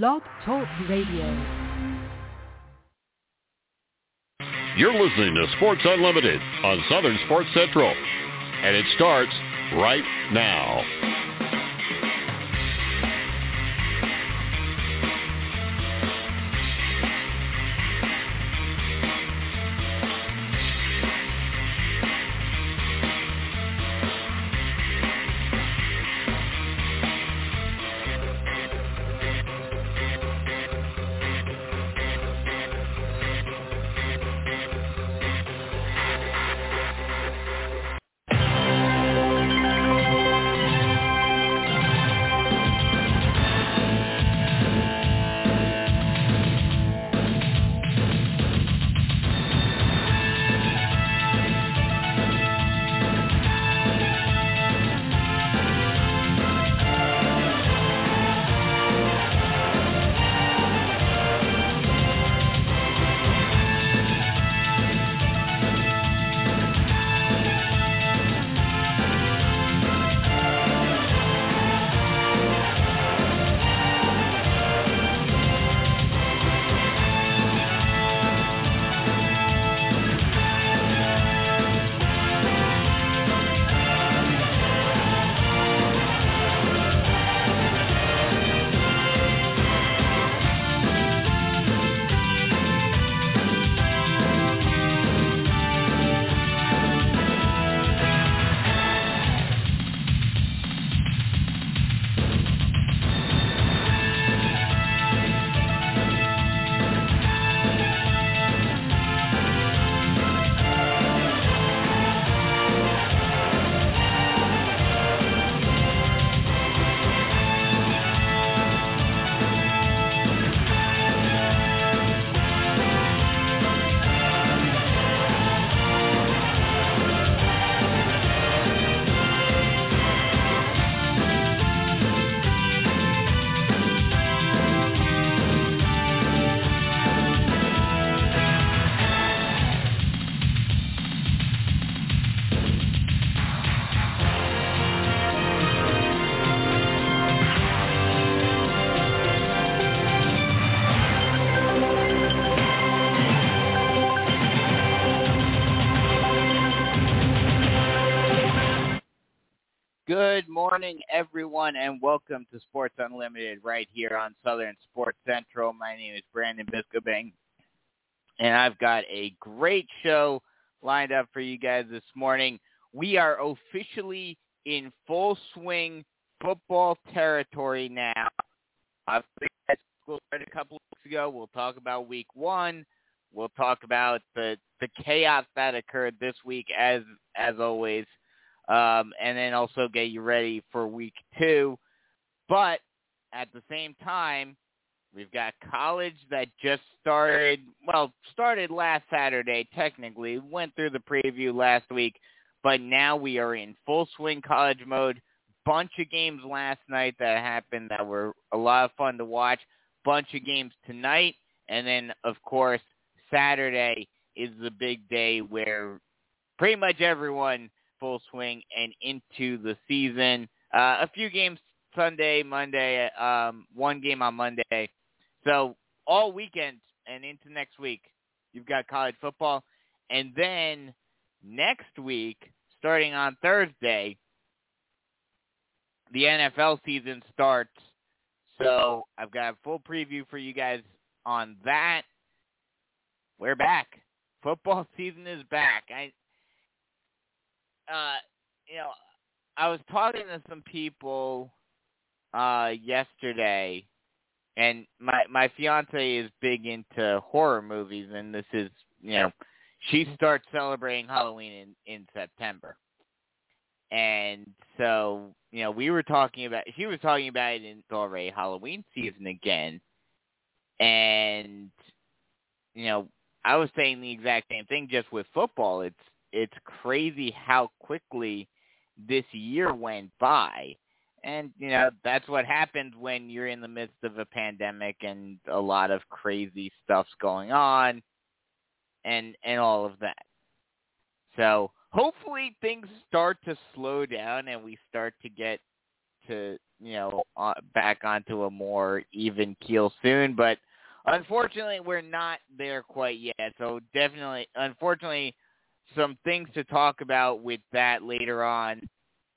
Blog Talk Radio. You're listening to Sports Unlimited on Southern Sports Central. And it starts right now. Everyone, and welcome to Sports Unlimited right here on Southern Sports Central. My name is Brandon Biskobing, and I've got a great show lined up for you guys this morning. We are officially in full swing football territory now. I've school started a couple weeks ago. We'll talk about week one. We'll talk about the the chaos that occurred this week, as as always um, and then also get you ready for week two. But at the same time, we've got college that just started, well, started last Saturday technically, went through the preview last week, but now we are in full swing college mode. Bunch of games last night that happened that were a lot of fun to watch. Bunch of games tonight, and then of course Saturday is the big day where pretty much everyone full swing and into the season. Uh, a few games Sunday, Monday, um, one game on Monday. So all weekend and into next week, you've got college football. And then next week, starting on Thursday, the NFL season starts. So I've got a full preview for you guys on that. We're back. Football season is back. I uh, you know, I was talking to some people uh yesterday and my my fiance is big into horror movies and this is you know she starts celebrating Halloween in in September. And so, you know, we were talking about she was talking about it in already Halloween season again. And you know, I was saying the exact same thing just with football. It's it's crazy how quickly this year went by. And, you know, that's what happens when you're in the midst of a pandemic and a lot of crazy stuff's going on and and all of that. So hopefully things start to slow down and we start to get to you know uh, back onto a more even keel soon, but unfortunately we're not there quite yet. So definitely, unfortunately, some things to talk about with that later on.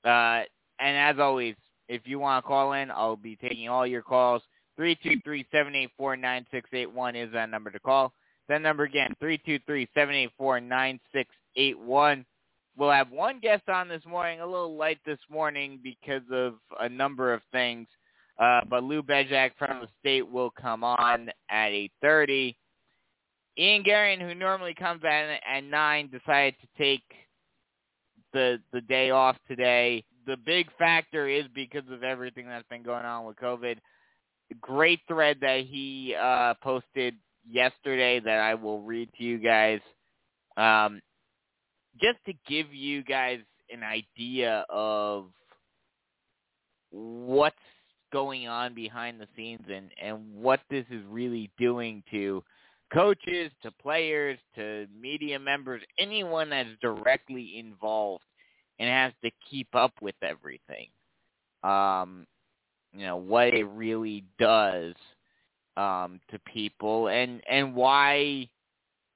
Uh, and as always, if you want to call in, I'll be taking all your calls. Three two three seven eight four nine six eight one is that number to call. That number again, three two three seven eight four nine six eight one. We'll have one guest on this morning, a little light this morning because of a number of things. Uh, but Lou Bezjak from the state will come on at 8.30. Ian Garion, who normally comes at, at 9, decided to take the the day off today. The big factor is because of everything that's been going on with COVID. Great thread that he uh, posted yesterday that I will read to you guys. Um, just to give you guys an idea of what's going on behind the scenes and, and what this is really doing to coaches, to players, to media members, anyone that's directly involved and has to keep up with everything. Um, you know, what it really does um, to people and, and why,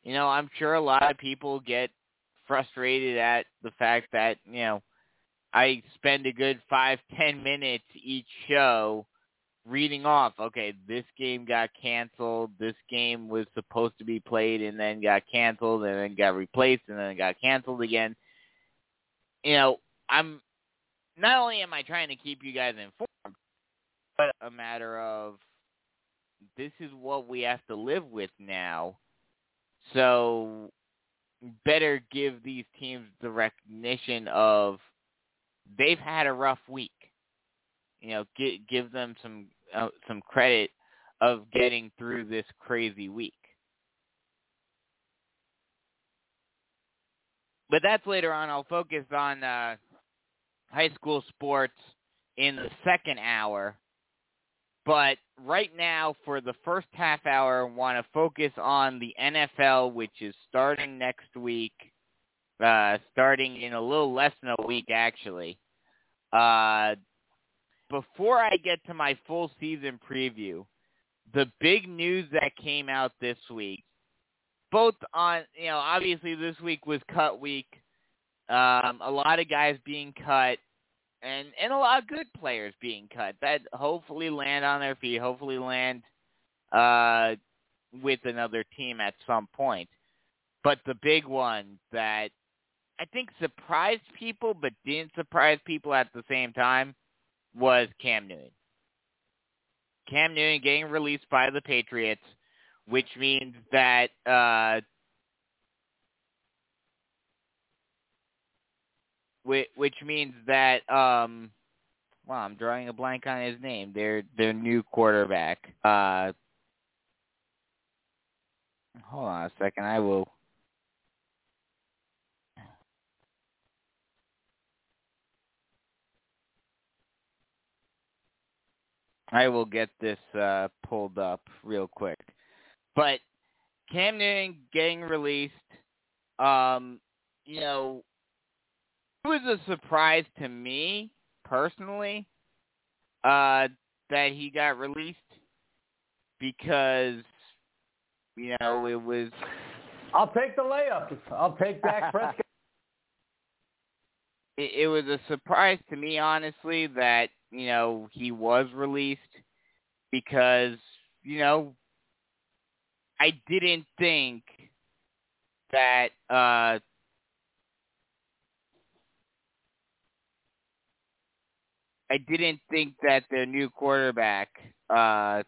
you know, I'm sure a lot of people get frustrated at the fact that you know I spend a good five ten minutes each show reading off. Okay, this game got canceled. This game was supposed to be played and then got canceled and then got replaced and then got canceled again. You know, I'm not only am I trying to keep you guys informed, but a matter of this is what we have to live with now. So better give these teams the recognition of they've had a rough week. You know, give give them some uh, some credit of getting through this crazy week. But that's later on. I'll focus on uh, high school sports in the second hour but right now, for the first half hour, I want to focus on the NFL, which is starting next week, uh, starting in a little less than a week, actually. Uh, before I get to my full season preview, the big news that came out this week, both on, you know, obviously this week was cut week. Um, a lot of guys being cut and and a lot of good players being cut that hopefully land on their feet, hopefully land uh, with another team at some point. But the big one that I think surprised people but didn't surprise people at the same time was Cam Newton. Cam Newton getting released by the Patriots, which means that uh, which, which means that um well, I'm drawing a blank on his name. Their their new quarterback. Uh Hold on a second. I will I will get this uh pulled up real quick. But Cam Newton getting released um you know it was a surprise to me personally uh, that he got released because you know it was. I'll take the layup. I'll take Dak Prescott. It, it was a surprise to me, honestly, that you know he was released because you know I didn't think that uh I didn't think that the new quarterback uh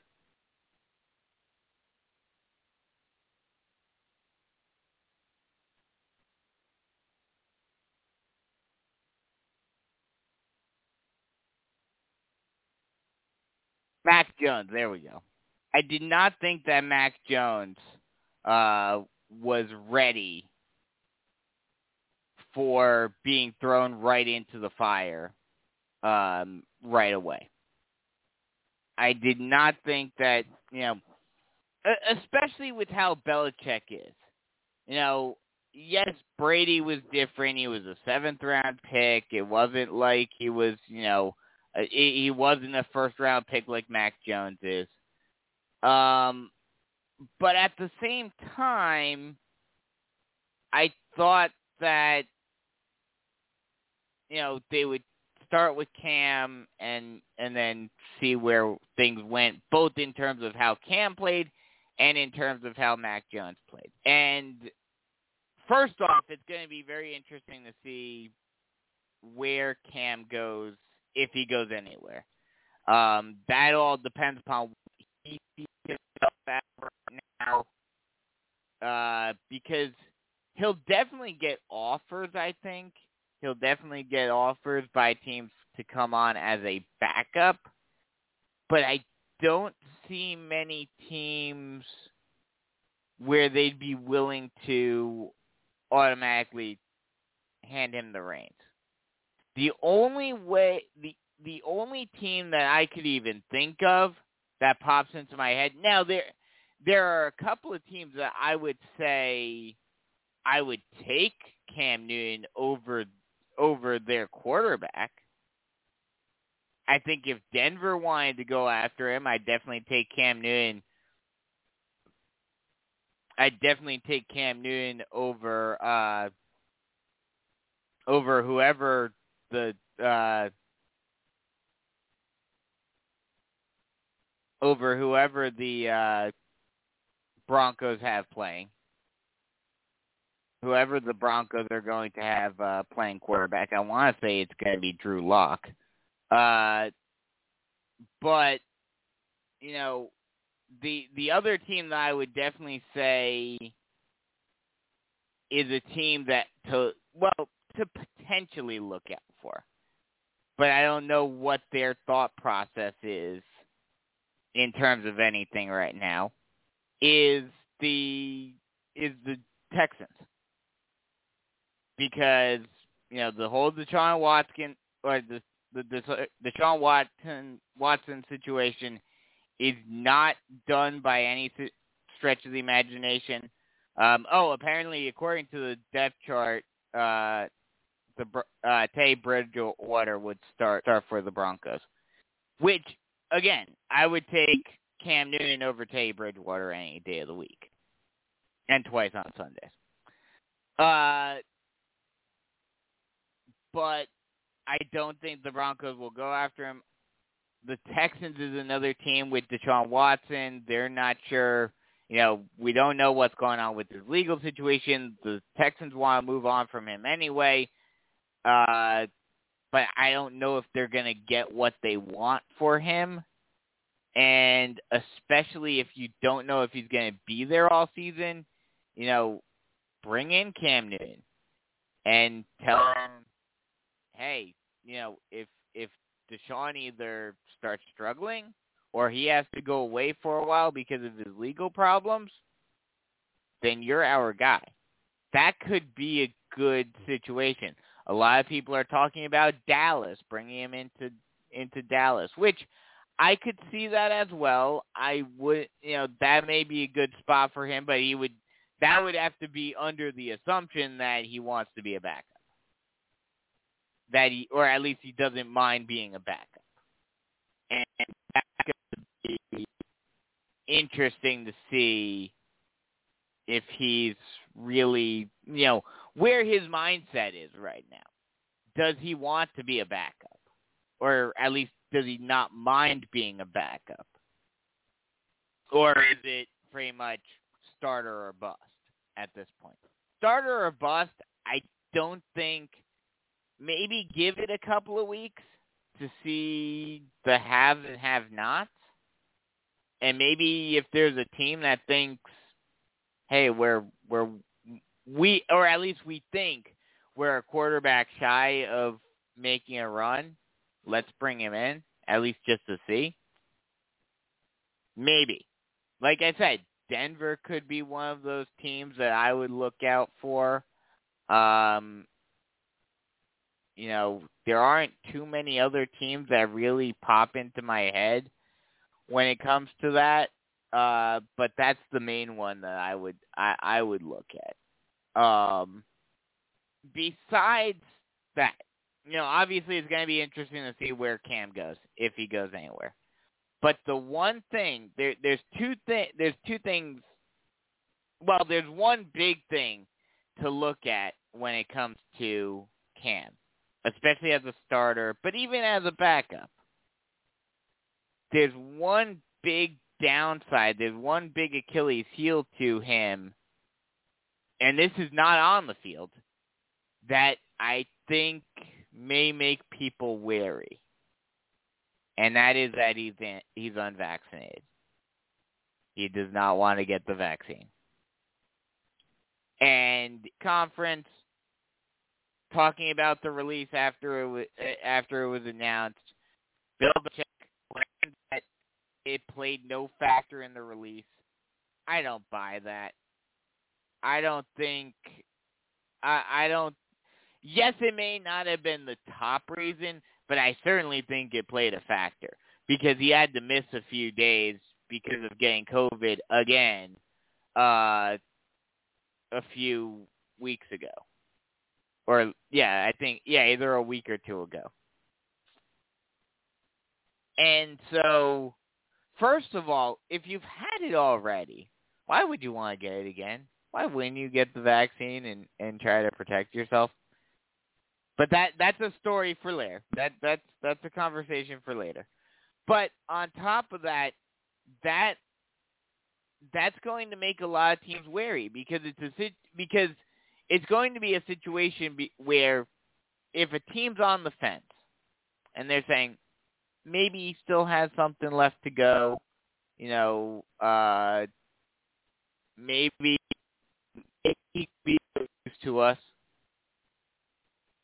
Mac Jones, there we go. I did not think that Mac Jones uh was ready for being thrown right into the fire um, right away. I did not think that, you know, especially with how Belichick is. You know, yes, Brady was different. He was a seventh round pick. It wasn't like he was, you know, he, he wasn't a first round pick like Mac Jones is. Um, but at the same time, I thought that you know they would start with Cam and and then see where things went, both in terms of how Cam played and in terms of how Mac Jones played. And first off, it's going to be very interesting to see where Cam goes if he goes anywhere. Um, that all depends upon what he sees himself at right now, uh, because he'll definitely get offers. I think he'll definitely get offers by teams to come on as a backup, but I don't see many teams where they'd be willing to automatically hand him the reins. The only way the the only team that I could even think of that pops into my head now there there are a couple of teams that I would say I would take Cam Newton over over their quarterback. I think if Denver wanted to go after him, I'd definitely take Cam Newton. I'd definitely take Cam Newton over uh over whoever the uh over whoever the uh Broncos have playing whoever the Broncos are going to have uh, playing quarterback. I want to say it's going to be Drew Lock. Uh, but you know, the the other team that I would definitely say is a team that to well to potentially look out for, but I don't know what their thought process is in terms of anything right now. Is the is the Texans because you know the whole Deshaun Watson or the the the Deshaun Watson Watson situation is not done by any stretch of the imagination. Um, oh, apparently, according to the depth chart, uh, the uh, Tay Bridgewater would start start for the Broncos, which again I would take Cam Newton over Tay Bridgewater any day of the week, and twice on Sundays. Uh, but I don't think the Broncos will go after him. The Texans is another team with Deshaun Watson. They're not sure. You know, we don't know what's going on with his legal situation. The Texans want to move on from him anyway. Uh, but I don't know if they're going to get what they want for him. And especially if you don't know if he's going to be there all season, you know, bring in Cam Newton and tell him hey, you know, if if Deshaun either starts struggling or he has to go away for a while because of his legal problems, then you're our guy. That could be a good situation. A lot of people are talking about Dallas, bringing him into into Dallas, which I could see that as well. I would, you know, that may be a good spot for him, but he would that would have to be under the assumption that he wants to be a backup that he, or at least he doesn't mind being a backup. And that could be interesting to see if he's really, you know, where his mindset is right now. Does he want to be a backup? Or at least does he not mind being a backup? Or is it pretty much starter or bust at this point? Starter or bust, I don't think – maybe give it a couple of weeks to see the have and have nots. And maybe if there's a team that thinks, hey, we're we're we or at least we think we're a quarterback shy of making a run, let's bring him in, at least just to see. Maybe. Like I said, Denver could be one of those teams that I would look out for. Um, you know, there aren't too many other teams that really pop into my head when it comes to that. Uh, but that's the main one that I would I, I would look at. Um, besides that, you know, obviously it's going to be interesting to see where Cam goes if he goes anywhere. But the one thing there, there's two thi- there's two things. Well, there's one big thing to look at when it comes to Cam, especially as a starter, but even as a backup. There's one big downside. There's one big Achilles heel to him, and this is not on the field. That I think may make people wary, and that is that he's he's unvaccinated. He does not want to get the vaccine. And conference talking about the release after it was after it was announced, Bill Belichick that it played no factor in the release. I don't buy that. I don't think I I don't yes, it may not have been the top reason, but I certainly think it played a factor because he had to miss a few days because of getting COVID again uh, a few weeks ago. Or, yeah, I think, yeah, either a week or two ago. And so, first of all, if you've had it already, why would you want to get it again? Why wouldn't you get the vaccine and, and try to protect yourself? But that that's a story for later. That that's that's a conversation for later. But on top of that, that that's going to make a lot of teams wary because it's a because it's going to be a situation be, where if a team's on the fence and they're saying maybe he still has something left to go, you know, uh, maybe he could be used to us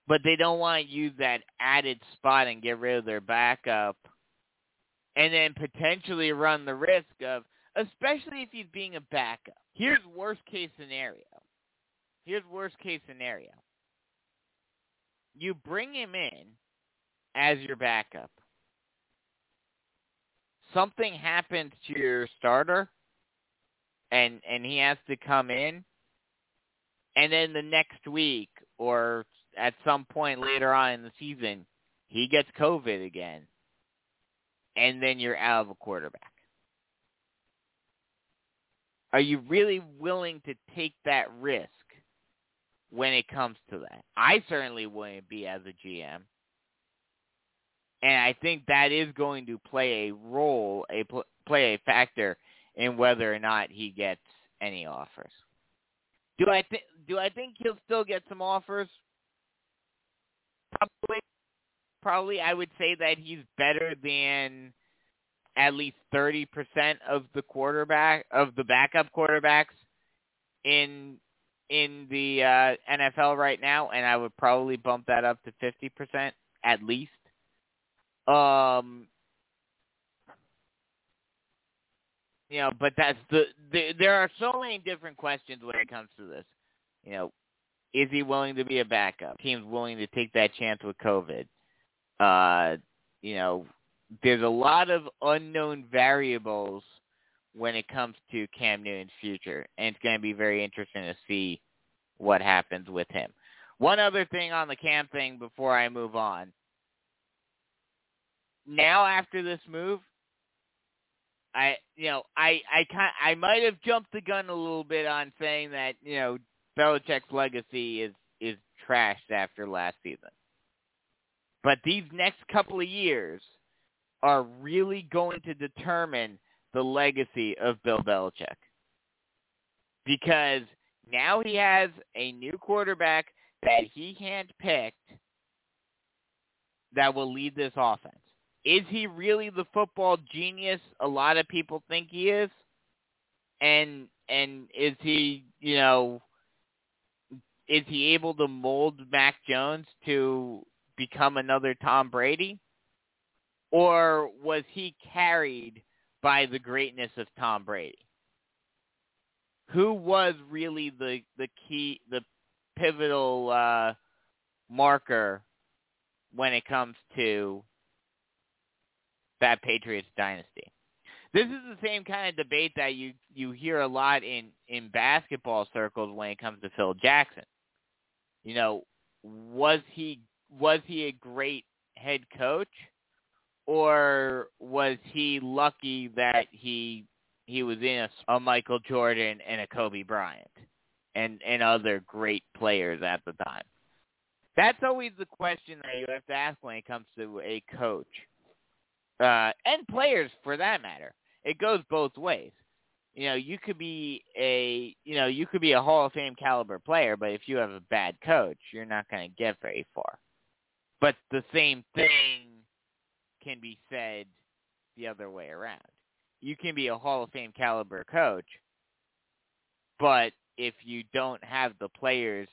but they don't want to use that added spot and get rid of their backup and then potentially run the risk of, especially if he's being a backup. Here's worst case scenario. Here's worst case scenario. You bring him in as your backup. Something happens to your starter and and he has to come in and then the next week or at some point later on in the season, he gets COVID again, and then you're out of a quarterback. Are you really willing to take that risk when it comes to that? I certainly wouldn't be as a GM. And I think that is going to play a role, a play a factor in whether or not he gets any offers. Do I think do I think he'll still get some offers? Probably, probably I would say that he's better than at least thirty percent of the quarterback of the backup quarterbacks in in the uh, NFL right now, and I would probably bump that up to fifty percent at least. Um, you know, but that's the, the there are so many different questions when it comes to this. You know, is he willing to be a backup? Teams willing to take that chance with COVID. Uh, you know, there's a lot of unknown variables when it comes to Cam Newton's future, and it's going to be very interesting to see what happens with him. One other thing on the Cam thing before I move on. Now after this move, I you know I I kind I might have jumped the gun a little bit on saying that you know Belichick's legacy is is trashed after last season. But these next couple of years are really going to determine the legacy of Bill Belichick. Because now he has a new quarterback that he handpicked that will lead this offense. Is he really the football genius a lot of people think he is? And and is he, you know, is he able to mold Mac Jones to become another Tom Brady? Or was he carried by the greatness of Tom Brady? Who was really the the key the pivotal uh marker when it comes to that Patriots dynasty? This is the same kind of debate that you you hear a lot in in basketball circles when it comes to Phil Jackson. You know, was he was he a great head coach or was he lucky that he he was in a, a Michael Jordan and a Kobe Bryant and and other great players at the time? That's always the question that you have to ask when it comes to a coach uh, and players for that matter. It goes both ways. You know, you could be a you know you could be a Hall of Fame caliber player, but if you have a bad coach, you're not going to get very far. But the same thing can be said the other way around. You can be a Hall of Fame caliber coach, but if you don't have the players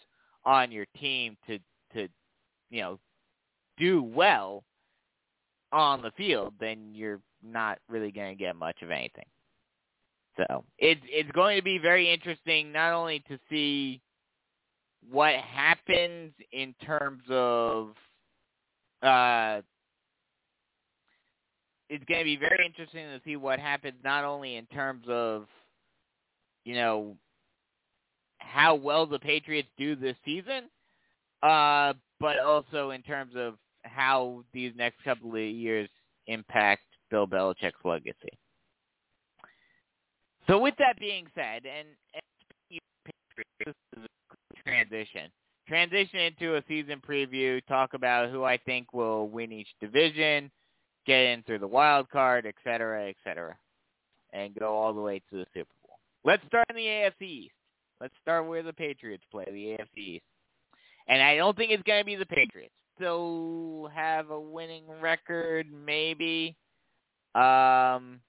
on your team to to you know do well on the field, then you're not really going to get much of anything. So it's it's going to be very interesting not only to see what happens in terms of uh, it's going to be very interesting to see what happens not only in terms of you know how well the Patriots do this season, uh, but also in terms of how these next couple of years impact Bill Belichick's legacy. So with that being said, and, and this is a transition. Transition into a season preview, talk about who I think will win each division, get in through the wild card, et cetera, et cetera, and go all the way to the Super Bowl. Let's start in the AFC East. Let's start where the Patriots play, the AFC East. And I don't think it's going to be the Patriots. They'll have a winning record, maybe. Um,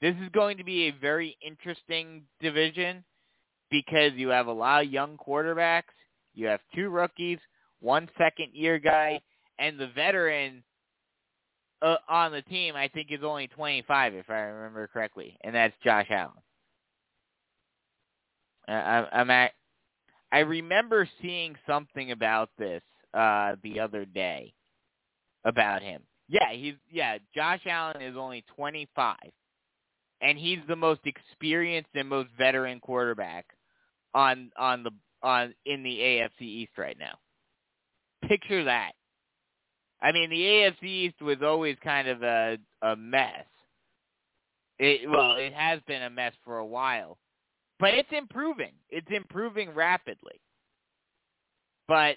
this is going to be a very interesting division because you have a lot of young quarterbacks. You have two rookies, one second-year guy, and the veteran uh, on the team, I think, is only 25, if I remember correctly, and that's Josh Allen. I, I'm at, I remember seeing something about this uh the other day about him. Yeah, he's yeah, Josh Allen is only 25 and he's the most experienced and most veteran quarterback on on the on in the AFC East right now. Picture that. I mean, the AFC East was always kind of a a mess. It well, it has been a mess for a while. But it's improving. It's improving rapidly. But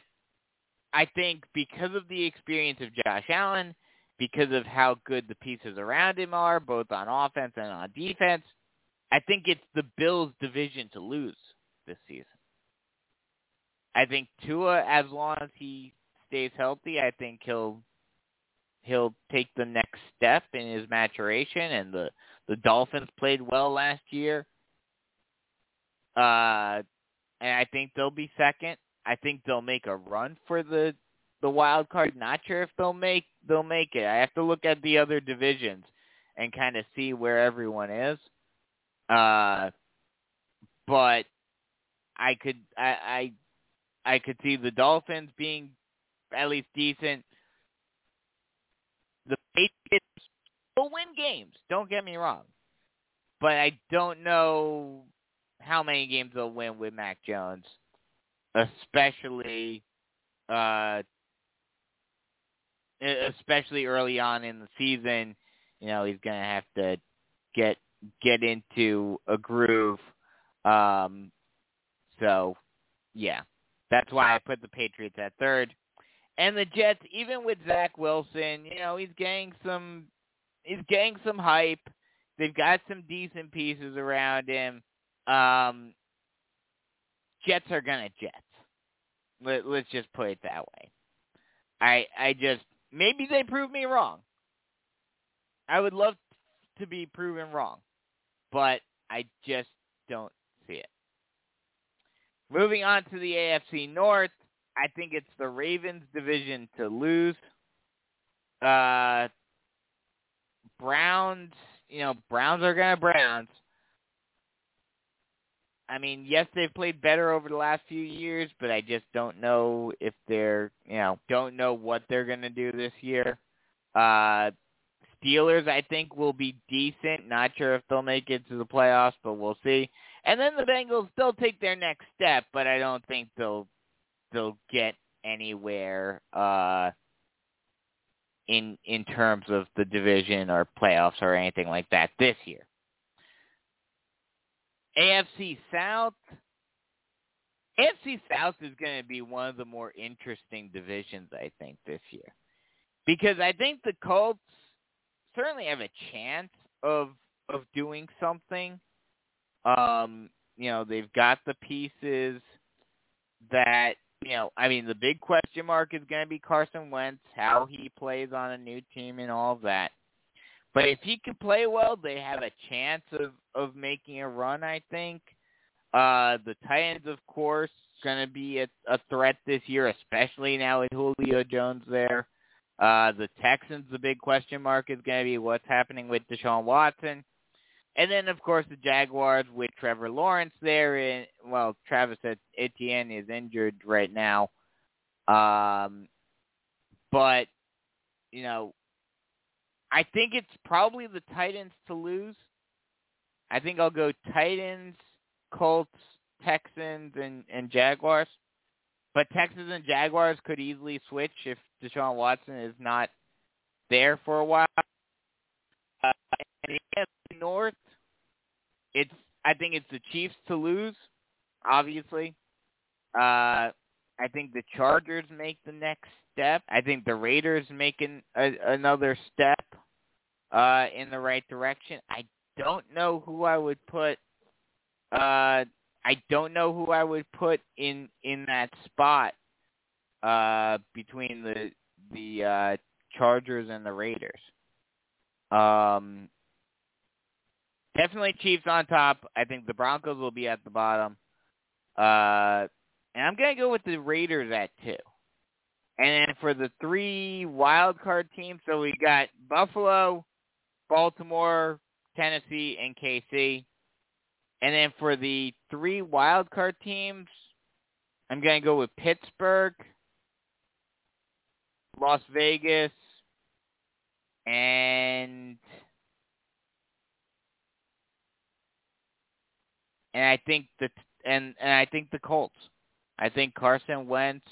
I think because of the experience of Josh Allen, because of how good the pieces around him are, both on offense and on defense, I think it's the Bills' division to lose this season. I think Tua, as long as he stays healthy, I think he'll he'll take the next step in his maturation. And the the Dolphins played well last year. Uh, and I think they'll be second. I think they'll make a run for the the wild card. Not sure if they'll make they'll make it. I have to look at the other divisions and kind of see where everyone is. Uh, but I could I, I I could see the Dolphins being at least decent. The Patriots will win games. Don't get me wrong, but I don't know how many games they'll win with Mac Jones, especially uh, especially early on in the season. You know, he's going to have to get get into a groove. Um, so, yeah, that's why I put the Patriots at third. And the Jets, even with Zach Wilson, you know, he's getting some he's getting some hype. They've got some decent pieces around him. Um, Jets are gonna Jets. Let, let's just put it that way. I I just maybe they prove me wrong. I would love to be proven wrong, but I just don't see it. Moving on to the AFC North, I think it's the Ravens division to lose. Uh, Browns, you know, Browns are going to Browns. I mean, yes, they've played better over the last few years, but I just don't know if they're, you know, don't know what they're going to do this year. Uh, Steelers, I think, will be decent. Not sure if they'll make it to the playoffs, but we'll see. And then the Bengals, they'll take their next step, but I don't think they'll they'll get anywhere uh, in in terms of the division or playoffs or anything like that this year. AFC South. AFC South is going to be one of the more interesting divisions, I think, this year, because I think the Colts certainly have a chance of of doing something. Um, you know, they've got the pieces that you know, I mean, the big question mark is going to be Carson Wentz, how he plays on a new team, and all of that. But if he can play well, they have a chance of of making a run. I think uh, the Titans, of course, going to be a, a threat this year, especially now with Julio Jones there. Uh, the Texans, the big question mark is going to be what's happening with Deshaun Watson. And then, of course, the Jaguars with Trevor Lawrence there. And, well, Travis Etienne is injured right now. Um, but, you know, I think it's probably the Titans to lose. I think I'll go Titans, Colts, Texans, and, and Jaguars. But Texans and Jaguars could easily switch if Deshaun Watson is not there for a while. Uh, in the North, it's I think it's the Chiefs to lose, obviously. Uh, I think the Chargers make the next step. I think the Raiders making another step uh, in the right direction. I don't know who I would put. Uh, I don't know who I would put in in that spot uh, between the the uh, Chargers and the Raiders. Um, definitely Chiefs on top. I think the Broncos will be at the bottom. Uh, and I'm to go with the Raiders at two. And then for the three wild card teams, so we got Buffalo, Baltimore, Tennessee, and KC. And then for the three wild card teams, I'm going to go with Pittsburgh, Las Vegas, and and I think the and and I think the Colts. I think Carson Wentz.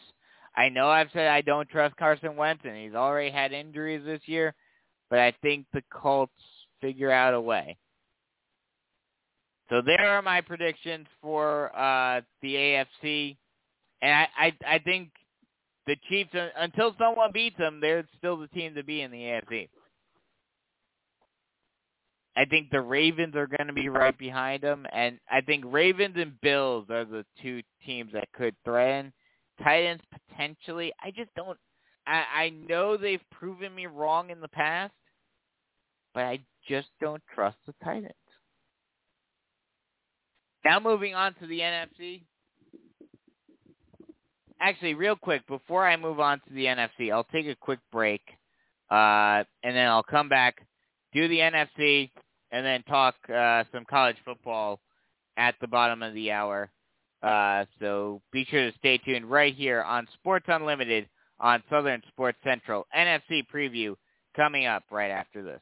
I know I've said I don't trust Carson Wentz, and he's already had injuries this year, but I think the Colts figure out a way. So there are my predictions for uh, the AFC, and I, I I think the Chiefs until someone beats them, they're still the team to be in the AFC. I think the Ravens are going to be right behind them, and I think Ravens and Bills are the two teams that could threaten. Titans potentially. I just don't. I, I know they've proven me wrong in the past, but I just don't trust the Titans. Now moving on to the NFC. Actually, real quick, before I move on to the NFC, I'll take a quick break, uh, and then I'll come back, do the NFC, and then talk uh, some college football at the bottom of the hour. Uh, so be sure to stay tuned right here on Sports Unlimited on Southern Sports Central. NFC preview coming up right after this.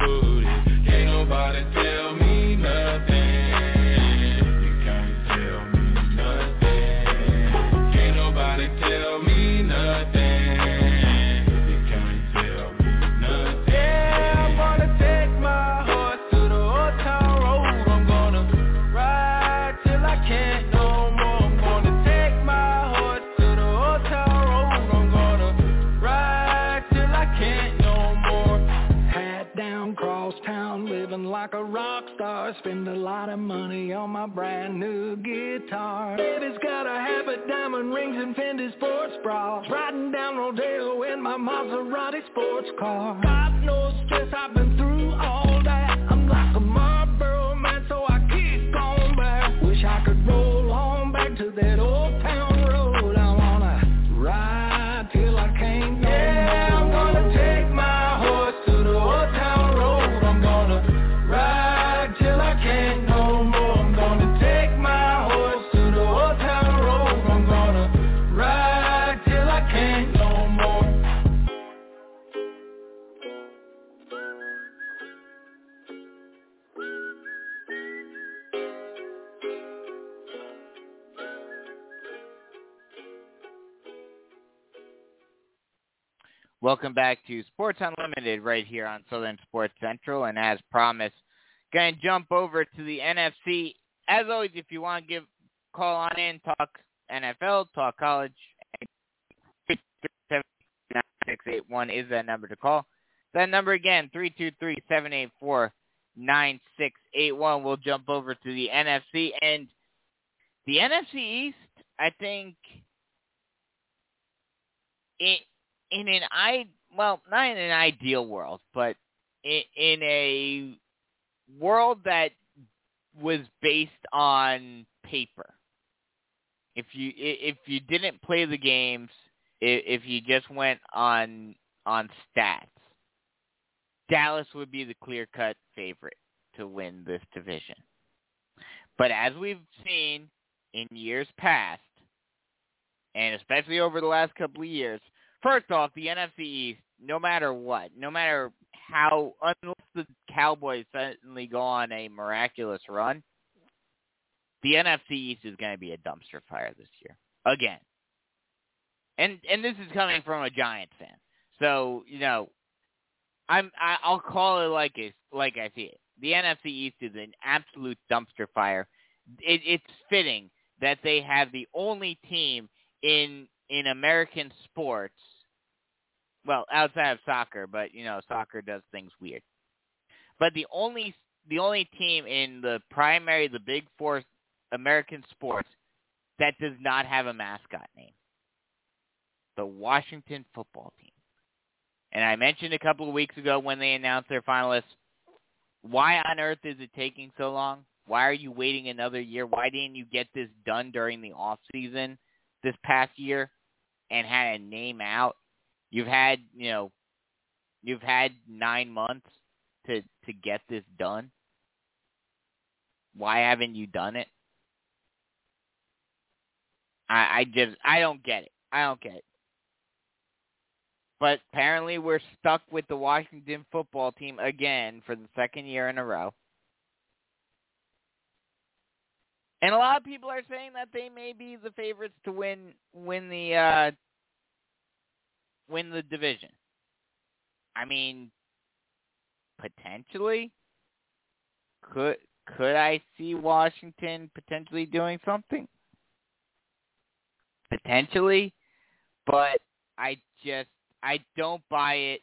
Wrangler brand new guitar. Baby's got a habit, diamond rings and Fendi sports bras. Riding down Rodeo in my Maserati sports car. Got no stress, I've been through all Welcome back to Sports Unlimited right here on Southern Sports Central. And as promised, going to jump over to the NFC. As always, if you want to give call on in, talk NFL, talk college, 681 is that number to call. That number again, 323-784-9681. We'll jump over to the NFC. And the NFC East, I think, it, in an I well, not in an ideal world, but in, in a world that was based on paper. If you if you didn't play the games, if you just went on on stats, Dallas would be the clear-cut favorite to win this division. But as we've seen in years past, and especially over the last couple of years, first off, the NFC East, no matter what, no matter how, unless the Cowboys suddenly go on a miraculous run, the NFC East is going to be a dumpster fire this year again. And and this is coming from a Giants fan, so you know, I'm I, I'll call it like it like I see it. The NFC East is an absolute dumpster fire. It, it's fitting that they have the only team in in American sports well, outside of soccer, but you know, soccer does things weird. But the only the only team in the primary, the Big Four American sports that does not have a mascot name, the Washington Football Team. And I mentioned a couple of weeks ago when they announced their finalists, why on earth is it taking so long? Why are you waiting another year? Why didn't you get this done during the off season this past year and had a name out? You've had, you know, you've had nine months to to get this done. Why haven't you done it? I, I just I don't get it. I don't get it. But apparently we're stuck with the Washington football team again for the second year in a row. And a lot of people are saying that they may be the favorites to win win the uh win the division. I mean, potentially could could I see Washington potentially doing something? Potentially, but I just I don't buy it.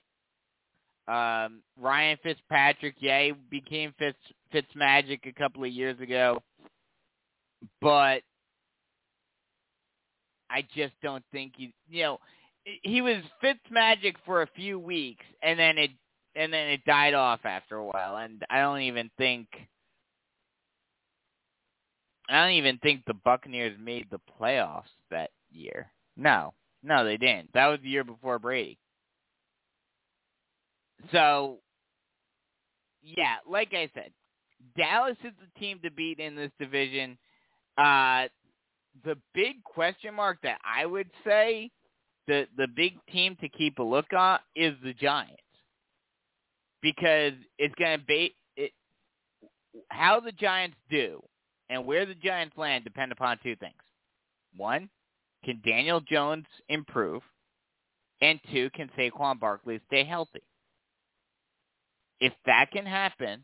Um, Ryan Fitzpatrick, yeah, he became Fitz Fitzmagic a couple of years ago, but I just don't think he. You know, he was Fitzmagic for a few weeks, and then it and then it died off after a while. And I don't even think I don't even think the Buccaneers made the playoffs that year. No, no, they didn't. That was the year before Brady. So, yeah, like I said, Dallas is the team to beat in this division. Uh, the big question mark that I would say the the big team to keep a look on is the Giants because it's going to be it, how the Giants do and where the Giants land depend upon two things. One, can Daniel Jones improve? And two, can Saquon Barkley stay healthy? If that can happen,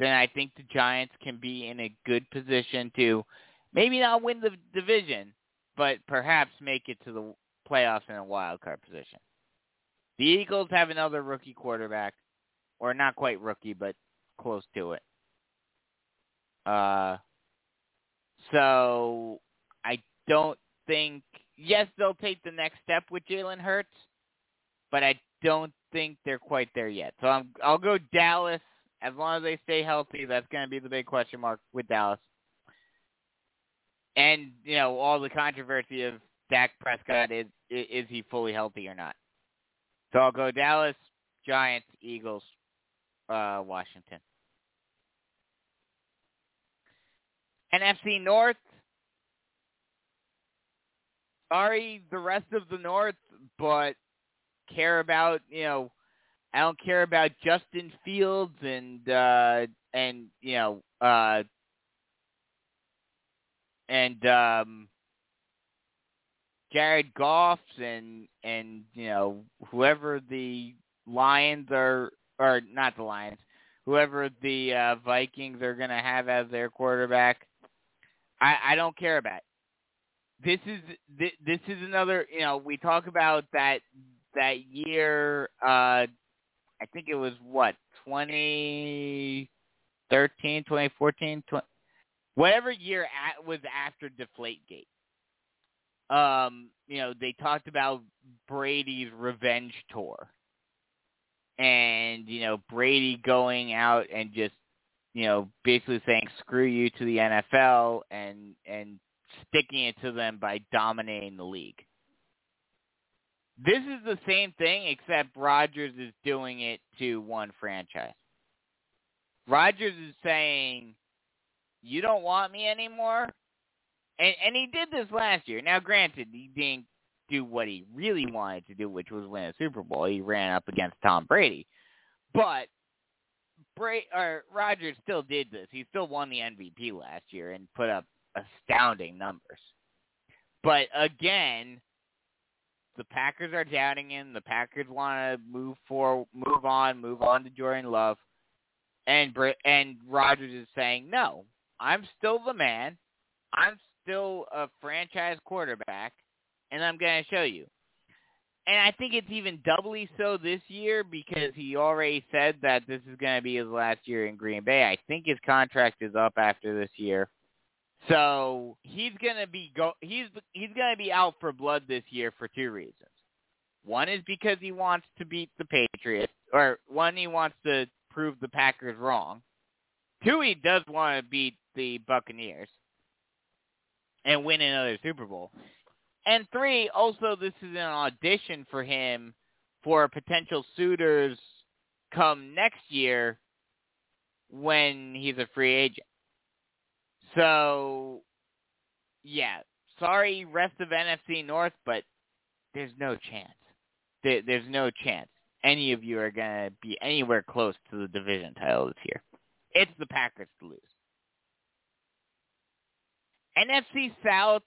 then I think the Giants can be in a good position to maybe not win the division, but perhaps make it to the playoffs in a wild card position. The Eagles have another rookie quarterback, or not quite rookie, but close to it. Uh, so I don't think. Yes, they'll take the next step with Jalen Hurts, but I don't think they're quite there yet. So I'm, I'll go Dallas as long as they stay healthy. That's going to be the big question mark with Dallas. And you know all the controversy of Dak Prescott is is he fully healthy or not? So I'll go Dallas, Giants, Eagles, uh, Washington. NFC North. Sorry, the rest of the North, but care about you know, I don't care about Justin Fields and uh, and you know uh, and um, Jared Goffs and and you know whoever the Lions are or not the Lions, whoever the uh, Vikings are going to have as their quarterback. I, I don't care about. This is this, this is another. You know, we talk about that that year. Uh, I think it was what 2013, 2014, 20, whatever year at, was after Deflategate. Um, you know, they talked about Brady's revenge tour, and you know Brady going out and just you know basically saying screw you to the NFL and and sticking it to them by dominating the league. This is the same thing except Rodgers is doing it to one franchise. Rodgers is saying, "You don't want me anymore," and and he did this last year. Now, granted, he didn't do what he really wanted to do, which was win a Super Bowl. He ran up against Tom Brady, but Bra- or Rodgers still did this. He still won the MVP last year and put up astounding numbers. But again, the Packers are doubting him. The Packers want to move for move on, move on to Jordan Love, and and Rodgers is saying, "No, I'm still the man. I'm still a franchise quarterback, and I'm going to show you." And I think it's even doubly so this year because he already said that this is going to be his last year in Green Bay. I think his contract is up after this year. So he's gonna be go he's he's gonna be out for blood this year for two reasons. One is because he wants to beat the Patriots, or one he wants to prove the Packers wrong. Two, he does want to beat the Buccaneers and win another Super Bowl. And three, also this is an audition for him for potential suitors come next year when he's a free agent. So, yeah, sorry, rest of NFC North, but there's no chance. There, there's no chance any of you are going to be anywhere close to the division title this year. It's the Packers to lose. NFC South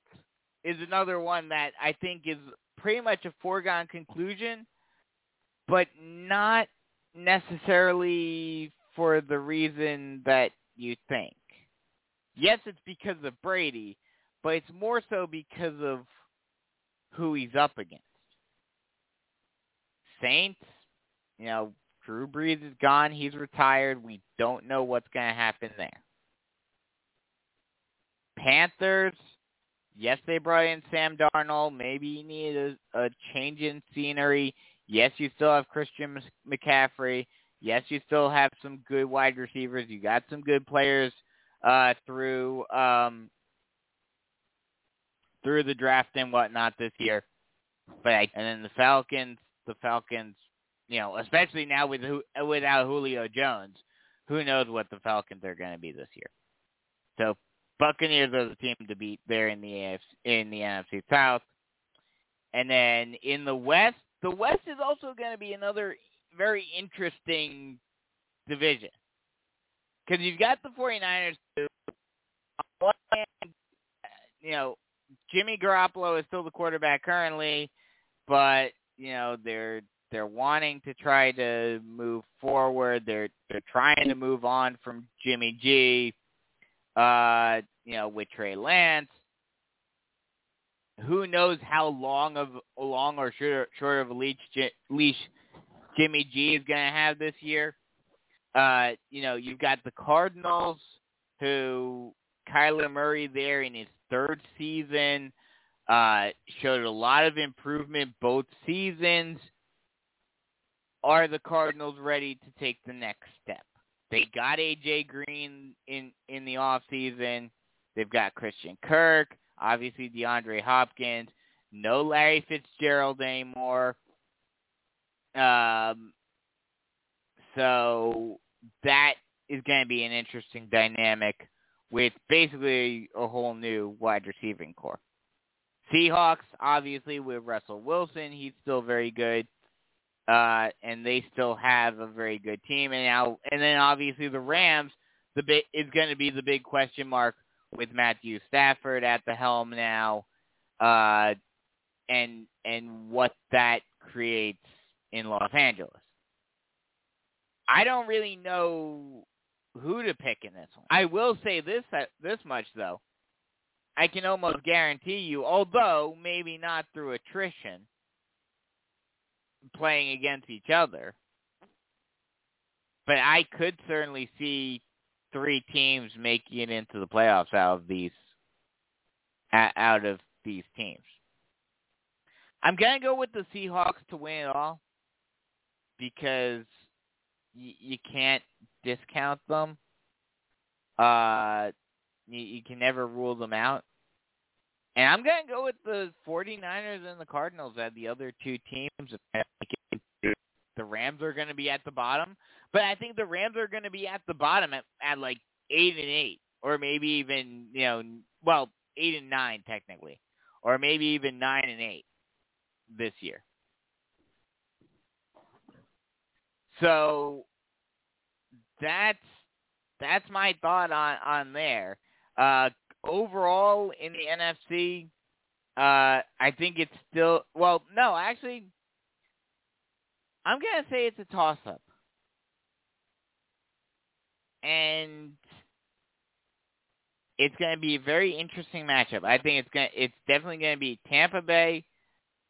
is another one that I think is pretty much a foregone conclusion, but not necessarily for the reason that you think yes, it's because of Brady, but it's more so because of who he's up against. Saints, you know, Drew Brees is gone. He's retired. We don't know what's going to happen there. Panthers, yes, they brought in Sam Darnold. Maybe you need a, a change in scenery. Yes, you still have Christian McCaffrey. Yes, you still have some good wide receivers. You got some good players uh, through um, through the draft and whatnot this year. But I, and then the Falcons, the Falcons, you know, especially now with without Julio Jones, who knows what the Falcons are going to be this year. So Buccaneers are the team to beat there in the AFC, in the NFC South. And then in the West, the West is also going to be another very interesting division because you've got the 49ers who, on hand, you know, Jimmy Garoppolo is still the quarterback currently, but you know they're they're wanting to try to move forward. They're they're trying to move on from Jimmy G. Uh, you know, with Trey Lance. Who knows how long of long or short, short of a leash, leash Jimmy G is going to have this year? Uh, you know, you've got the Cardinals who Kyler Murray there in his third season uh, showed a lot of improvement both seasons. Are the Cardinals ready to take the next step? They got AJ Green in in the off season. They've got Christian Kirk, obviously DeAndre Hopkins. No Larry Fitzgerald anymore. Um, so that is going to be an interesting dynamic with basically a whole new wide receiving core. Seahawks, obviously, with Russell Wilson, he's still very good, uh, and they still have a very good team. And now, and then obviously the Rams, the bit is going to be the big question mark with Matthew Stafford at the helm now, uh, and and what that creates in Los Angeles. I don't really know who to pick in this one. I will say this uh, this much though. I can almost guarantee you, although maybe not through attrition, playing against each other, but I could certainly see three teams making it into the playoffs out of these out of these teams. I'm gonna go with the Seahawks to win it all because you, you can't discount them. Uh, you, you can never rule them out. And I'm going to go with the 49ers and the Cardinals as the other two teams. The Rams are going to be at the bottom, but I think the Rams are going to be at the bottom at, at like 8 and 8 or maybe even, you know, well, 8 and 9 technically, or maybe even 9 and 8 this year. So that's that's my thought on on there. Uh, overall in the NFC, uh, I think it's still well. No, actually, I'm gonna say it's a toss up, and it's gonna be a very interesting matchup. I think it's gonna it's definitely gonna be Tampa Bay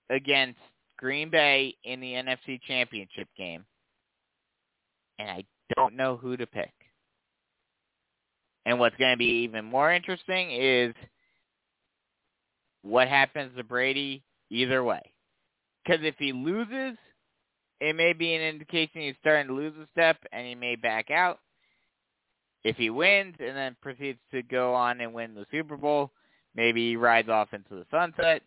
against Green Bay in the NFC Championship game, and I don't know who to pick. And what's going to be even more interesting is what happens to Brady either way. Because if he loses, it may be an indication he's starting to lose a step and he may back out. If he wins and then proceeds to go on and win the Super Bowl, maybe he rides off into the sunset.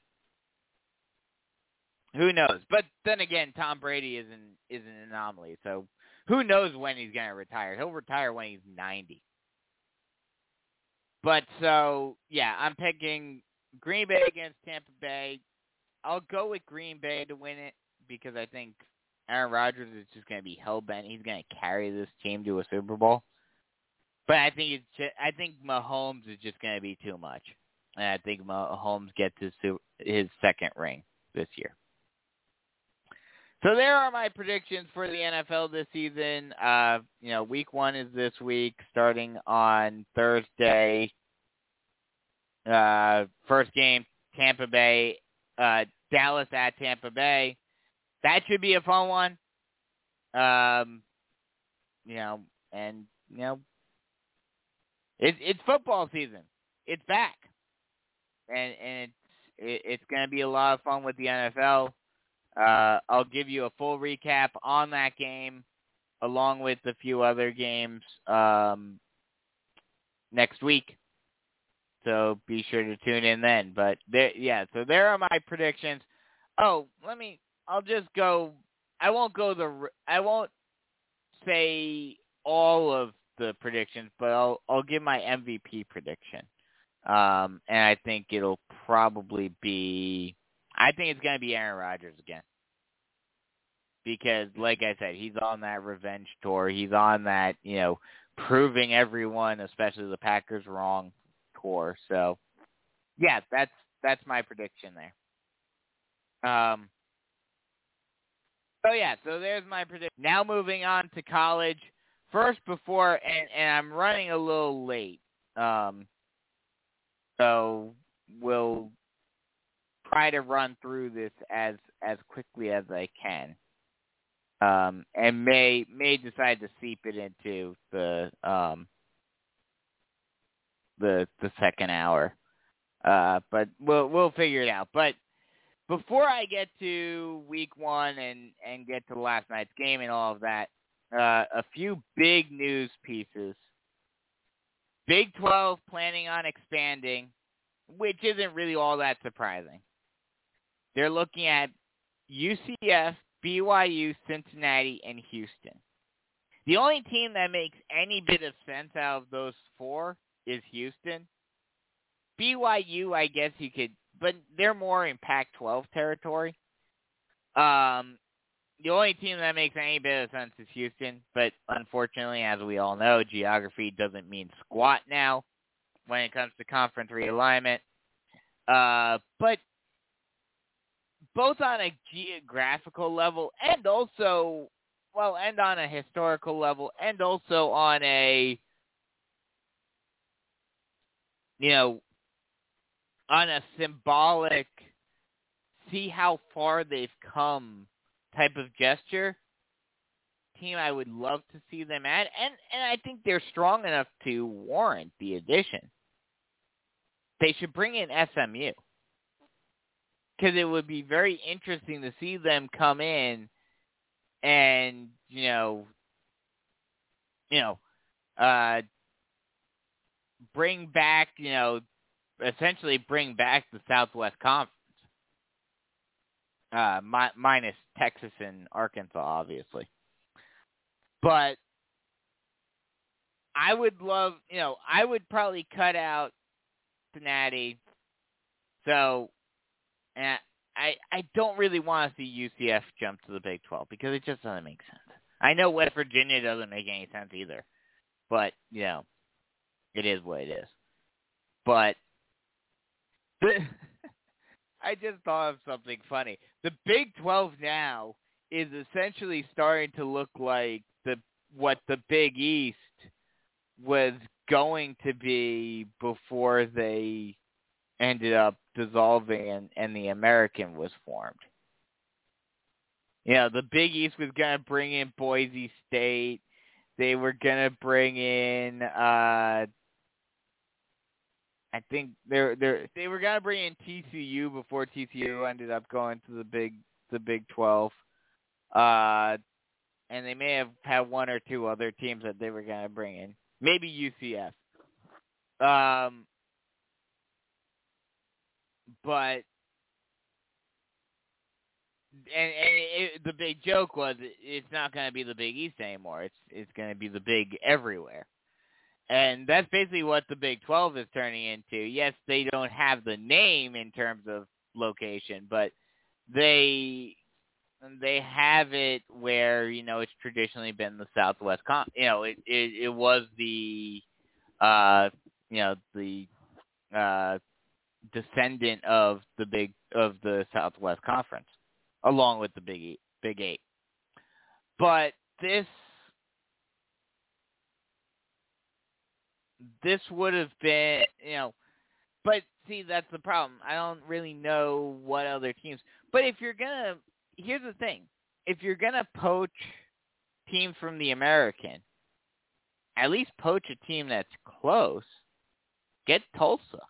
Who knows? But then again, Tom Brady is an is an anomaly. So who knows when he's going to retire? He'll retire when he's 90. But so, yeah, I'm picking Green Bay against Tampa Bay. I'll go with Green Bay to win it because I think Aaron Rodgers is just going to be hell bent. He's going to carry this team to a Super Bowl. But I think it's just, I think Mahomes is just going to be too much, and I think Mahomes gets his his second ring this year. So there are my predictions for the NFL this season. Uh, you know, week one is this week, starting on Thursday. Uh, first game, Tampa Bay, uh, Dallas at Tampa Bay. That should be a fun one. Um, you know, and you know, it's it's football season. It's back, and and it's it, it's going to be a lot of fun with the NFL. Uh, I'll give you a full recap on that game, along with a few other games um, next week. So be sure to tune in then. But there, yeah, so there are my predictions. Oh, let me. I'll just go. I won't go the. I won't say all of the predictions, but I'll I'll give my MVP prediction. Um, and I think it'll probably be I think it's going to be Aaron Rodgers again. Because, like I said, he's on that revenge tour. He's on that, you know, proving everyone, especially the Packers, wrong tour. So, yeah, that's that's my prediction there. Um. So yeah, so there's my prediction. Now moving on to college. First, before and and I'm running a little late. Um. So we'll try to run through this as as quickly as I can, um, and may may decide to seep it into the um, the the second hour. Uh, but we'll we'll figure it out. But before I get to week one and and get to last night's game and all of that, uh, a few big news pieces. Big 12 planning on expanding, which isn't really all that surprising. They're looking at UCF, BYU, Cincinnati, and Houston. The only team that makes any bit of sense out of those four is Houston. BYU, I guess you could, but they're more in Pac-12 territory. Um, the only team that makes any bit of sense is Houston, but unfortunately, as we all know, geography doesn't mean squat now when it comes to conference realignment. Uh, but both on a geographical level and also, well, and on a historical level and also on a, you know, on a symbolic, see how far they've come type of gesture team I would love to see them at and and I think they're strong enough to warrant the addition. They should bring in SMU. Cuz it would be very interesting to see them come in and, you know, you know, uh bring back, you know, essentially bring back the Southwest Conference uh, mi- minus Texas and Arkansas, obviously. But I would love, you know, I would probably cut out Cincinnati. So, and I I don't really want to see UCF jump to the Big 12 because it just doesn't make sense. I know West Virginia doesn't make any sense either, but you know, it is what it is. But I just thought of something funny. The Big 12 now is essentially starting to look like the what the Big East was going to be before they ended up dissolving and, and the American was formed. You know, the Big East was going to bring in Boise State. They were going to bring in uh I think they're they're they were gonna bring in TCU before TCU ended up going to the big the Big Twelve, uh, and they may have had one or two other teams that they were gonna bring in, maybe UCF, um, but and, and it, the big joke was it's not going to be the Big East anymore. It's it's going to be the Big everywhere. And that's basically what the Big 12 is turning into. Yes, they don't have the name in terms of location, but they they have it where you know it's traditionally been the Southwest. Con- you know, it it, it was the uh you know the uh descendant of the big of the Southwest Conference, along with the Big Eight, Big Eight. But this this would have been, you know, but see, that's the problem. I don't really know what other teams. But if you're gonna, here's the thing: if you're gonna poach teams from the American, at least poach a team that's close. Get Tulsa.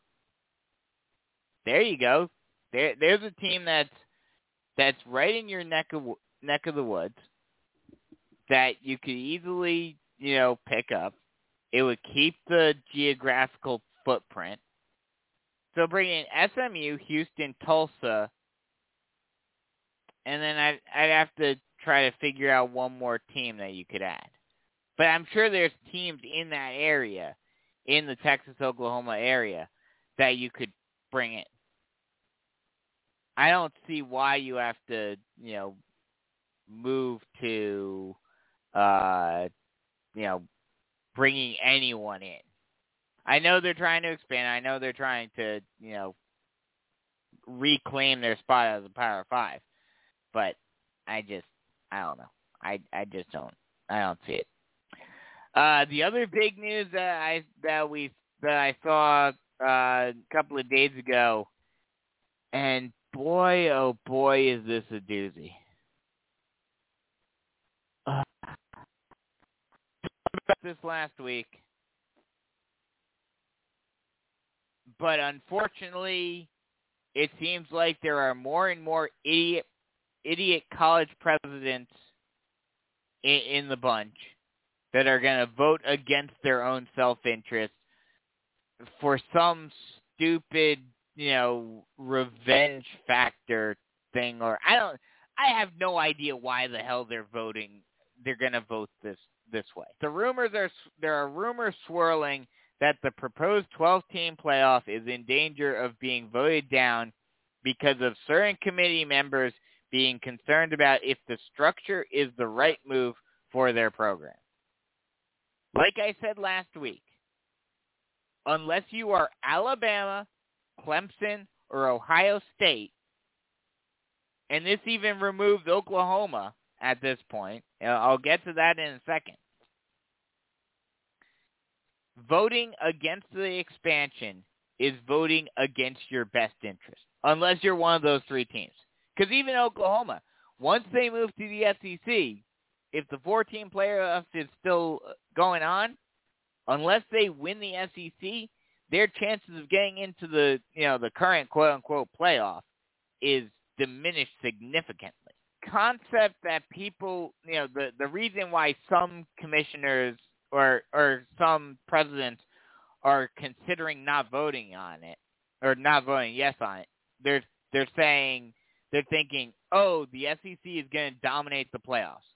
There you go. There, there's a team that's that's right in your neck of neck of the woods that you could easily, you know, pick up. It would keep the geographical footprint. So bring in SMU, Houston, Tulsa, and then I'd, I'd have to try to figure out one more team that you could add. But I'm sure there's teams in that area, in the Texas, Oklahoma area, that you could bring in. I don't see why you have to, you know, move to, uh, you know, bringing anyone in. I know they're trying to expand. I know they're trying to, you know, reclaim their spot as a Power Five, but I just, I don't know. I, I just don't, I don't see it. Uh, the other big news that I that we that I saw uh, a couple of days ago, and boy, oh boy, is this a doozy. Uh, about this last week. but unfortunately, it seems like there are more and more idiot idiot college presidents in, in the bunch that are going to vote against their own self-interest for some stupid, you know, revenge factor thing or I don't I have no idea why the hell they're voting they're going to vote this this way. The rumors are there are rumors swirling that the proposed 12-team playoff is in danger of being voted down because of certain committee members being concerned about if the structure is the right move for their program. Like I said last week, unless you are Alabama, Clemson, or Ohio State, and this even removes Oklahoma at this point. Uh, I'll get to that in a second. Voting against the expansion is voting against your best interest, unless you're one of those three teams. Because even Oklahoma, once they move to the SEC, if the 14 playoffs is still going on, unless they win the SEC, their chances of getting into the you know the current quote unquote playoff is diminished significantly. Concept that people you know the the reason why some commissioners or or some presidents are considering not voting on it or not voting yes on it, they're they're saying they're thinking, oh, the SEC is going to dominate the playoffs.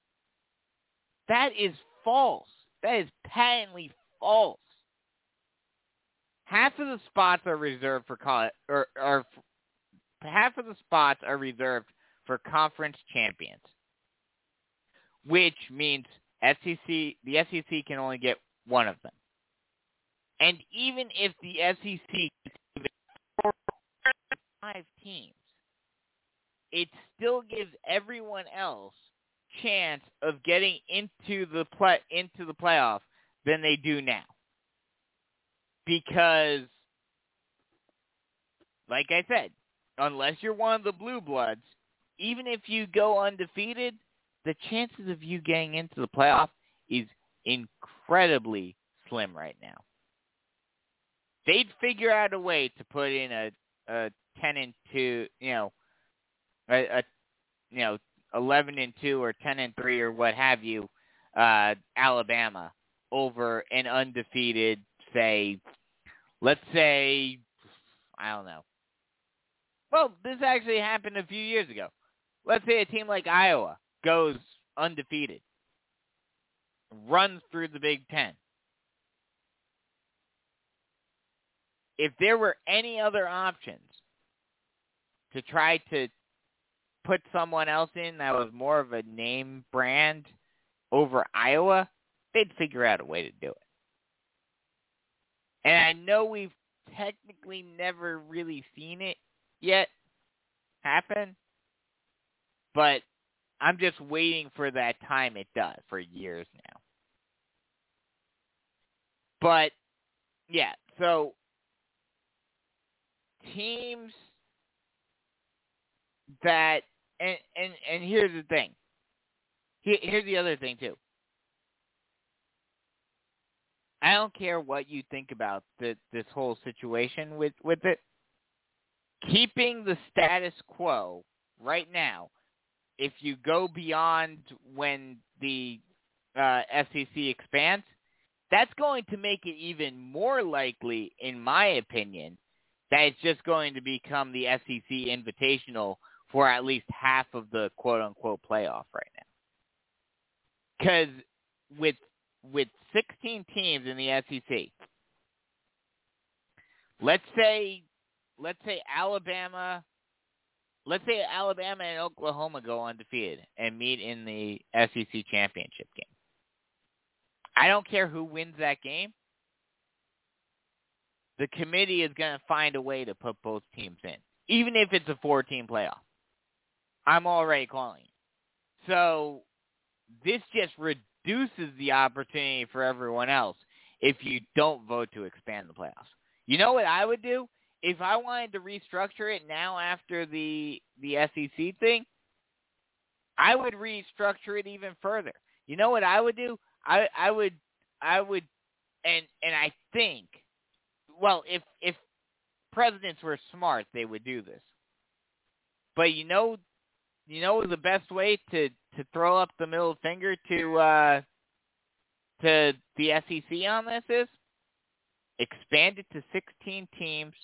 That is false. That is patently false. Half of the spots are reserved for college, or, or half of the spots are reserved for conference champions, which means SEC the SEC can only get one of them. And even if the SEC five teams, it still gives everyone else chance of getting into the play into the playoff than they do now. Because like I said, unless you're one of the blue bloods, even if you go undefeated, the chances of you getting into the playoff is incredibly slim right now. They'd figure out a way to put in a, a ten and two, you know, a, a you know eleven and two or ten and three or what have you, uh, Alabama over an undefeated, say, let's say, I don't know. Well, this actually happened a few years ago. Let's say a team like Iowa goes undefeated, runs through the Big Ten. If there were any other options to try to put someone else in that was more of a name brand over Iowa, they'd figure out a way to do it. And I know we've technically never really seen it yet happen, but I'm just waiting for that time it does for years now. But yeah, so teams that and and and here's the thing. Here, here's the other thing too. I don't care what you think about the, this whole situation with with it. Keeping the status quo right now, if you go beyond when the uh, SEC expands, that's going to make it even more likely, in my opinion, that it's just going to become the SEC Invitational for at least half of the quote unquote playoff right now. Because with with 16 teams in the SEC, let's say let's say Alabama let's say Alabama and Oklahoma go undefeated and meet in the SEC championship game. I don't care who wins that game. The committee is going to find a way to put both teams in, even if it's a four-team playoff. I'm already calling. So this just reduces the opportunity for everyone else if you don't vote to expand the playoffs. You know what I would do? If I wanted to restructure it now after the the SEC thing, I would restructure it even further. You know what I would do? I I would I would and and I think well if if presidents were smart, they would do this. But you know, you know the best way to to throw up the middle finger to uh, to the SEC on this is expand it to 16 teams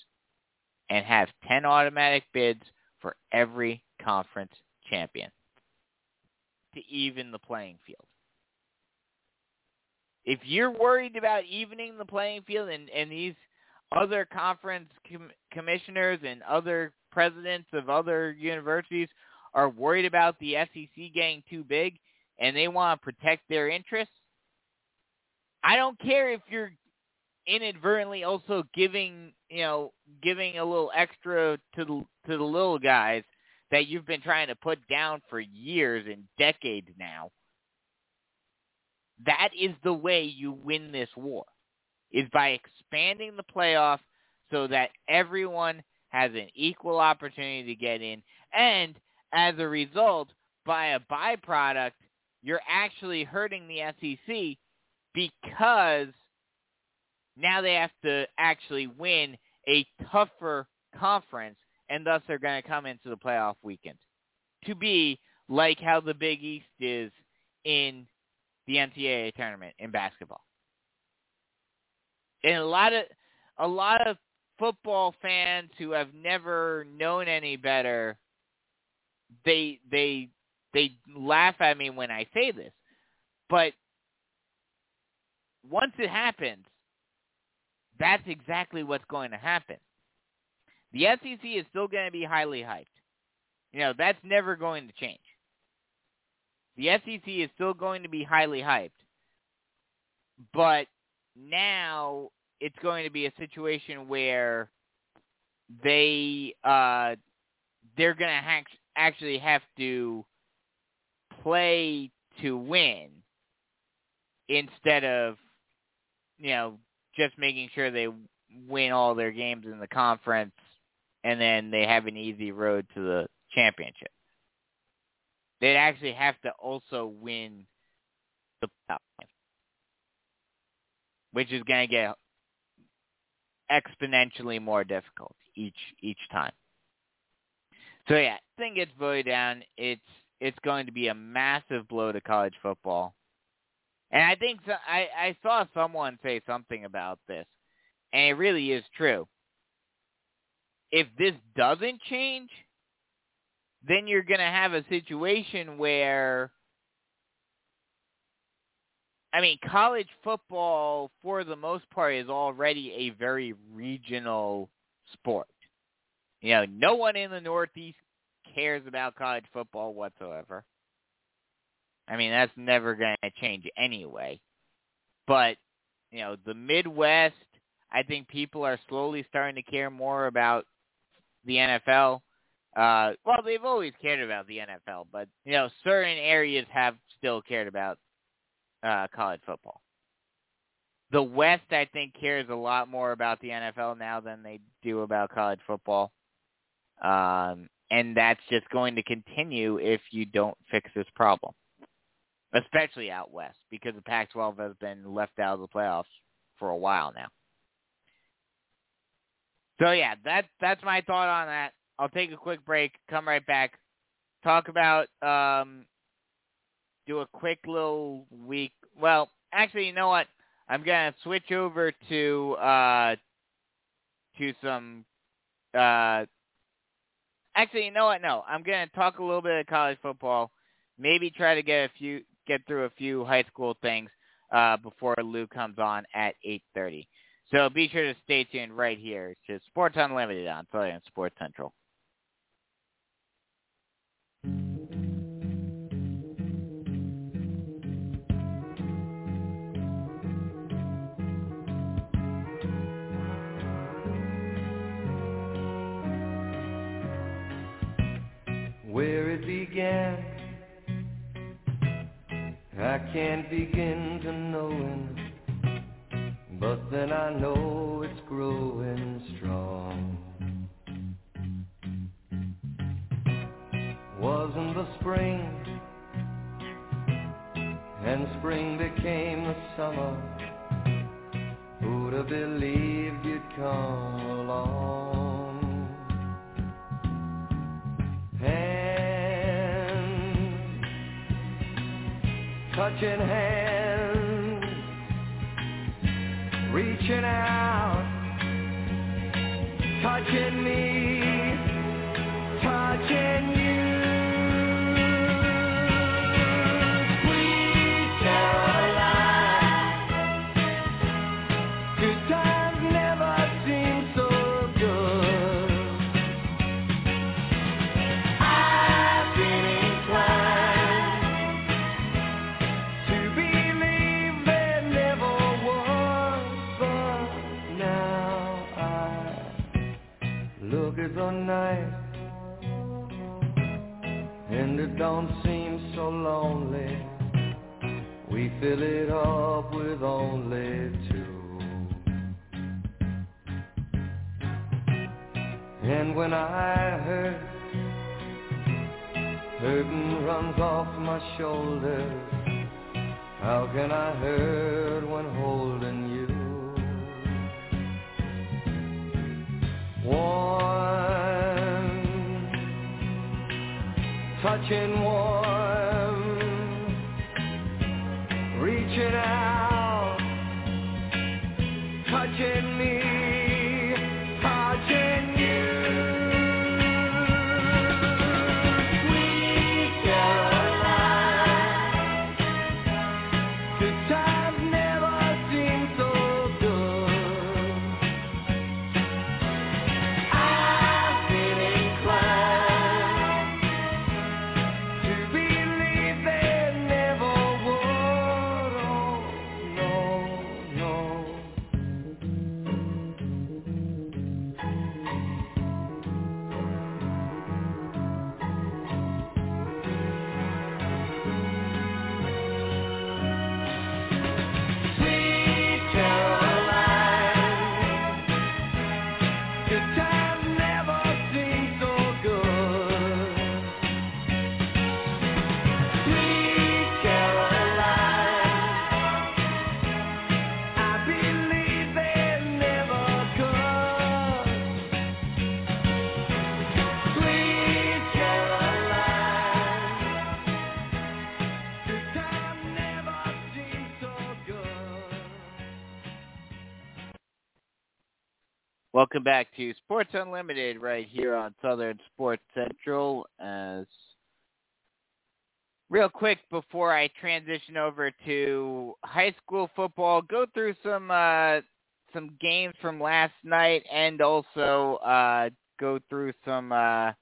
and have 10 automatic bids for every conference champion to even the playing field. If you're worried about evening the playing field and, and these other conference com- commissioners and other presidents of other universities are worried about the SEC getting too big and they want to protect their interests, I don't care if you're inadvertently also giving, you know, giving a little extra to the to the little guys that you've been trying to put down for years and decades now. That is the way you win this war. Is by expanding the playoff so that everyone has an equal opportunity to get in and as a result, by a byproduct, you're actually hurting the SEC because now they have to actually win a tougher conference, and thus they're going to come into the playoff weekend to be like how the Big East is in the NCAA tournament in basketball. And a lot of a lot of football fans who have never known any better they they they laugh at me when I say this, but once it happens, that's exactly what's going to happen. The SEC is still going to be highly hyped. You know, that's never going to change. The SEC is still going to be highly hyped. But now it's going to be a situation where they uh they're going to actually have to play to win instead of you know just making sure they win all their games in the conference and then they have an easy road to the championship. They'd actually have to also win the playoff, which is going to get exponentially more difficult each each time. So yeah, thing gets voted down. It's it's going to be a massive blow to college football. And I think so, I I saw someone say something about this, and it really is true. If this doesn't change, then you're going to have a situation where I mean, college football for the most part is already a very regional sport. You know, no one in the Northeast cares about college football whatsoever. I mean, that's never going to change anyway. But, you know, the Midwest, I think people are slowly starting to care more about the NFL. Uh, well, they've always cared about the NFL, but, you know, certain areas have still cared about uh, college football. The West, I think, cares a lot more about the NFL now than they do about college football. Um, and that's just going to continue if you don't fix this problem, especially out west, because the Pac-12 has been left out of the playoffs for a while now. So yeah, that's that's my thought on that. I'll take a quick break, come right back, talk about um, do a quick little week. Well, actually, you know what? I'm gonna switch over to uh, to some uh, Actually, you know what? No, I'm going to talk a little bit of college football. Maybe try to get a few, get through a few high school things uh, before Lou comes on at 8:30. So be sure to stay tuned right here to Sports Unlimited on Southern Sports Central. I can't begin to knowing, but then I know it's growing strong. Wasn't the spring, and spring became the summer. Who'd have believed you'd come along? Touching hands, reaching out, touching me, Welcome back to Sports Unlimited right here on Southern Sports Central. As real quick before I transition over to high school football, go through some uh, some games from last night and also uh, go through some uh,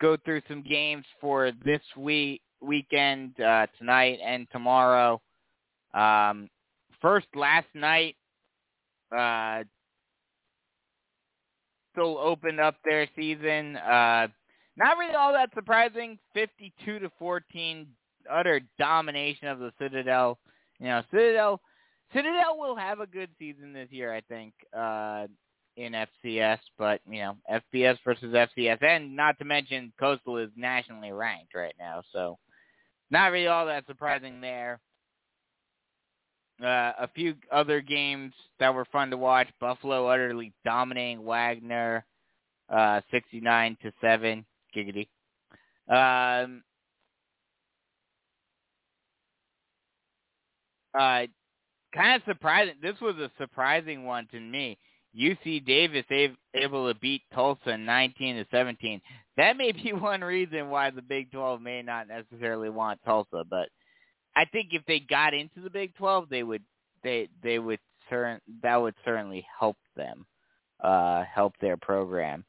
go through some games for this week weekend uh, tonight and tomorrow. Um, first, last night. Uh, opened up their season. Uh, not really all that surprising. 52 to 14, utter domination of the Citadel. You know, Citadel, Citadel will have a good season this year, I think, uh, in FCS. But you know, FBS versus FCS, and not to mention Coastal is nationally ranked right now, so not really all that surprising there. Uh, a few other games that were fun to watch. Buffalo utterly dominating Wagner, uh, 69 to 7. Giggity. Um, uh, kind of surprising. This was a surprising one to me. UC Davis able to beat Tulsa 19 to 17. That may be one reason why the Big 12 may not necessarily want Tulsa, but I think if they got into the Big 12, they would they they would certain that would certainly help them uh help their program.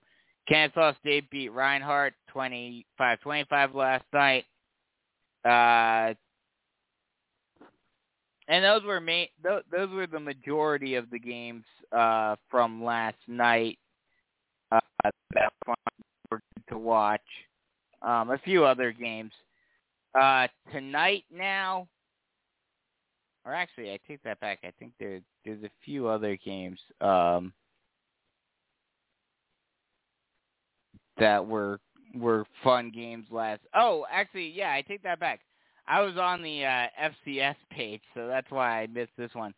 Kansas State beat Reinhardt 25-25 last night. Uh and those were ma- those, those were the majority of the games uh from last night uh that were to watch. Um a few other games. Uh, tonight now, or actually, I take that back. I think there there's a few other games um, that were were fun games last. Oh, actually, yeah, I take that back. I was on the uh, FCS page, so that's why I missed this one.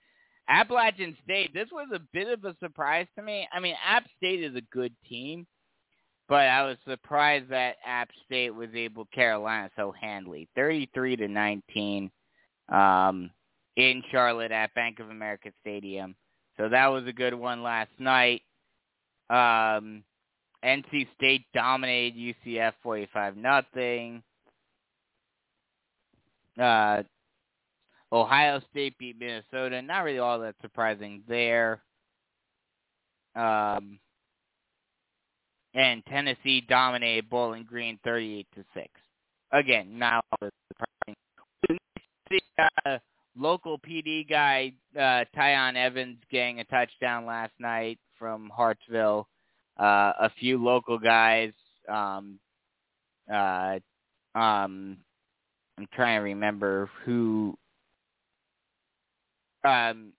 Appalachian State. This was a bit of a surprise to me. I mean, App State is a good team. But I was surprised that App State was able Carolina so handily, 33 to 19, um, in Charlotte at Bank of America Stadium. So that was a good one last night. Um, NC State dominated UCF 45 nothing. Uh, Ohio State beat Minnesota. Not really all that surprising there. Um, and Tennessee dominated Bowling Green 38 to six. Again, that surprising. The uh, local PD guy uh, Tiyon Evans getting a touchdown last night from Hartsville. Uh, a few local guys. Um, uh, um, I'm trying to remember who. Um,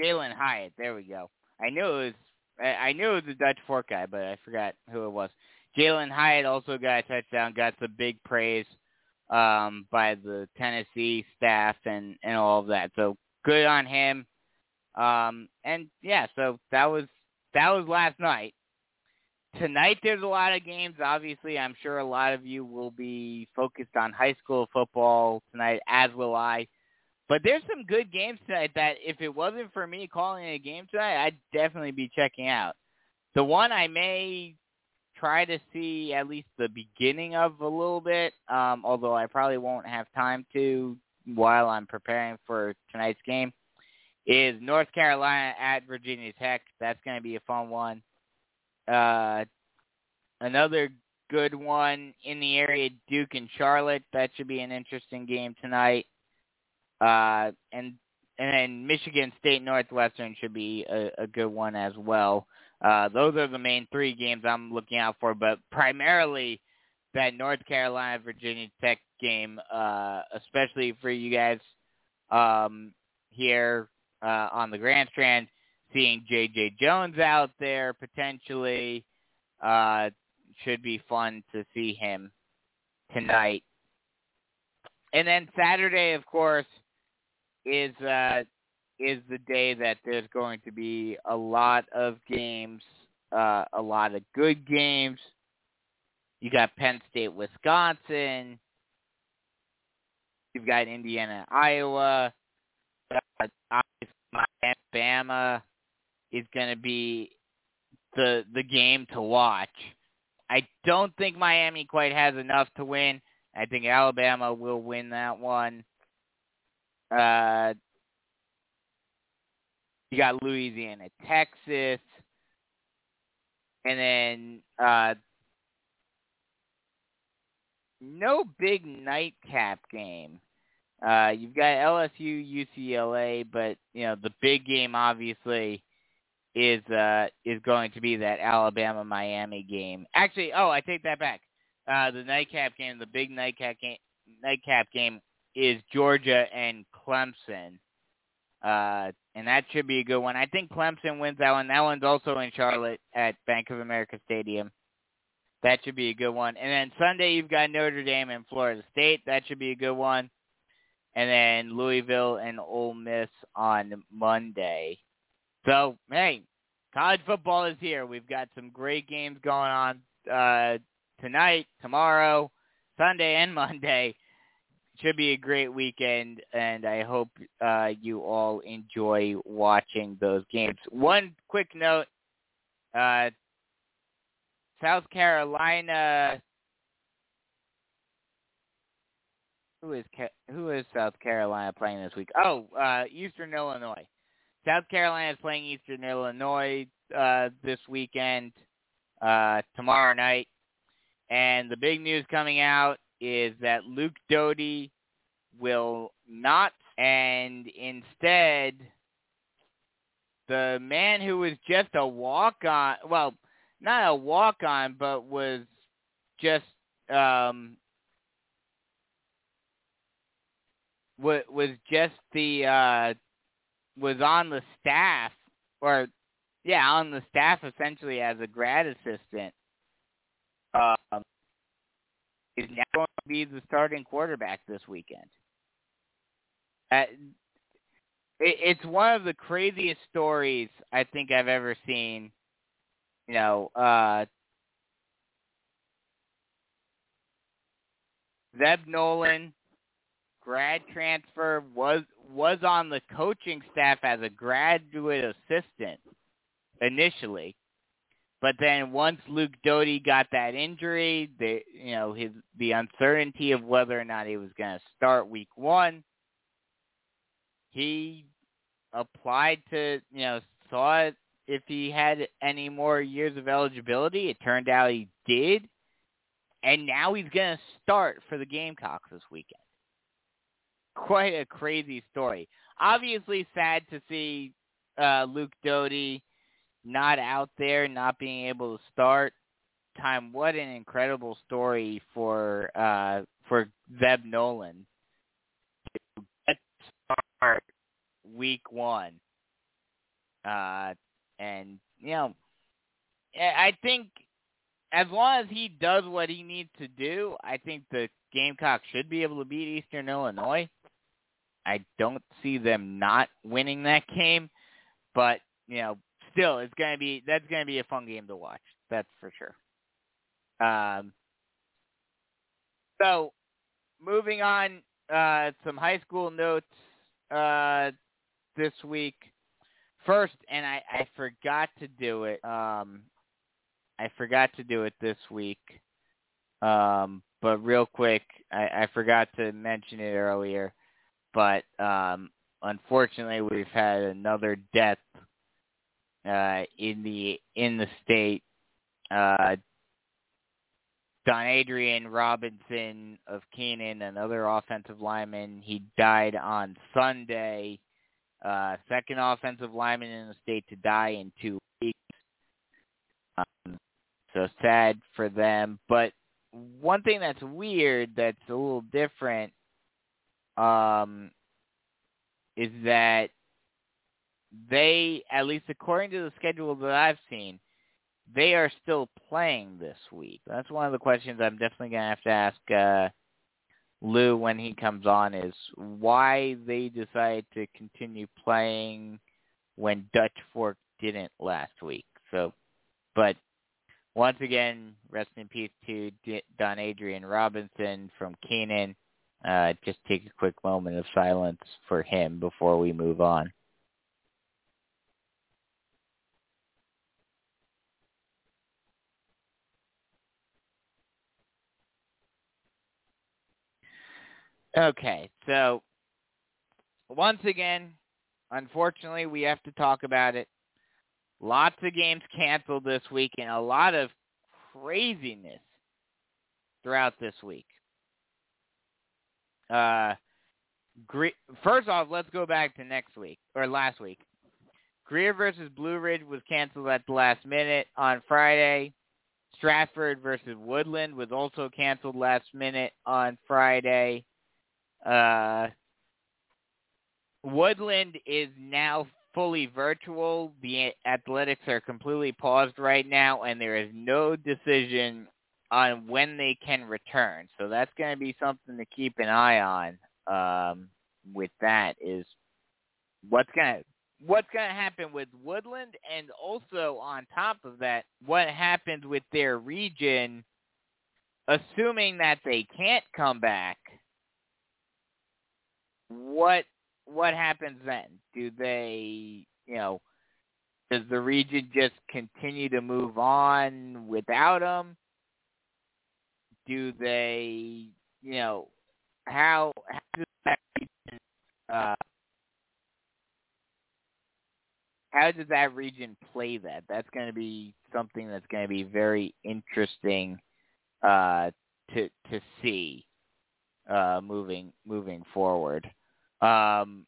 Jalin Hyatt. There we go. I knew it was. I knew it was a Dutch Fork guy, but I forgot who it was. Jalin Hyatt also got a touchdown. Got some big praise um, by the Tennessee staff and and all of that. So good on him. Um, and yeah, so that was that was last night. Tonight there's a lot of games. Obviously, I'm sure a lot of you will be focused on high school football tonight, as will I. But there's some good games tonight that if it wasn't for me calling a game tonight, I'd definitely be checking out. The one I may try to see at least the beginning of a little bit, um, although I probably won't have time to while I'm preparing for tonight's game, is North Carolina at Virginia Tech. That's going to be a fun one. Uh, another good one in the area, Duke and Charlotte. That should be an interesting game tonight. Uh, and and Michigan State Northwestern should be a, a good one as well. Uh, those are the main three games I'm looking out for, but primarily that North Carolina Virginia Tech game, uh, especially for you guys um, here uh, on the Grand Strand, seeing J.J. Jones out there potentially uh, should be fun to see him tonight. And then Saturday, of course, is uh, is the day that there's going to be a lot of games, uh, a lot of good games. You got Penn State, Wisconsin. You've got Indiana, Iowa. Uh, Alabama is going to be the the game to watch. I don't think Miami quite has enough to win. I think Alabama will win that one. Uh, you got Louisiana, Texas, and then uh, no big nightcap game. Uh, you've got LSU, UCLA, but you know the big game obviously is uh, is going to be that Alabama Miami game. Actually, oh, I take that back. Uh, the nightcap game, the big nightcap game, nightcap game is Georgia and Clemson. Uh, and that should be a good one. I think Clemson wins that one. That one's also in Charlotte at Bank of America Stadium. That should be a good one. And then Sunday you've got Notre Dame and Florida State. That should be a good one. And then Louisville and Ole Miss on Monday. So, hey, college football is here. We've got some great games going on uh, tonight, tomorrow, Sunday, and Monday should be a great weekend, and I hope uh, you all enjoy watching those games. One quick note: uh, South Carolina. Who is who is South Carolina playing this week? Oh, uh, Eastern Illinois. South Carolina is playing Eastern Illinois uh, this weekend, uh, tomorrow night. And the big news coming out is that Luke Doty will not, and instead, the man who was just a walk-on, well, not a walk-on, but was just um, was just the uh, was on the staff, or yeah, on the staff essentially as a grad assistant. Um, is now be the starting quarterback this weekend. Uh, it, it's one of the craziest stories I think I've ever seen you know, uh, Zeb Noland, grad transfer, was was on the coaching staff as a graduate assistant initially. But then once Luke Doty got that injury, the you know his the uncertainty of whether or not he was going to start Week One, he applied to you know saw if he had any more years of eligibility. It turned out he did, and now he's going to start for the Gamecocks this weekend. Quite a crazy story. Obviously, sad to see uh, Luke Doty not out there, not being able to start. Time, what an incredible story for uh, for Zeb Noland to get start week one. Uh, and you know, I think as long as he does what he needs to do, I think the Gamecocks should be able to beat Eastern Illinois. I don't see them not winning that game, but you know, still, it's gonna be that's gonna be a fun game to watch. That's for sure. Um, so, moving on, uh, some high school notes uh, this week. First, and I, I forgot to do it. Um, I forgot to do it this week. Um, but real quick, I, I forgot to mention it earlier. But um, unfortunately, we've had another death uh, in the in the state. Uh, Don Adrian Robinson of Keenan, another offensive lineman, he died on Sunday. Uh, second offensive lineman in the state to die in two weeks. Um, so sad for them. But one thing that's weird, that's a little different, um, is that they, at least according to the schedule that I've seen, they are still playing this week. That's one of the questions I'm definitely going to have to ask uh, Lou when he comes on is why they decided to continue playing when Dutch Fork didn't last week. So, but once again, rest in peace to Don Adrian Robinson from Keenan. Uh, just take a quick moment of silence for him before we move on. Okay, so once again, unfortunately, we have to talk about it. Lots of games canceled this week and a lot of craziness throughout this week. Uh, first off, let's go back to next week or last week. Greer versus Blue Ridge was canceled at the last minute on Friday. Stratford versus Woodland was also canceled last minute on Friday. Uh, Woodland is now fully virtual. The athletics are completely paused right now, and there is no decision on when they can return. So that's going to be something to keep an eye on. Um, with that is what's going to what's going to happen with Woodland, and also on top of that, what happens with their region, assuming that they can't come back what what happens then? Do they, you know, does the region just continue to move on without them? Do they, you know, how how does that region, uh, how does that region play that? That's going to be something that's going to be very interesting uh, to to see uh, moving moving forward. Um,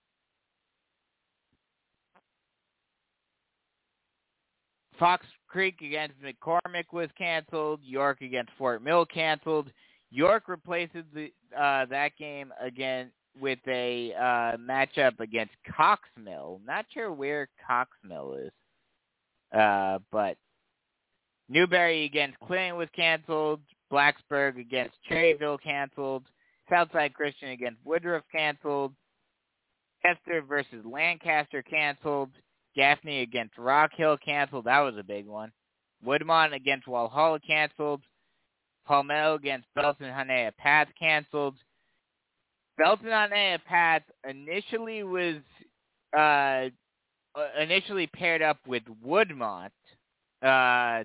Fox Creek against McCormick was canceled. York against Fort Mill canceled. York replaces the, uh, that game again with a uh, matchup against Cox Mill. Not sure where Cox Mill is, uh, but Newberry against Clinton was canceled. Blacksburg against Cherryville canceled. Southside Christian against Woodruff canceled. Chester versus Lancaster canceled. Gaffney against Rock Hill canceled. That was a big one. Woodmont against Walhalla canceled. Palmetto against Belton-Honea Path canceled. Belton-Honea Path initially was uh, initially paired up with Woodmont, uh,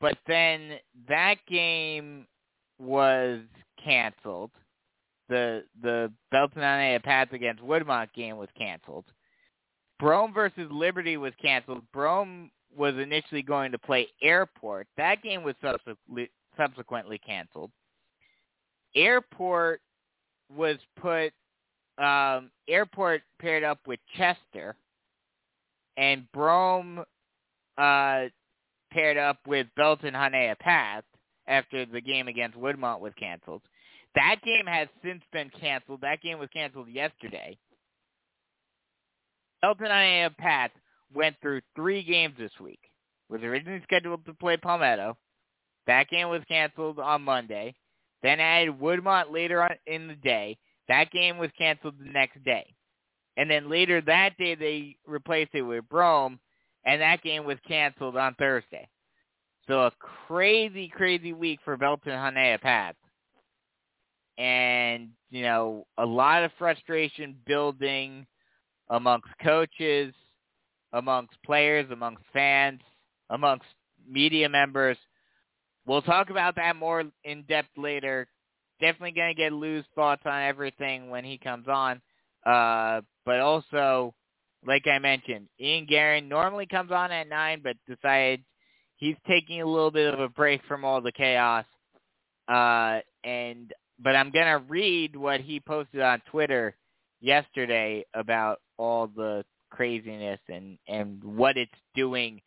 but then that game was canceled. The the Belton-Honea Path against Woodmont game was canceled. Broome versus Liberty was canceled. Broome was initially going to play Airport. That game was subsequently, subsequently canceled. Airport was put um, Airport paired up with Chester, and Broome uh, paired up with Belton-Honea Path after the game against Woodmont was canceled. That game has since been canceled. That game was canceled yesterday. Belton-Honea Path went through three games this week. Was originally scheduled to play Palmetto. That game was canceled on Monday. Then added Woodmont later on in the day. That game was canceled the next day. And then later that day they replaced it with Broome, and that game was canceled on Thursday. So a crazy, crazy week for Belton-Honea Path. And, you know, a lot of frustration building amongst coaches, amongst players, amongst fans, amongst media members. We'll talk about that more in depth later. Definitely going to get Lou's thoughts on everything when he comes on. Uh, but also, like I mentioned, Ian Guerin normally comes on at 9, but decided he's taking a little bit of a break from all the chaos. Uh, and but I'm going to read what he posted on Twitter yesterday about all the craziness and and what it's doing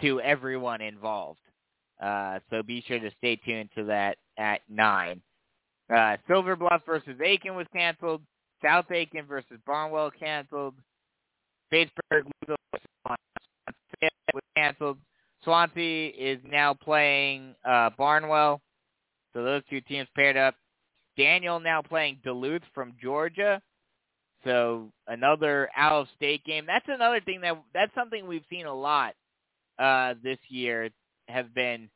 to everyone involved. Uh, so be sure to stay tuned to that at nine. Uh, Silver Bluff versus Aiken was canceled. South Aiken versus Barnwell canceled. Batesburg was canceled. Swansea is now playing uh, Barnwell. So those two teams paired up. Daniel now playing Duluth from Georgia. So another out of state game. That's another thing that that's something we've seen a lot uh, this year have been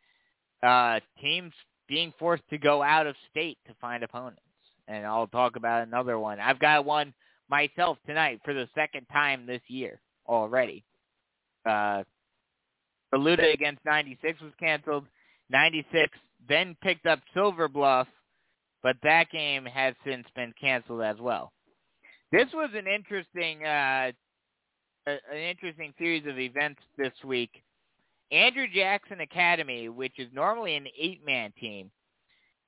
uh, teams being forced to go out of state to find opponents. And I'll talk about another one. I've got one myself tonight for the second time this year already. Uh, Saluda against 96 was canceled. 96 then picked up Silver Bluff, but that game has since been canceled as well. This was an interesting, uh, an interesting series of events this week. Andrew Jackson Academy, which is normally an eight-man team,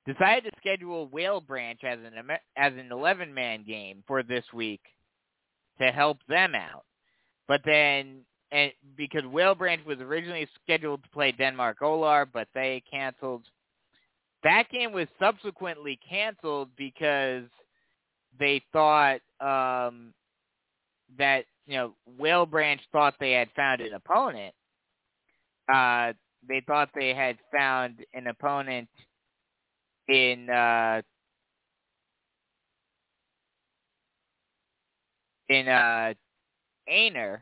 decided to schedule Whale Branch as an as an 11-man game for this week to help them out. But then, and because Whale Branch was originally scheduled to play Denmark Olar, but they canceled. That game was subsequently canceled because they thought um, that you know Whale Branch thought they had found an opponent. Uh, they thought they had found an opponent in uh, in uh, Aynor,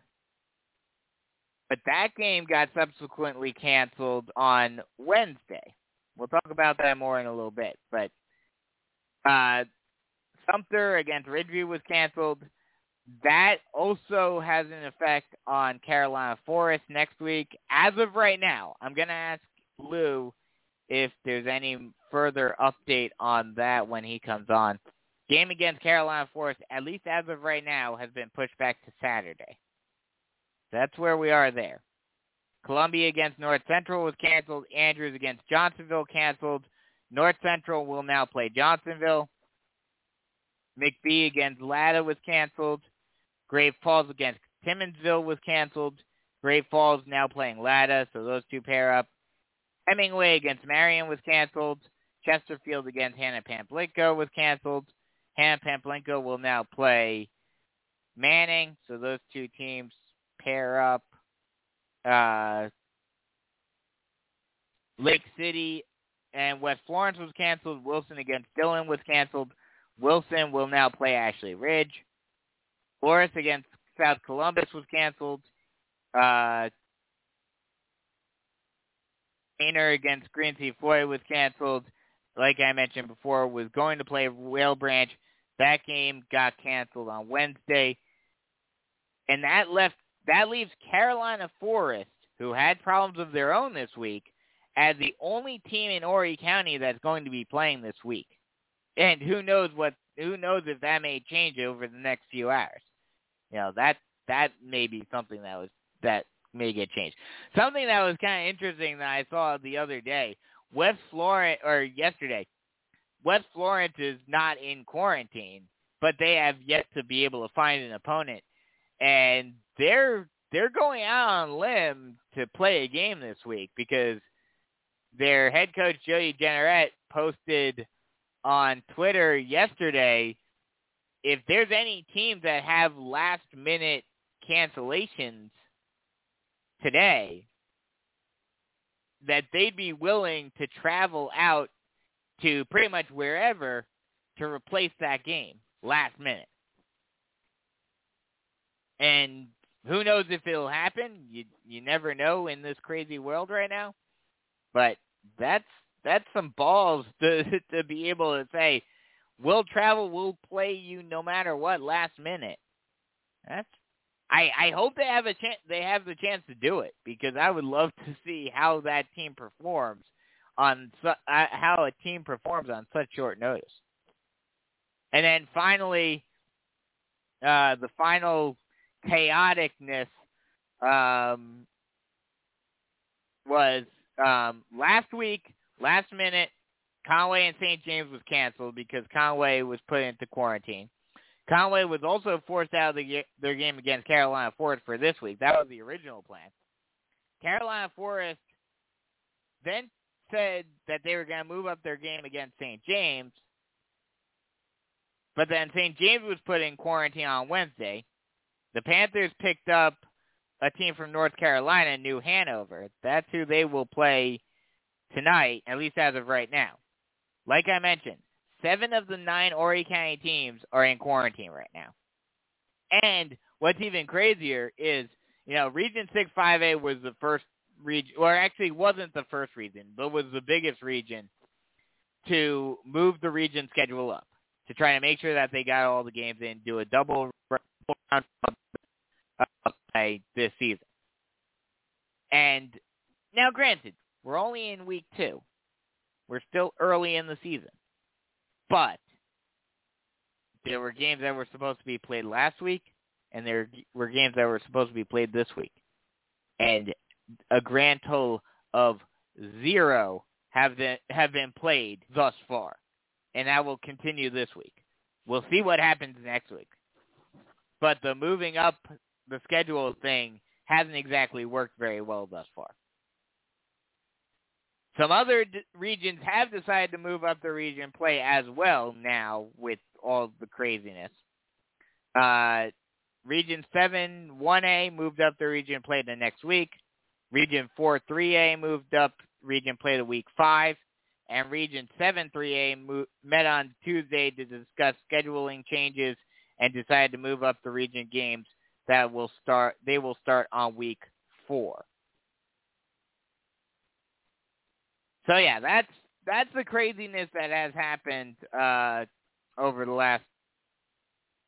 but that game got subsequently canceled on Wednesday. We'll talk about that more in a little bit, but uh, Sumter against Ridgeview was canceled. That also has an effect on Carolina Forest next week. As of right now, I'm going to ask Lou if there's any further update on that when he comes on. Game against Carolina Forest, at least as of right now, has been pushed back to Saturday. That's where we are there. Columbia against North Central was canceled. Andrews against Johnsonville canceled. North Central will now play Johnsonville. McBee against Latta was canceled. Great Falls against Timmonsville was canceled. Great Falls now playing Latta, so those two pair up. Hemingway against Marion was canceled. Chesterfield against Hannah Pamplico was canceled. Hannah Pamplico will now play Manning, so those two teams pair up. Uh, Lake City and West Florence was canceled. Wilson against Dillon was canceled. Wilson will now play Ashley Ridge. Forest against South Columbus was canceled. Uh, Painter against Quincy Foy was canceled. Like I mentioned before, was going to play Whale Branch. That game got canceled on Wednesday. And that left that leaves Carolina Forest, who had problems of their own this week, as the only team in Horry County that's going to be playing this week. And who knows what who knows if that may change over the next few hours. You know, that that may be something that was that may get changed. Something that was kind of interesting that I saw the other day, West Florence or yesterday, West Florence is not in quarantine, but they have yet to be able to find an opponent, and they're they're going out on limb to play a game this week because their head coach Jody Jenerette posted on Twitter yesterday if there's any teams that have last minute cancellations today that they'd be willing to travel out to pretty much wherever to replace that game last minute. And who knows if it'll happen? You you never know in this crazy world right now. But that's that's some balls to to be able to say, we'll travel, we'll play you no matter what last minute. That's I I hope they have a chance they have the chance to do it because I would love to see how that team performs on su- uh, how a team performs on such short notice. And then finally, uh, the final chaoticness um, was um, last week, last minute. Conway and St. James was canceled because Conway was put into quarantine. Conway was also forced out of the, their game against Carolina Forest for this week. That was the original plan. Carolina Forest then said that they were going to move up their game against St. James, but then St. James was put in quarantine on Wednesday. The Panthers picked up a team from North Carolina, New Hanover. That's who they will play tonight, at least as of right now. Like I mentioned, seven of the nine Horry County teams are in quarantine right now. And what's even crazier is, you know, Region 6 5A was the first region, or actually wasn't the first region, but was the biggest region to move the region schedule up to try to make sure that they got all the games in, do a double round uh, this season. And now, granted, we're only in week two. We're still early in the season. But there were games that were supposed to be played last week, and there were games that were supposed to be played this week. And a grand total of zero have been, have been played thus far. And that will continue this week. We'll see what happens next week. But the moving up the schedule thing hasn't exactly worked very well thus far. Some other d- regions have decided to move up the region play as well now with all the craziness. Uh, region 7 1A moved up the region play the next week. Region 4 3A moved up region play the week 5. And Region 7 3A mo- met on Tuesday to discuss scheduling changes and decided to move up the region games that will start they will start on week 4. So yeah, that's that's the craziness that has happened uh, over the last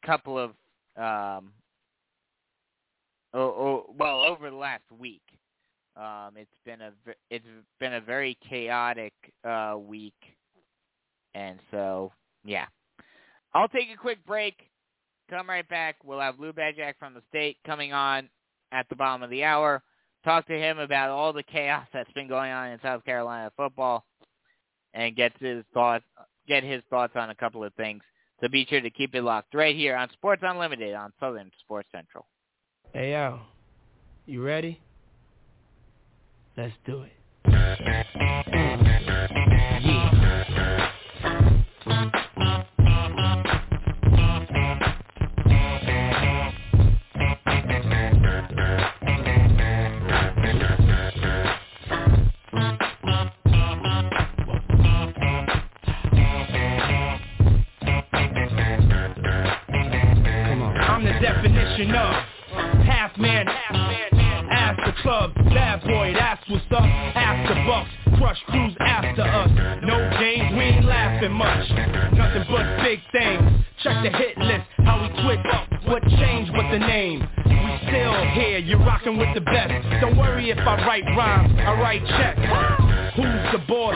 couple of um, oh, oh, well over the last week. Um, it's been a it's been a very chaotic uh, week, and so yeah, I'll take a quick break. Come right back. We'll have Lou Bezjak from the state coming on at the bottom of the hour talk to him about all the chaos that's been going on in South Carolina football and get his thoughts get his thoughts on a couple of things. So be sure to keep it locked right here on Sports Unlimited on Southern Sports Central. Hey Al, you ready? Let's do it. Of half man, half man, the club, bad boy, that's what's up after bucks. Crush crews after us. No games, we ain't laughing much. Nothing but big things. Check the hit list, how we quick up. What changed but the name? We still here, you're rocking with the best. Don't worry if I write rhymes, I write checks. Who's the boss?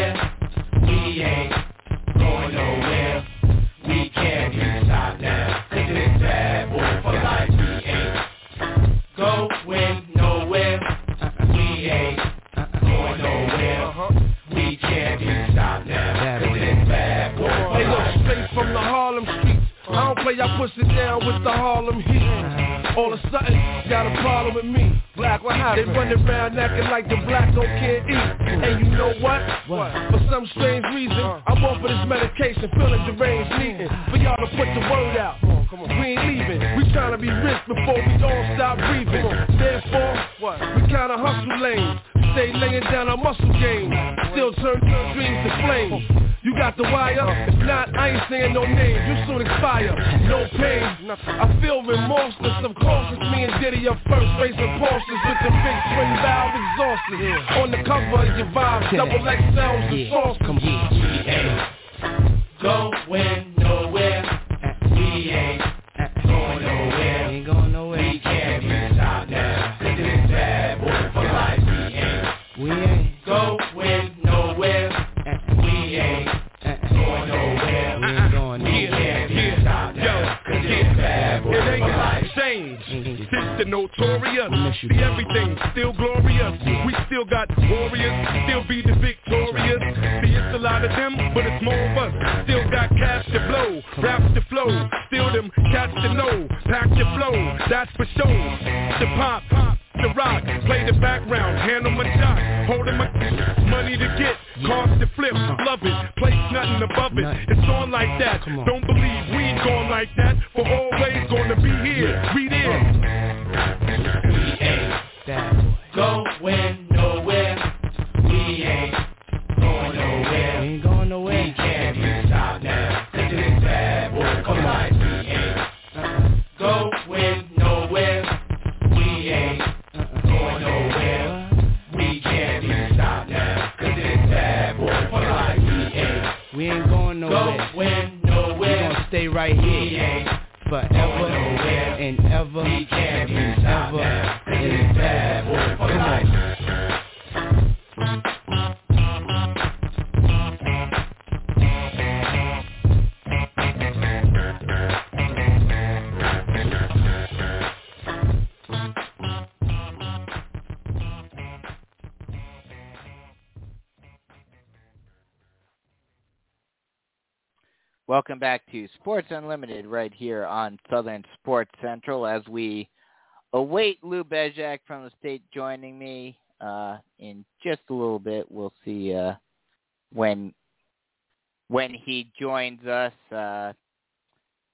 Don't play, I push it down with the Harlem heat. All of a sudden, got a problem with me. Black, what happened? They running around acting like the black don't can't eat. And you know what? What? For some strange reason, uh-huh. I'm off of this medication, feeling deranged, needing for y'all to put the word out. We ain't leaving. We trying to be rich before we all stop breathing. Therefore, what? We kinda hustle lanes. Stay laying down our muscle game. Still turn your dreams to flames. You got the wire? If not, I ain't saying no names. You soon expire. No pain. I feel remorseless. Of course, it's me and Diddy up first, racing Porsches with the big twin valve exhausters. On the cover of your vibe, double X sounds and sauces. Come on. Going nowhere. We ain't going nowhere. We ain't. going nowhere. We ain't going nowhere. We ain't going We nowhere. can't stop now. Cause it's bad boy It for ain't life. changed since the notorious. We See everything still glorious. We still got warriors, still be the victorious. See it's a lot of them, but it's more of us. Still got cash to blow, raps to flow, still them cats to know. Pack your flow, that's for sure. The pop, pop, the rock, play the background, handle my shot, holding my money to get, cars to flip, love it, place nothing above it. It's on like that. Don't believe we ain't going like that. For always gonna be here. We there. We ain't forever and ever and ever. And it's bad boy Welcome back to Sports Unlimited right here on Southern Sports Central as we await Lou Bezjak from the state joining me uh, in just a little bit. We'll see uh, when when he joins us. Uh,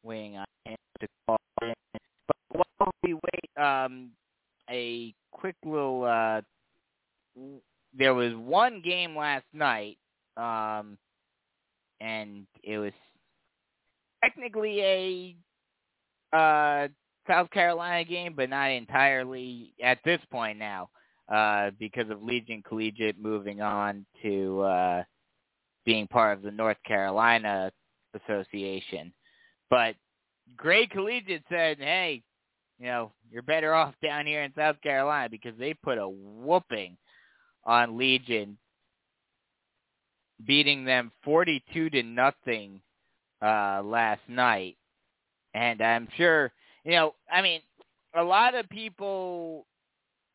waiting on him to call in. But while we wait, um, a quick little. Uh, there was one game last night, um, and it was technically a uh, South Carolina game, but not entirely at this point now, uh, because of Legion Collegiate moving on to uh, being part of the North Carolina Association. But Gray Collegiate said, "Hey, you know, you're better off down here in South Carolina because they put a whooping on Legion, beating them 42 to nothing uh, last night. And I'm sure, you know, I mean, a lot of people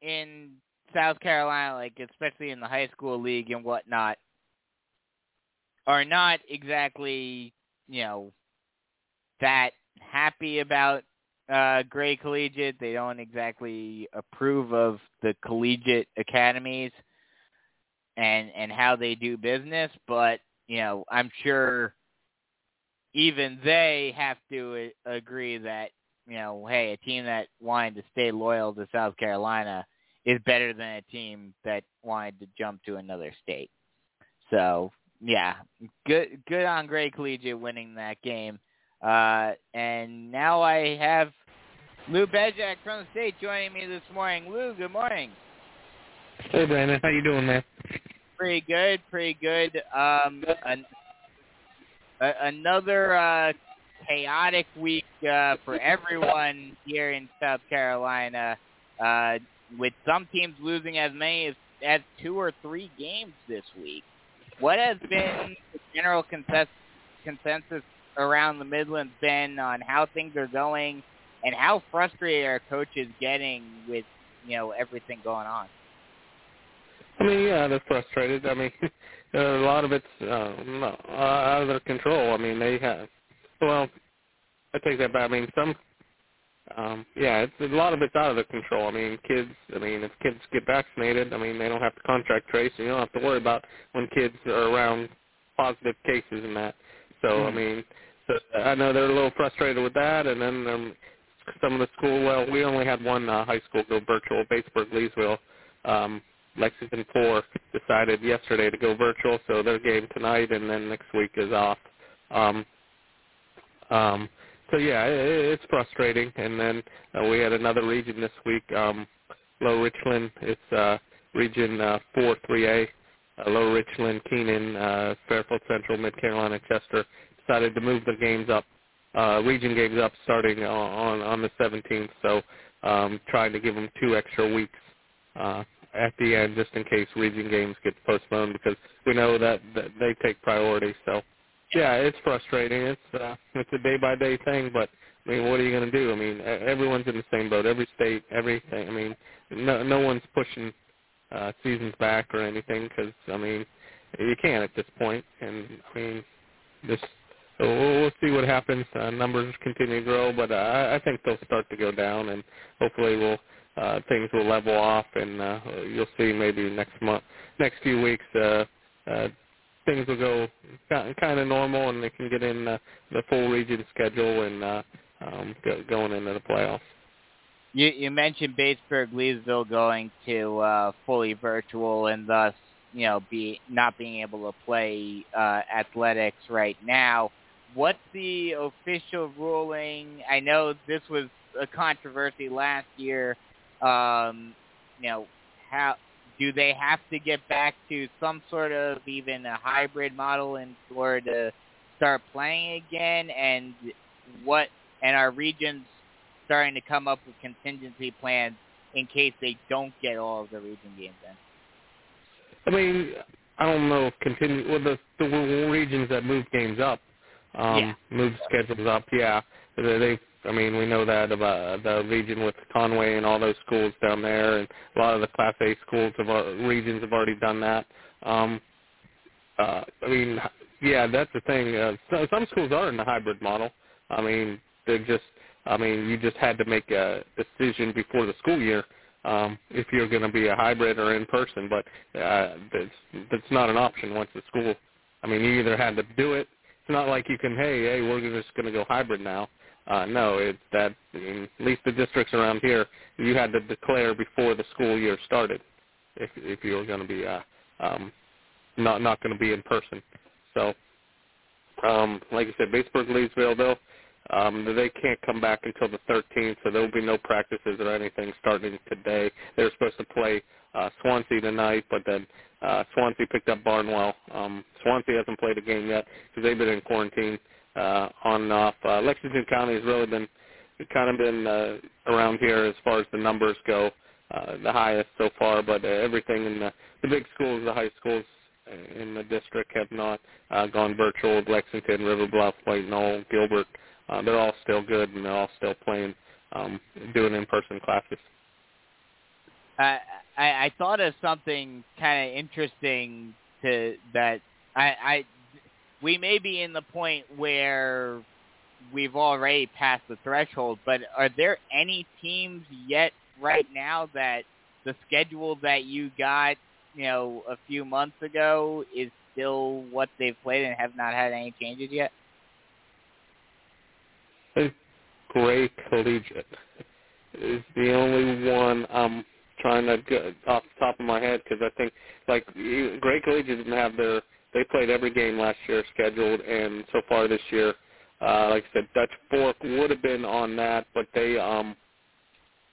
in South Carolina, like especially in the high school league and whatnot, are not exactly, you know, that happy about uh, Gray Collegiate. They don't exactly approve of the collegiate academies and and how they do business. But you know, I'm sure even they have to uh, agree that you know, hey, a team that wanted to stay loyal to South Carolina is better than a team that wanted to jump to another state. So yeah, good good on Gray Collegiate winning that game. Uh, and now I have Lou Bezjak from the state joining me this morning. Lou, good morning. Hey Brandon, how you doing, man? Pretty good, pretty good. Um, an, another uh, chaotic week uh, for everyone here in South Carolina, uh, with some teams losing as many as, as two or three games this week. What has been the general consensus, consensus around the Midlands been on how things are going and how frustrated are coaches getting with you know everything going on? I mean, yeah, they're frustrated. I mean, a lot of it's uh, out of their control. I mean, they have. Well, I take that back. I mean, some. Um, yeah, it's a lot of it's out of their control. I mean, kids. I mean, if kids get vaccinated, I mean, they don't have to contract trace, and you don't have to worry about when kids are around positive cases and that. So, mm-hmm. I mean, so I know they're a little frustrated with that, and then um, some of the school. Well, we only had one uh, high school go virtual, Batesburg Leesville. Um, Lexington Four decided yesterday to go virtual, so their game tonight and then next week is off. Um, um, so yeah, it, it's frustrating. And then uh, we had another region this week, um, Low Richland. It's uh, Region uh, 4 3A. Uh, Low Richland, Keenan, uh, Fairfield Central, Mid Carolina, Chester decided to move the games up, uh, region games up starting on on the 17th. So um, trying to give them two extra weeks uh, at the end just in case region games get postponed because we know that, that they take priority. So yeah, it's frustrating. It's uh, it's a day by day thing, but I mean, what are you going to do? I mean, everyone's in the same boat. Every state, everything. I mean, no no one's pushing uh, seasons back or anything because I mean, you can't at this point. And I mean, so we'll, we'll see what happens. Uh, numbers continue to grow, but uh, I think they'll start to go down, and hopefully we'll uh, things will level off, and uh, you'll see maybe next month, next few weeks, uh, uh, things will go kind of normal, and they can get in uh, the full region schedule and uh, um, go, going into the playoffs. You, you mentioned Batesburg Leesville going to uh, fully virtual, and thus you know be not being able to play uh, athletics right now. What's the official ruling? I know this was a controversy last year. Um, you know how do they have to get back to some sort of even a hybrid model in order to start playing again? And what and are regions starting to come up with contingency plans in case they don't get all of the region games in? I mean, I don't know continue well the the regions that move games up, um, yeah. move schedules up. Yeah, they I mean, we know that about the region with Conway and all those schools down there, and a lot of the Class A schools of our regions have already done that. Um, uh, I mean, yeah, that's the thing. Uh, so, some schools are in the hybrid model. I mean, they're just. I mean, you just had to make a decision before the school year um, if you're going to be a hybrid or in person. But uh, that's that's not an option once the school. I mean, you either had to do it. It's not like you can, hey, hey, we're just going to go hybrid now. Uh, no, it's that in at least the districts around here, you had to declare before the school year started if if you were going to be uh, um, not not going to be in person. So, um, like I said, Batesburg, Leesville, they'll um, they can't come back until the 13th, so there will be no practices or anything starting today. They're supposed to play uh, Swansea tonight, but then uh, Swansea picked up Barnwell. Um, Swansea hasn't played a game yet because they've been in quarantine uh, on and off. Uh, Lexington County has really been kind of been uh, around here as far as the numbers go, uh, the highest so far. But uh, everything in the the big schools, the high schools in the district have not uh, gone virtual. Lexington, River Bluff, White Knoll, Gilbert, uh, they're all still good and they're all still playing, um, doing in-person classes. I, I I thought of something kind of interesting to that I I we may be in the point where we've already passed the threshold, but are there any teams yet right now that the schedule that you got, you know, a few months ago is still what they've played and have not had any changes yet? Gray Collegiate is the only one I'm trying to get off the top of my head because I think like Gray Collegiate didn't have their they played every game last year scheduled, and so far this year, uh, like I said, Dutch Fork would have been on that, but they um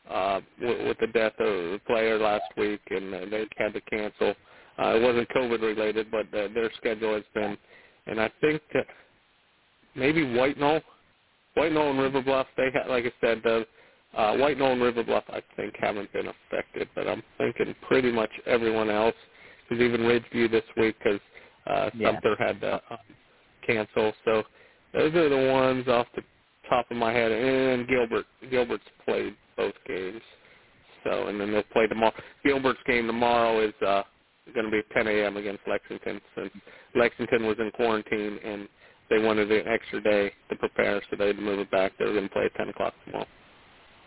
uh with, with the death of the player last week, and uh, they had to cancel. Uh, it wasn't COVID related, but uh, their schedule has been, and I think maybe White Knoll, White Knoll and River Bluff. They had, like I said, the uh, White Knoll and River Bluff, I think, haven't been affected, but I'm thinking pretty much everyone else. Because even Ridgeview this week, because uh, Yeah. Sumter had to uh, cancel. So those are the ones off the top of my head. And Gilbert, Gilbert's played both games. So and then they'll play tomorrow. Gilbert's game tomorrow is uh, going to be 10 a.m. against Lexington, since Lexington was in quarantine and they wanted an extra day to prepare, so they had to move it back. They're going to play at 10 o'clock tomorrow.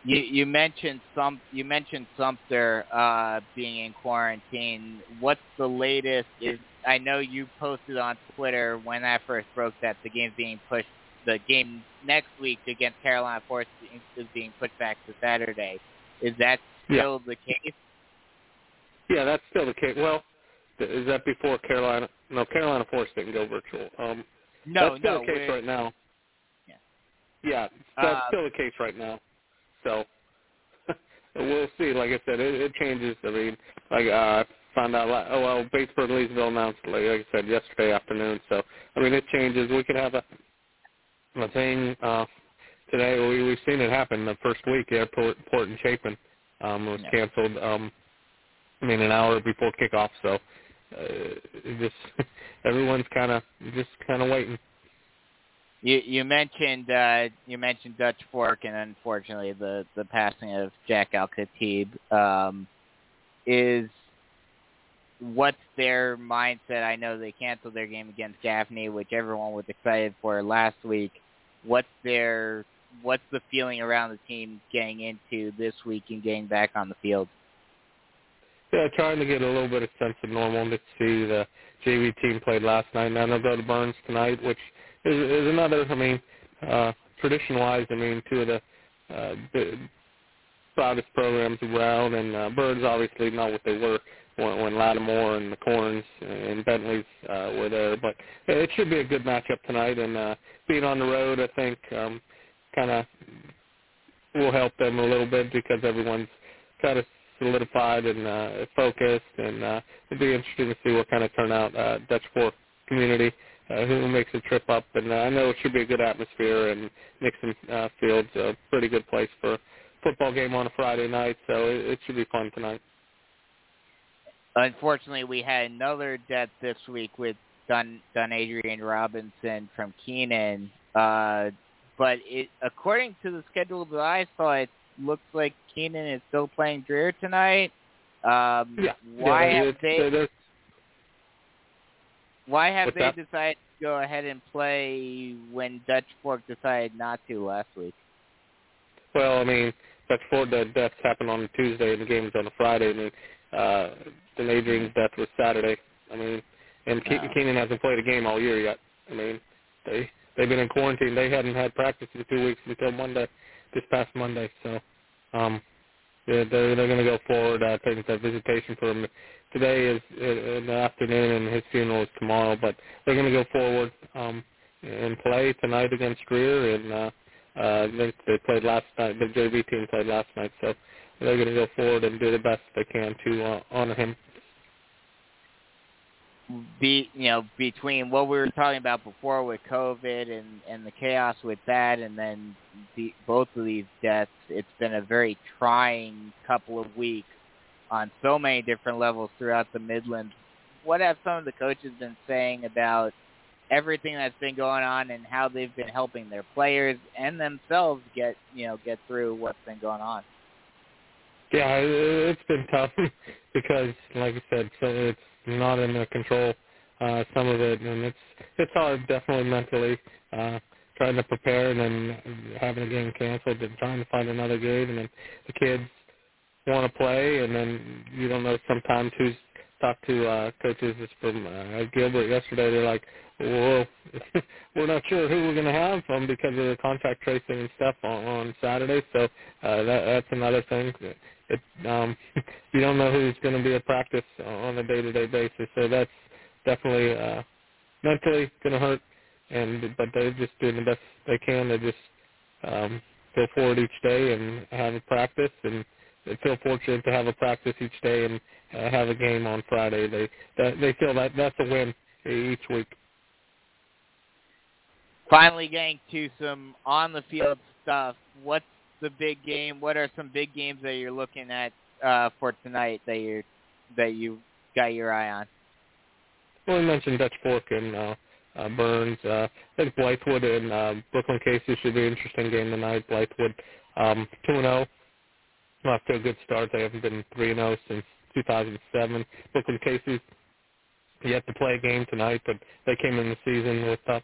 You you mentioned some you mentioned Sumter uh, being in quarantine. What's the latest? Is I know you posted on Twitter when that first broke that the game's being pushed. The game next week against Carolina Forest is being pushed back to Saturday. Is that still the case? Yeah, that's still the case. Well, th- is that before Carolina? No, Carolina Forest didn't go virtual. Um, No, that's still no. the case right now. Yeah. Yeah, that's Uh, still the case right now. So we'll see. Like I said, it, it changes. I mean, like uh, I found out. Oh well, Batesburg Leesville announced, like, like I said, yesterday afternoon. So I mean, it changes. We could have a a thing uh, today. We we've seen it happen the first week. Airport Port and Chapin um, was Yeah. canceled. Um, I mean, an hour before kickoff. So uh, just everyone's kind of just kind of waiting. You you mentioned uh, you mentioned Dutch Fork and unfortunately the the passing of Jack Al Khatib um, is what's their mindset? I know they canceled their game against Gaffney, which everyone was excited for last week. What's their what's the feeling around the team getting into this week and getting back on the field? Yeah, trying to get a little bit of sense of normal to see the JV team played last night. Now they'll go to Byrnes tonight, which is, another. I mean, uh, tradition-wise, I mean, two of the uh, the proudest programs around, and uh, Byrnes obviously not what they were when, when Lattimore and the Corns and Bentley's uh, were there. But it should be a good matchup tonight, and uh, being on the road, I think, um, kind of will help them a little bit because everyone's kind of solidified and uh, focused, and uh, it'd be interesting to see what kind of turnout uh, Dutch Fork community who makes a trip up. And uh, I know it should be a good atmosphere, and Nixon uh, Field's a pretty good place for a football game on a Friday night, so it, it should be fun tonight. Unfortunately, we had another death this week with Don, Dun Adrian Robinson from Keenan. Uh, but it, according to the schedule that I saw, it looks like Keenan is still playing Dreher tonight. Um, Yeah, why yeah, have they Why have What's they that? decided to go ahead and play when Dutch Fork decided not to last week? Well, I mean, Dutch Fork the deaths happened on a Tuesday, and the game was on a Friday. I mean, uh, then Adrian's death was Saturday. I mean, and Ke- Wow. Keenan hasn't played a game all year yet. I mean, they they've been in quarantine. They hadn't had practice in two weeks until Monday, this past Monday. So, um, they're they're going to go forward. I think the visitation for him today is in the afternoon, and his funeral is tomorrow. But they're going to go forward um, and play tonight against Greer, and uh, uh, they played last night. The JV team played last night, so they're going to go forward and do the best they can to uh, honor him. Be you know between what we were talking about before with COVID and and the chaos with that, and then the, both of these deaths, it's been a very trying couple of weeks on so many different levels throughout the Midlands. What have some of the coaches been saying about everything that's been going on and how they've been helping their players and themselves get you know get through what's been going on? Yeah, it- it's been tough because, like I said, it's not in their control. Uh, some of it, and it's it's hard, definitely mentally. Uh, trying to prepare and then having a game canceled, and trying to find another game, and then the kids want to play, and then you don't know sometimes who's talked to uh, coaches from uh, Gilbert yesterday. They're like, well, we're not sure who we're going to have um, because of the contact tracing and stuff on, on Saturday. So uh, that, that's another thing. It, um, you don't know who's going to be at practice on a day-to-day basis. So that's definitely uh, mentally going to hurt. And but they're just doing the best they can to just um, go forward each day and have a practice and they feel fortunate to have a practice each day and uh, have a game on Friday. They that, they feel that that's a win each week. Finally, getting to some on the field stuff. What's the big game? What are some big games that you're looking at uh, for tonight that you that you got your eye on? Well, we mentioned Dutch Fork and uh, uh, Byrnes. Uh, I think Blythewood and uh, Brookland Cayce should be an interesting game tonight. Blythewood um, two and zero, oh. off to a good start. They haven't been three and zero since 2007. Brookland Cayce yet to play a game tonight, but they came in the season with uh,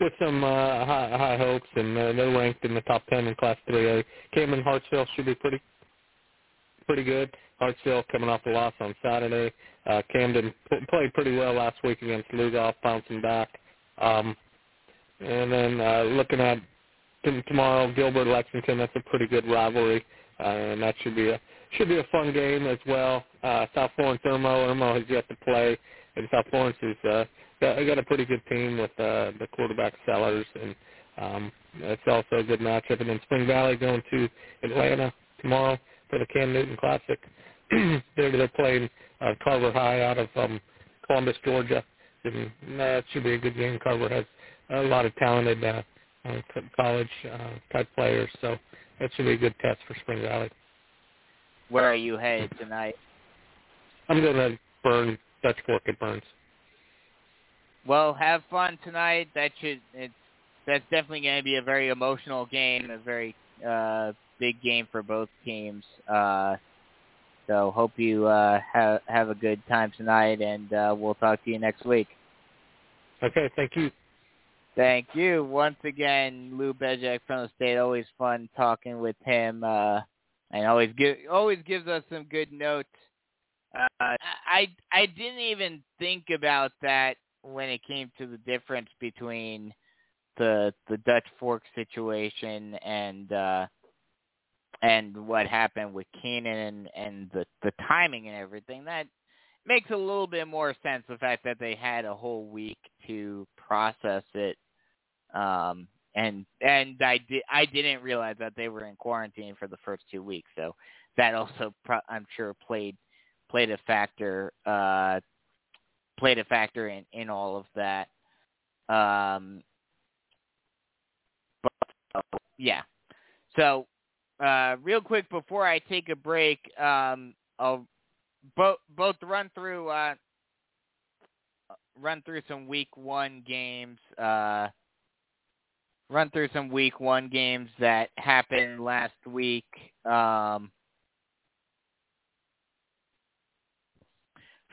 with some uh, high, high hopes, and uh, they're ranked in the top 10 in Class 3A. Camden Hartsville should be pretty pretty good. Hartsville coming off a loss on Saturday. Uh, Camden p- played pretty well last week against Lugoff, bouncing back. Um, and then uh, looking at t- tomorrow, Gilbert Lexington. That's a pretty good rivalry, uh, and that should be a should be a fun game as well. Uh, South Florence Irmo. Irmo has yet to play, and South Florence is uh, got, got a pretty good team with uh, the quarterback Sellers, and um, that's also a good matchup. And then Spring Valley going to Atlanta tomorrow for the Cam Newton Classic. they're they're playing uh, Carver High out of um, Columbus, Georgia, and that should be a good game. Carver has a lot of talented uh, uh, college uh, type players, so that should be a good test for Spring Valley. Where are you headed tonight? I'm going to Burn Dutch Fork at Byrnes. Well, have fun tonight. That should it's that's definitely going to be a very emotional game, a very uh, big game for both teams. Uh, so hope you uh, have have a good time tonight, and uh, we'll talk to you next week. Okay, thank you. Thank you once again, Lou Bezjak from the state. Always fun talking with him, uh, and always give always gives us some good notes. Uh, I I didn't even think about that when it came to the difference between the the Dutch Fork situation and uh, and what happened with Keenan and, and the the timing and everything. That makes a little bit more sense. The fact that they had a whole week to process it, um, and and I did I didn't realize that they were in quarantine for the first two weeks. So that also pro- I'm sure played played a factor uh, played a factor in in all of that. Um, but yeah, so uh, real quick before I take a break, um, I'll both both run through uh, run through some week one games. Uh, run through some week one games that happened last week. Um,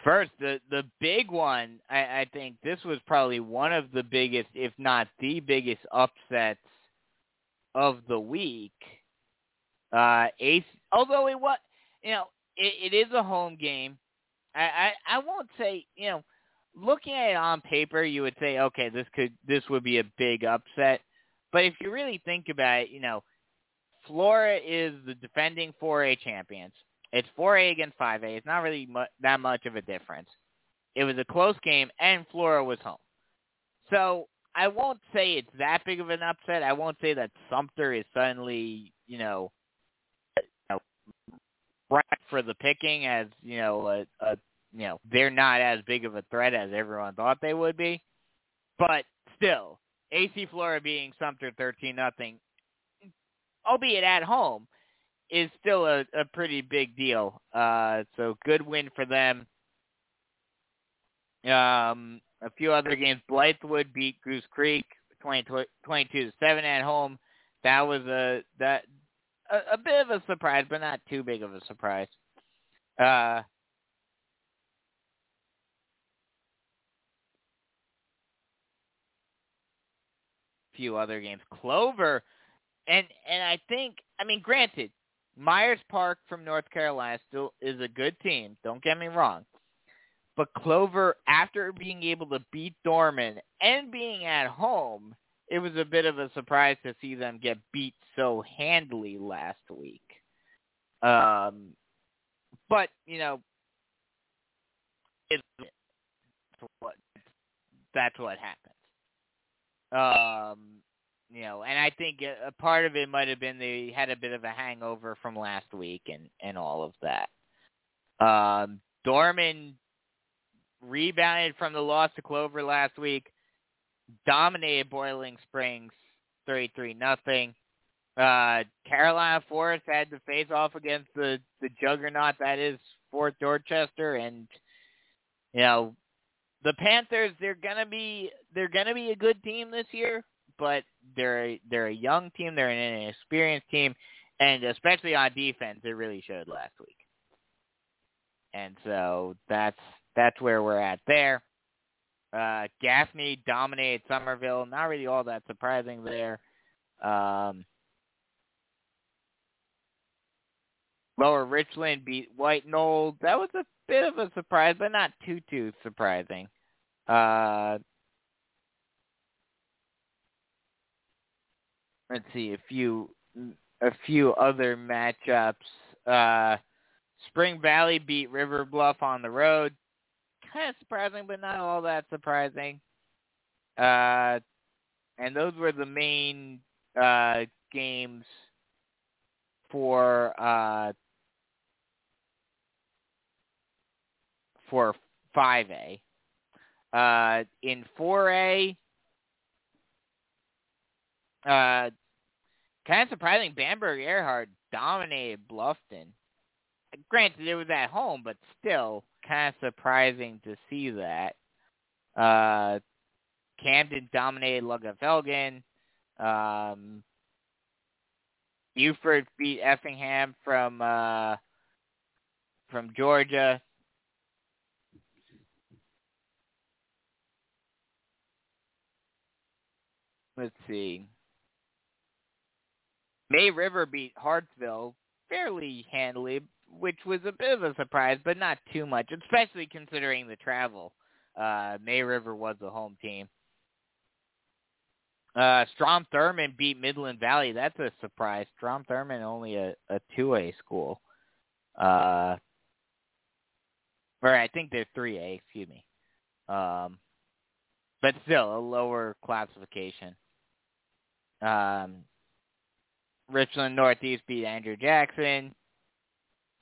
first, the the big one, I, I think this was probably one of the biggest, if not the biggest, upsets of the week. Uh, Ace, although it was, you know, it, it is a home game. I, I I won't say, you know, looking at it on paper, you would say, okay, this could this would be a big upset. But if you really think about it, you know, Flora is the defending 4A champions. It's 4A against 5A. It's not really mu- that much of a difference. It was a close game, and Flora was home. So I won't say it's that big of an upset. I won't say that Sumter is suddenly, you know, uh, right for the picking as you know a, a you know they're not as big of a threat as everyone thought they would be, but still AC Flora beating Sumter thirteen nothing, albeit at home, is still a, a pretty big deal. Uh, so good win for them. Um, a few other games, Blythewood beat Goose Creek 20, 22 to seven at home. That was a that a, a bit of a surprise, but not too big of a surprise. Uh, few other games. Clover, and and I think I mean, granted, Myers Park from North Carolina still is a good team. Don't get me wrong. But Clover, after being able to beat Dorman and being at home, it was a bit of a surprise to see them get beat so handily last week. Um, but you know, it's what that's what happens. Um, you know, and I think a, part of it might have been they had a bit of a hangover from last week and and all of that. Um, Dorman rebounded from the loss to Clover last week, dominated Boiling Springs 33 nothing. Uh, Carolina Forest had to face off against the the juggernaut that is Fort Dorchester, and you know the Panthers. They're gonna be they're gonna be a good team this year, but they're they're a young team. They're an inexperienced team, and especially on defense, it really showed last week. And so that's that's where we're at there. Uh, Gaffney dominated Summerville. Not really all that surprising there. Um, Lower Richland beat White Knoll. That was a bit of a surprise, but not too too surprising. Uh, let's see a few a few other matchups. Uh, Spring Valley beat River Bluff on the road. Kind of surprising, but not all that surprising. Uh, and those were the main uh, games for uh, for 5A. Uh, in 4A, uh, kind of surprising, Bamberg Ehrhardt dominated Bluffton. Granted, it was at home, but still kind of surprising to see that. Uh, Camden dominated Lugoff-Elgin. Um, Beaufort beat Effingham from uh, from Georgia. Let's see. May River beat Hartsville fairly handily, which was a bit of a surprise, but not too much, especially considering the travel. Uh, May River was the home team. Uh, Strom Thurmond beat Midland Valley. That's a surprise. Strom Thurmond only a, a 2A school. Uh, or I think they're 3A, excuse me. Um, but still a lower classification. Um, Richland Northeast beat Andrew Jackson.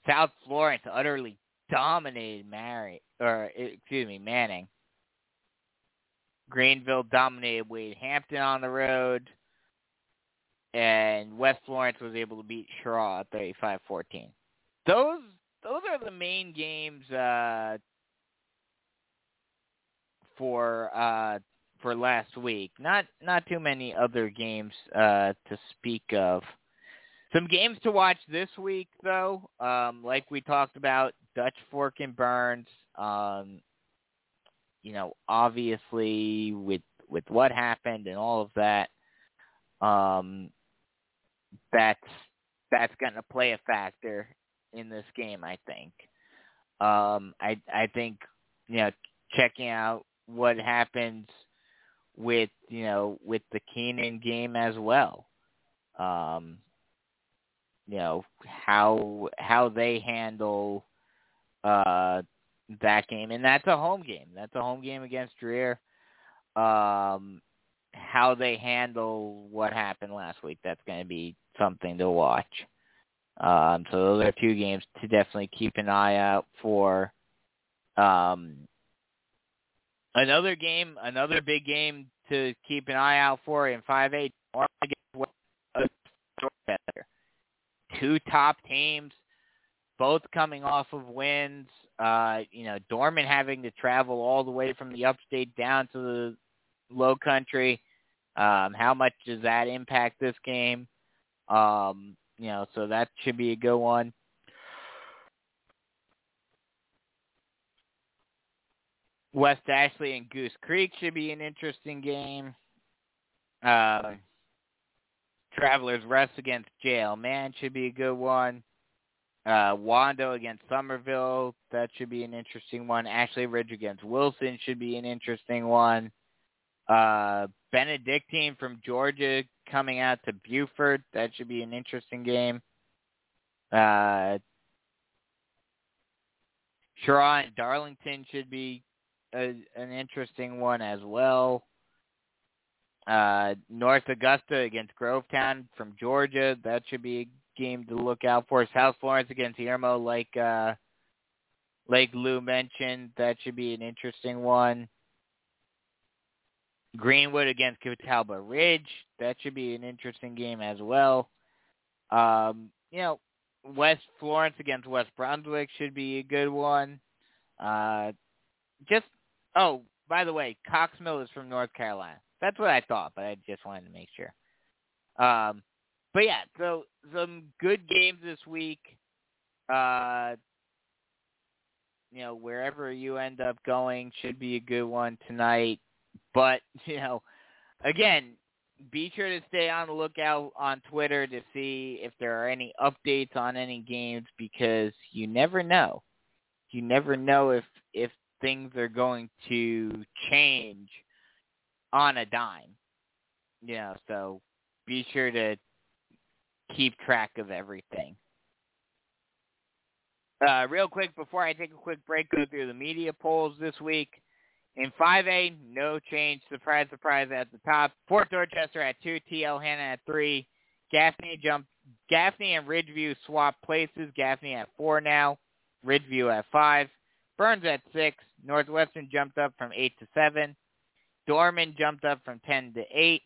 South Florence utterly dominated Mary, or excuse me, Manning. Greenville dominated Wade Hampton on the road, and West Florence was able to beat Shaw 35-14. Those those are the main games uh, for uh, for last week. Not not too many other games uh, to speak of. Some games to watch this week, though, um, like we talked about, Dutch Fork and Byrnes. Um, you know, obviously with with what happened and all of that, um, that's that's going to play a factor in this game. I think. Um, I I think you know checking out what happens with you know with the Keenan game as well. Um, you know how how they handle uh, that game, and that's a home game. That's a home game against Dreher. Um, how they handle what happened last week, that's going to be something to watch. Um, so those are two games to definitely keep an eye out for. Um, another game, another big game to keep an eye out for in 5A. Two top teams, both coming off of wins. Uh, you know, Dorman having to travel all the way from the upstate down to the low country. Um, how much does that impact this game? Um, you know, so that should be a good one. West Ashley and Goose Creek should be an interesting game. Uh, Travelers Rest against J.L. Mann should be a good one. Uh, Wando against Summerville, that should be an interesting one. Ashley Ridge against Wilson should be an interesting one. Uh, Benedictine from Georgia coming out to Beaufort, that should be an interesting game. Uh, Shaw and Darlington should be a, an interesting one as well. Uh, North Augusta against Grovetown from Georgia. That should be a game to look out for. South Florence against Irmo, like uh, like Lou mentioned. That should be an interesting one. Greenwood against Catawba Ridge. That should be an interesting game as well. Um, you know, West Florence against West Brunswick should be a good one. Uh, just oh, by the way, Cox Mill is from North Carolina. That's what I thought, but I just wanted to make sure. Um, but yeah, so some good games this week. Uh, you know, wherever you end up going should be a good one tonight. But you know, again, be sure to stay on the lookout on Twitter to see if there are any updates on any games because you never know. You never know if if things are going to change on a dime. You know, so be sure to keep track of everything. Uh, real quick, before I take a quick break, go through the media polls this week. In 5A, no change. Surprise, surprise at the top. Fort Dorchester at 2, TL Hanna at 3. Gaffney jumped. Gaffney and Ridgeview swap places. Gaffney at 4 now. Ridgeview at 5. Byrnes at 6. Northwestern jumped up from 8 to 7. Dorman jumped up from 10 to 8.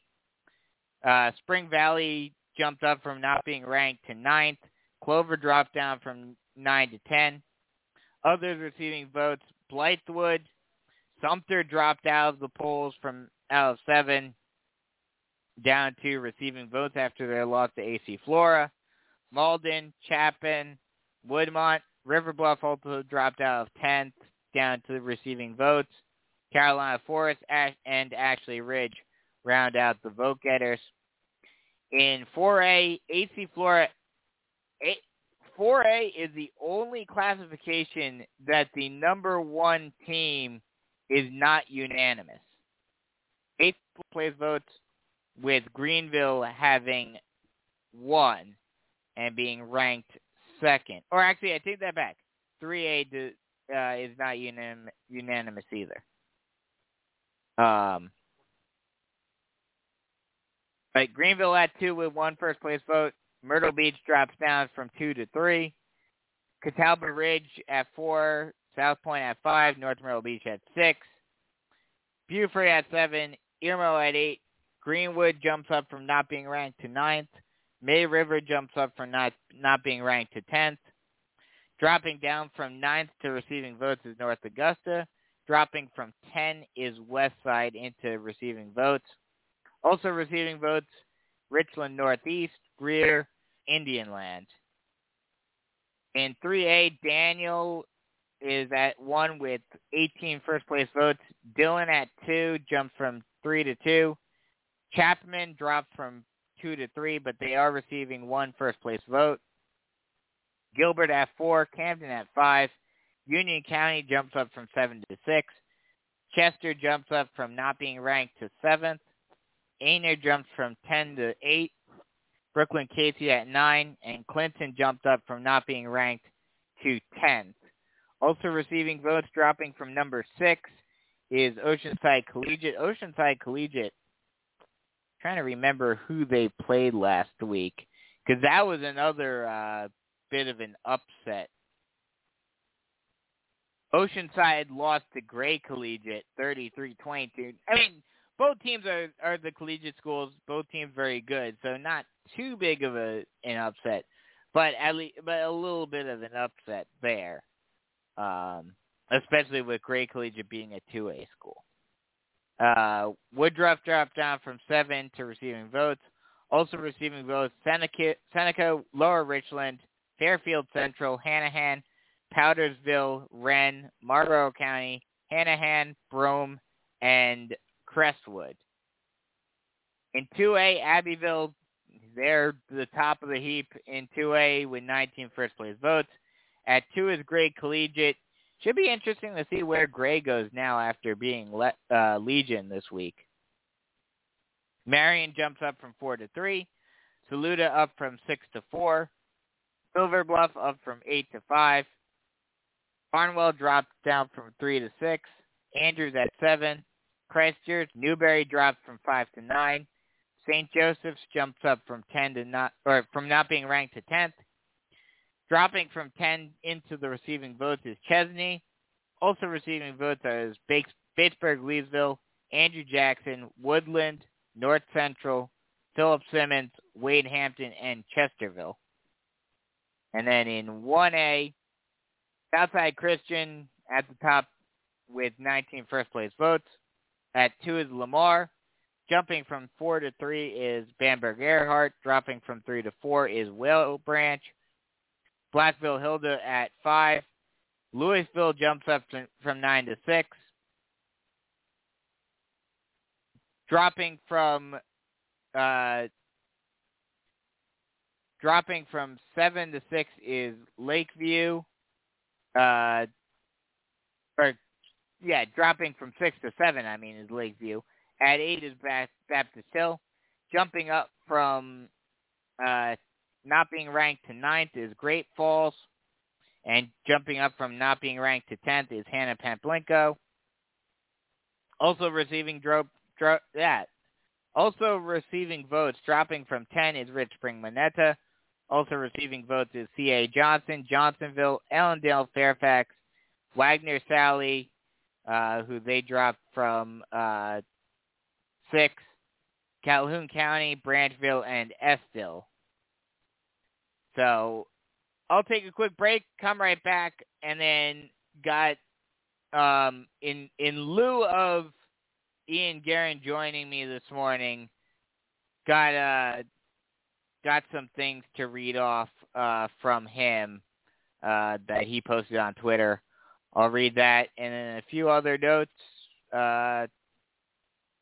Uh, Spring Valley jumped up from not being ranked to ninth. Clover dropped down from 9 to 10. Others receiving votes, Blythewood, Sumter dropped out of the polls from out of 7 down to receiving votes after their loss to AC Flora. Mauldin, Chapin, Woodmont, River Bluff also dropped out of 10th down to receiving votes. Carolina Forest and Ashley Ridge round out the vote getters. In 4A, AC Flora, 4A is the only classification that the number one team is not unanimous. Eighth place votes with Greenville having won and being ranked second. Or actually, I take that back. 3A uh, is not unanim- unanimous either. Um, but Greenville at two with one first place vote. Myrtle Beach drops down from two to three. Catawba Ridge at four. South Point at five. North Myrtle Beach at six. Beaufort at seven. Irmo at eight. Greenwood jumps up from not being ranked to ninth. May River jumps up from not not being ranked to tenth. Dropping down from ninth to receiving votes is North Augusta. Dropping from 10 is West Side into receiving votes. Also receiving votes, Richland Northeast, Greer, Indian Land. In 3A, Daniel is at 1 with 18 first place votes. Dillon at 2 jumps from 3 to 2. Chapman dropped from 2 to 3, but they are receiving one first place vote. Gilbert at 4, Camden at 5. Union County jumps up from 7 to 6. Chester jumps up from not being ranked to 7th. Aynor jumps from 10 to 8. Brookland Cayce at 9. And Clinton jumped up from not being ranked to 10th. Also receiving votes dropping from number 6 is Oceanside Collegiate. Oceanside Collegiate, trying to remember who they played last week, because that was another uh, bit of an upset Oceanside lost to Gray Collegiate 33-22. I mean, both teams are are the collegiate schools. Both teams very good, so not too big of a an upset, but at least but a little bit of an upset there. Um, especially with Gray Collegiate being a 2A school. Uh, Woodruff dropped down from seven to receiving votes. Also receiving votes, Seneca, Seneca Lower Richland, Fairfield Central, Hanahan, Powdersville, Wren, Marlboro County, Hanahan, Broome, and Crestwood. In 2A, Abbeville They're the top of the heap in 2A with 19 first place votes. At 2 is Gray Collegiate. Should be interesting to see where Gray goes now after being le- uh, Legion this week. Marion jumps up from 4 to 3. Saluda up from 6 to 4. Silver Bluff up from 8 to 5. Barnwell dropped down from 3 to 6. Andrews at 7. Christchurch, Newberry dropped from 5 to 9. St. Joseph's jumps up from 10 to not or from not being ranked to 10th. Dropping from 10 into the receiving votes is Chesnee. Also receiving votes are Batesburg, Leesville, Andrew Jackson, Woodland, North Central, Philip Simmons, Wade Hampton, and Chesterville. And then in 1A, Southside Christian at the top with 19 first place votes. At 2 is Lamar. Jumping from 4 to 3 is Bamberg Ehrhardt. Dropping from 3 to 4 is Whale Branch. Blackville Hilda at 5. Lewisville jumps up from 9 to 6. Dropping from uh, dropping from 7 to 6 is Lakeview. Uh, or yeah, dropping from six to seven, I mean, is Lakeview. At eight is Baptist Hill. Jumping up from uh, not being ranked to ninth is Great Falls. And jumping up from not being ranked to tenth is Hannah Pamplico. Also receiving drop, drop that. Also receiving votes, dropping from 10 is Ridge Spring Monetta. Also receiving votes is C.A. Johnson, Johnsonville, Ellendale, Fairfax, Wagener Salley, uh, who they dropped from uh, six, Calhoun County, Branchville, and Estill. So I'll take a quick break, come right back, and then got um, in in lieu of Ian Guerin joining me this morning, got uh got some things to read off uh, from him uh, that he posted on Twitter. I'll read that and then a few other notes, uh,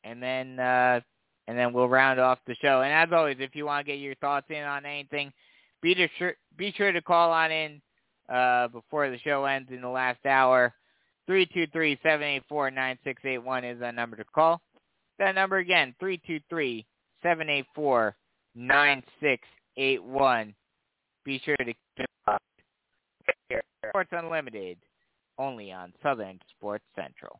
and then uh, and then we'll round off the show. And as always, if you want to get your thoughts in on anything, be sure be sure to call on in uh, before the show ends in the last hour. Three two three seven eight four nine six eight one is that number to call. That number again, three two three seven eight four 9681. Be sure to keep up. Sports Unlimited, only on Southern Sports Central.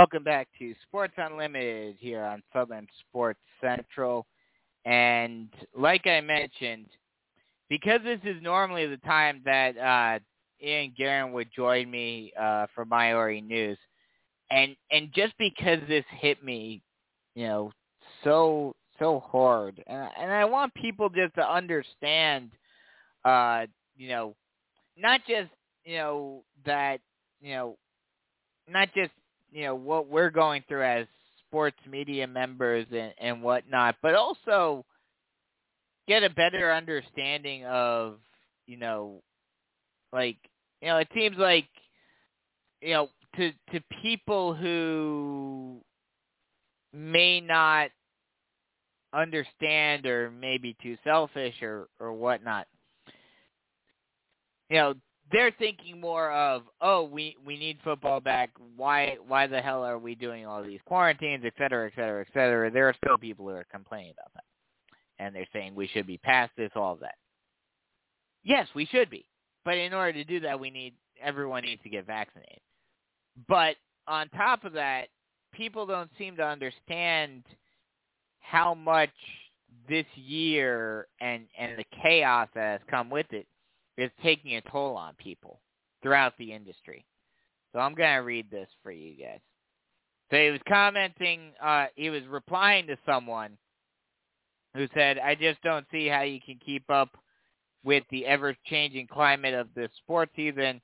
Welcome back to Sports Unlimited here on Southern Sports Central. And like I mentioned, because this is normally the time that uh, Ian Guerin would join me uh, for My Horry News, and and just because this hit me, you know, so so hard, and and I want people just to understand, uh, you know, not just you know that you know, not just you know what we're going through as sports media members and and whatnot, but also get a better understanding of you know, like you know, it seems like you know to to people who may not understand or maybe too selfish or or whatnot. You know, they're thinking more of, oh, we we need football back. Why why the hell are we doing all these quarantines, et cetera, et cetera, et cetera? There are still people who are complaining about that, and they're saying we should be past this, all of that. Yes, we should be, but in order to do that, we need everyone needs to get vaccinated. But on top of that, people don't seem to understand how much this year and and the chaos that has come with it is taking a toll on people throughout the industry. So I'm going to read this for you guys. So he was commenting, uh, he was replying to someone who said, I just don't see how you can keep up with the ever-changing climate of the sports season.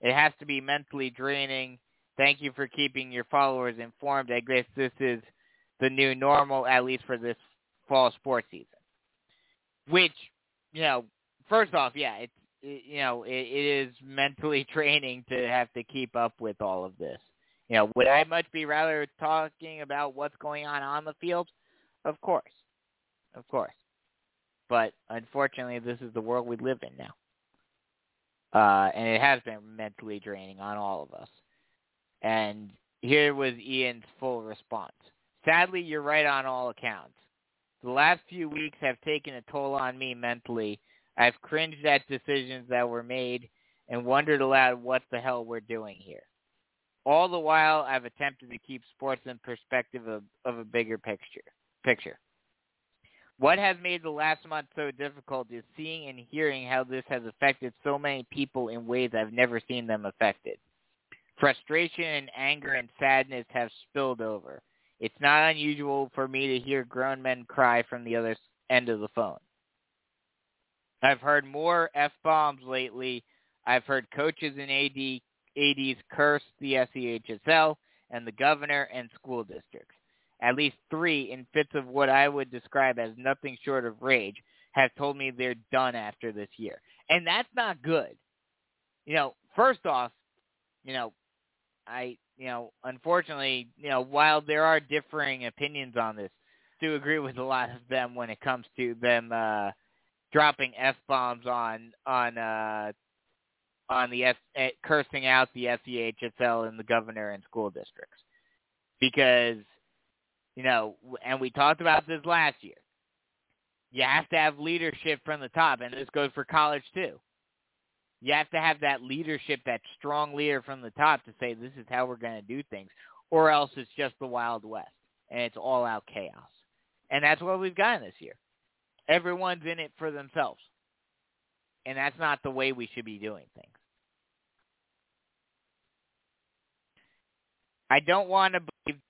It has to be mentally draining. Thank you for keeping your followers informed. I guess this is the new normal, at least for this fall sports season. Which, you know, first off, yeah, it's you know, it, it is mentally draining to have to keep up with all of this. You know, would I much be rather talking about what's going on on the field? Of course, of course. But unfortunately, this is the world we live in now, uh, and it has been mentally draining on all of us. And here was Ian's full response. Sadly, you're right on all accounts. The last few weeks have taken a toll on me mentally I've cringed at decisions that were made and wondered aloud what the hell we're doing here. All the while, I've attempted to keep sports in perspective of, of a bigger picture. Picture. What has made the last month so difficult is seeing and hearing how this has affected so many people in ways I've never seen them affected. Frustration and anger and sadness have spilled over. It's not unusual for me to hear grown men cry from the other end of the phone. I've heard more F-bombs lately. I've heard coaches and AD, ADs curse the SCHSL and the governor and school districts. At least three, in fits of what I would describe as nothing short of rage, have told me they're done after this year. And that's not good. You know, first off, you know, I, you know, unfortunately, you know, while there are differing opinions on this, I do agree with a lot of them when it comes to them uh dropping f bombs on on uh on the S, uh, cursing out the SCHSL and the governor and school districts. Because you know and we talked about this last year. You have to have leadership from the top and this goes for college too. You have to have that leadership that strong leader from the top to say this is how we're going to do things or else it's just the wild west and it's all out chaos. And that's what we've gotten this year Everyone's in it for themselves. And that's not the way we should be doing things. I don't want to believe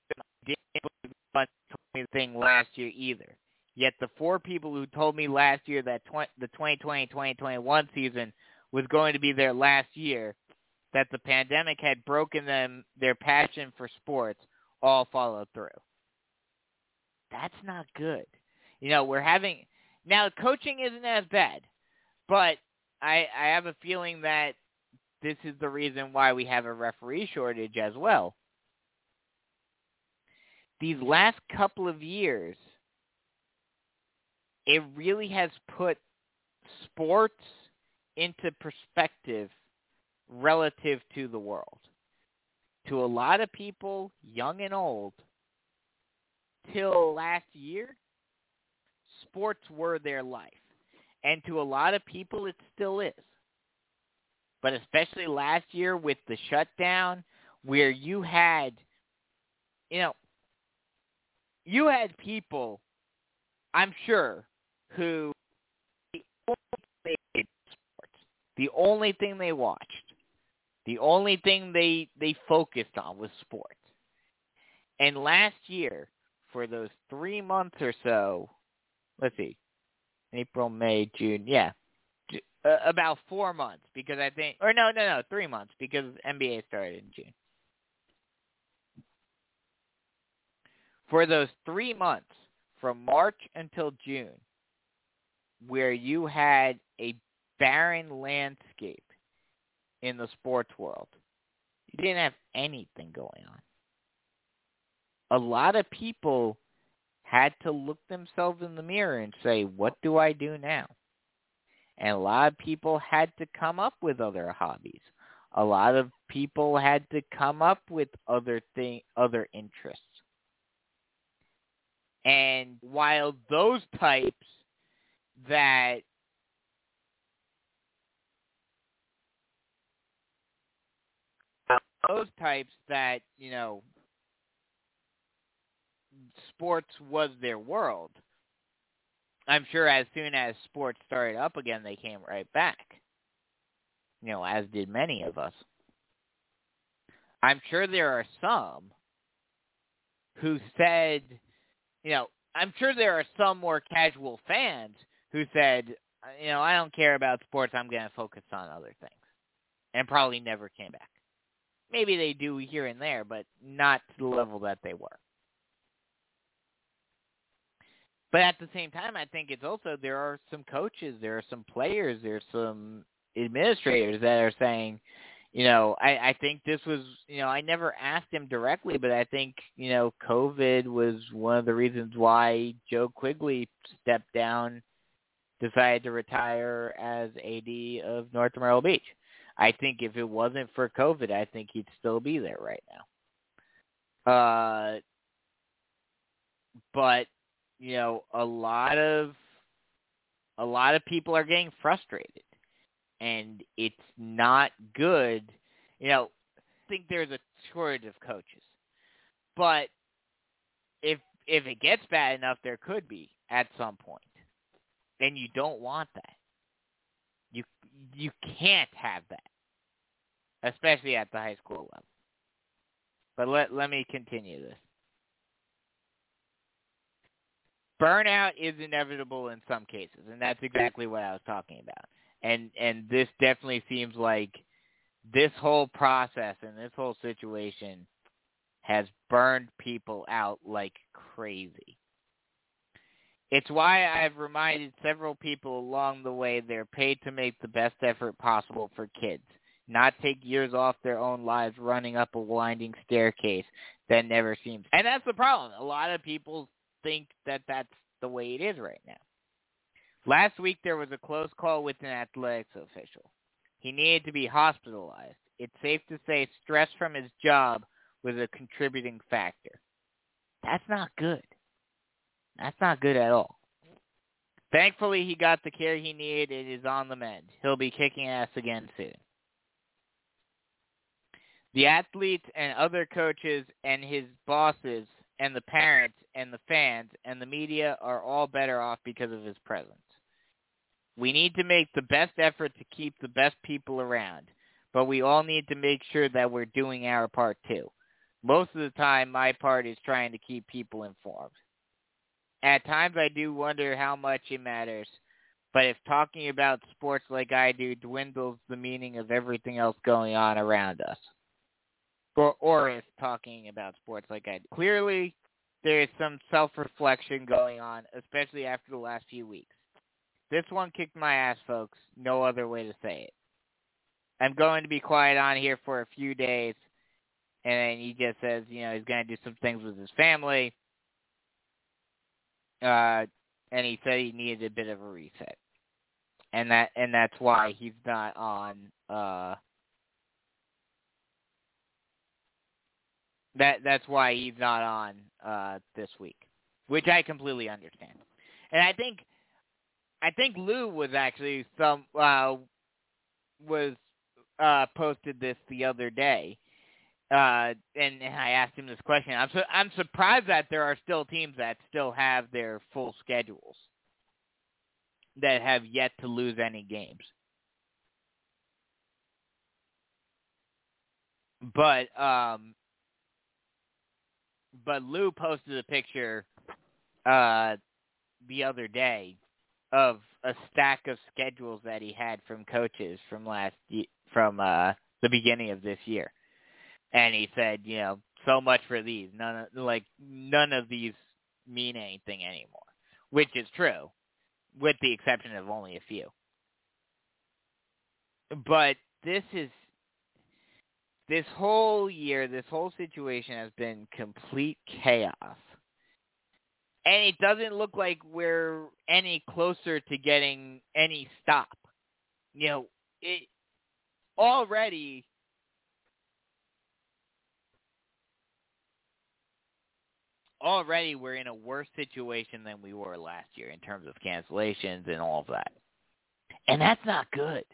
that the thing last year either. Yet the four people who told me last year that tw- the 2020-2021 season was going to be their last year, that the pandemic had broken them their passion for sports, all followed through. That's not good. You know, we're having now, coaching isn't as bad, but I I have a feeling that this is the reason why we have a referee shortage as well. These last couple of years, it really has put sports into perspective relative to the world. To a lot of people, young and old, till last year, sports were their life. And to a lot of people, it still is. But especially last year with the shutdown, where you had you know, you had people, I'm sure, who the only thing sports, the only thing they watched, the only thing they they focused on was sports. And last year, for those three months or so, let's see, April, May, June, yeah, uh, about four months because I think, or no, no, no, three months because NBA started in June. For those three months, from March until June, where you had a barren landscape in the sports world, you didn't have anything going on. A lot of people had to look themselves in the mirror and say, what do I do now? And a lot of people had to come up with other hobbies. A lot of people had to come up with other thing, other interests. And while those types that those types that, you know, sports was their world. I'm sure as soon as sports started up again, they came right back. You know, as did many of us. I'm sure there are some who said, you know, I'm sure there are some more casual fans who said, you know, I don't care about sports. I'm going to focus on other things, and probably never came back. Maybe they do here and there, but not to the level that they were. But at the same time, I think it's also there are some coaches, there are some players, there's some administrators that are saying, you know, I, I think this was, you know, I never asked him directly, but I think, you know, COVID was one of the reasons why Joe Quigley stepped down, decided to retire as AD of North Myrtle Beach. I think if it wasn't for COVID, I think he'd still be there right now. Uh, but you know, a lot of a lot of people are getting frustrated and it's not good. You know, I think there's a shortage of coaches. But if if it gets bad enough there could be at some point. And you don't want that. You you can't have that. Especially at the high school level. But let let me continue this burnout is inevitable in some cases, and that's exactly what I was talking about. And and this definitely seems like this whole process and this whole situation has burned people out like crazy. It's why I've reminded several people along the way they're paid to make the best effort possible for kids, not take years off their own lives running up a winding staircase that never seems. And that's the problem. A lot of people think that that's the way it is right now. Last week there was a close call with an athletics official. He needed to be hospitalized. It's safe to say stress from his job was a contributing factor. That's not good. That's not good at all. Thankfully, he got the care he needed and is on the mend. He'll be kicking ass again soon. The athletes and other coaches and his bosses and the parents and the fans and the media are all better off because of his presence. We need to make the best effort to keep the best people around, but we all need to make sure that we're doing our part too. Most of the time, my part is trying to keep people informed. At times, I do wonder how much it matters, but if talking about sports like I do dwindles the meaning of everything else going on around us or, is talking about sports like I do. Clearly, there is some self-reflection going on, especially after the last few weeks. This one kicked my ass, folks. No other way to say it. I'm going to be quiet on here for a few days, and then he just says, you know, he's going to do some things with his family. Uh, and he said he needed a bit of a reset, and that and that's why he's not on uh That that's why he's not on uh, this week, which I completely understand. And I think I think Lou was actually some uh, was uh, posted this the other day, uh, and, and I asked him this question. I'm su- I'm surprised that there are still teams that still have their full schedules that have yet to lose any games. But um, but Lou posted a picture uh the other day of a stack of schedules that he had from coaches from last from uh the beginning of this year. And he said, you know, so much for these. None of, like none of these mean anything anymore, which is true, with the exception of only a few. But this is this whole year, this whole situation has been complete chaos. And it doesn't look like we're any closer to getting any stop. You know, it already already we're in a worse situation than we were last year in terms of cancellations and all of that. And that's not good.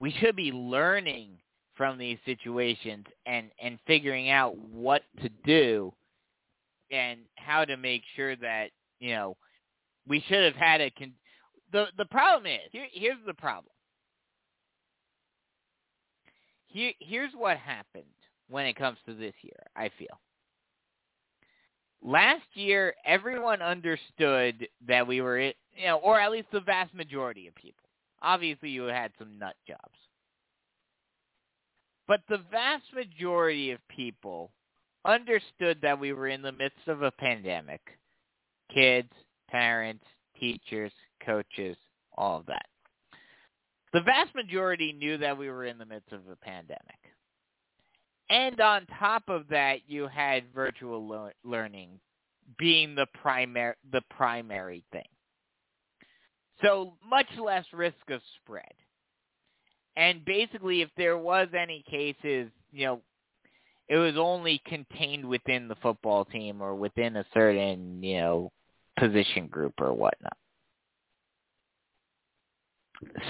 We should be learning from these situations and and figuring out what to do and how to make sure that you know we should have had a con- the the problem is here, here's the problem. Here here's what happened when it comes to this year i feel. Last year everyone understood that we were you know or at least the vast majority of people. Obviously you had some nut jobs but the vast majority of people understood that we were in the midst of a pandemic. Kids, parents, teachers, coaches, all of that. The vast majority knew that we were in the midst of a pandemic. And on top of that, you had virtual lo- learning being the primary the primary thing. So much less risk of spread. And basically, if there was any cases, you know, it was only contained within the football team or within a certain, you know, position group or whatnot.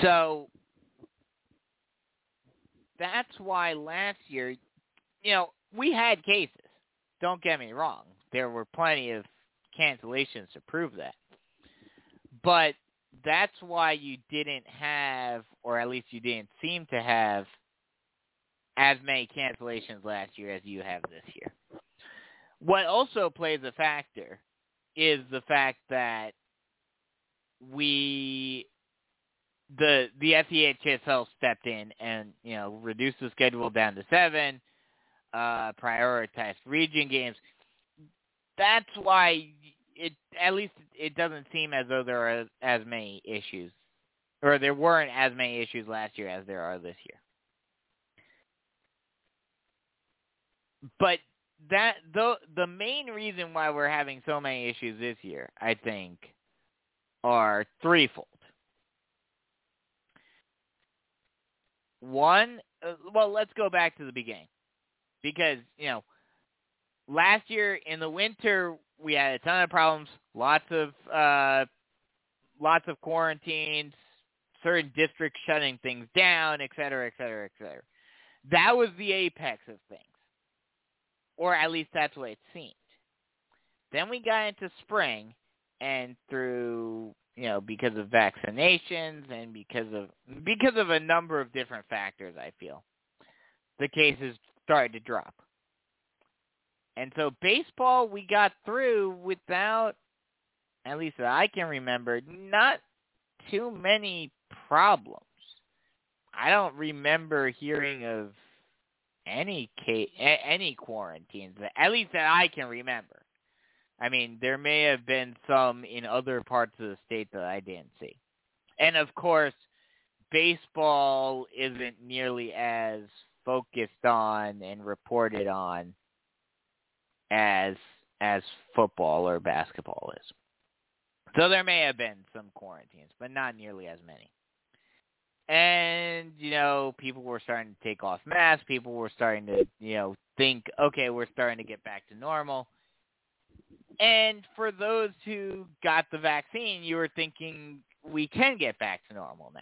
So that's why last year, you know, we had cases. Don't get me wrong. There were plenty of cancellations to prove that. But that's why you didn't have, or at least you didn't seem to have, as many cancellations last year as you have this year. What also plays a factor is the fact that we the the SCHSL stepped in and you know reduced the schedule down to seven, uh, prioritized region games. That's why it at least it doesn't seem as though there are as many issues, or there weren't as many issues last year as there are this year. But that the the main reason why we're having so many issues this year, I think, are threefold. One, uh, well, let's go back to the beginning, because you know, last year in the winter we had a ton of problems, lots of uh, lots of quarantines, certain districts shutting things down, et cetera, et cetera, et cetera. That was the apex of things, or at least that's what it seemed. Then we got into spring, and through you know because of vaccinations and because of because of a number of different factors, I feel the cases started to drop. And so baseball, we got through without, at least that I can remember, not too many problems. I don't remember hearing of any case, any quarantines, at least that I can remember. I mean, there may have been some in other parts of the state that I didn't see. And of course, baseball isn't nearly as focused on and reported on as as football or basketball is. So there may have been some quarantines, but not nearly as many. And, you know, people were starting to take off masks. People were starting to, you know, think, okay, we're starting to get back to normal. And for those who got the vaccine, you were thinking we can get back to normal now.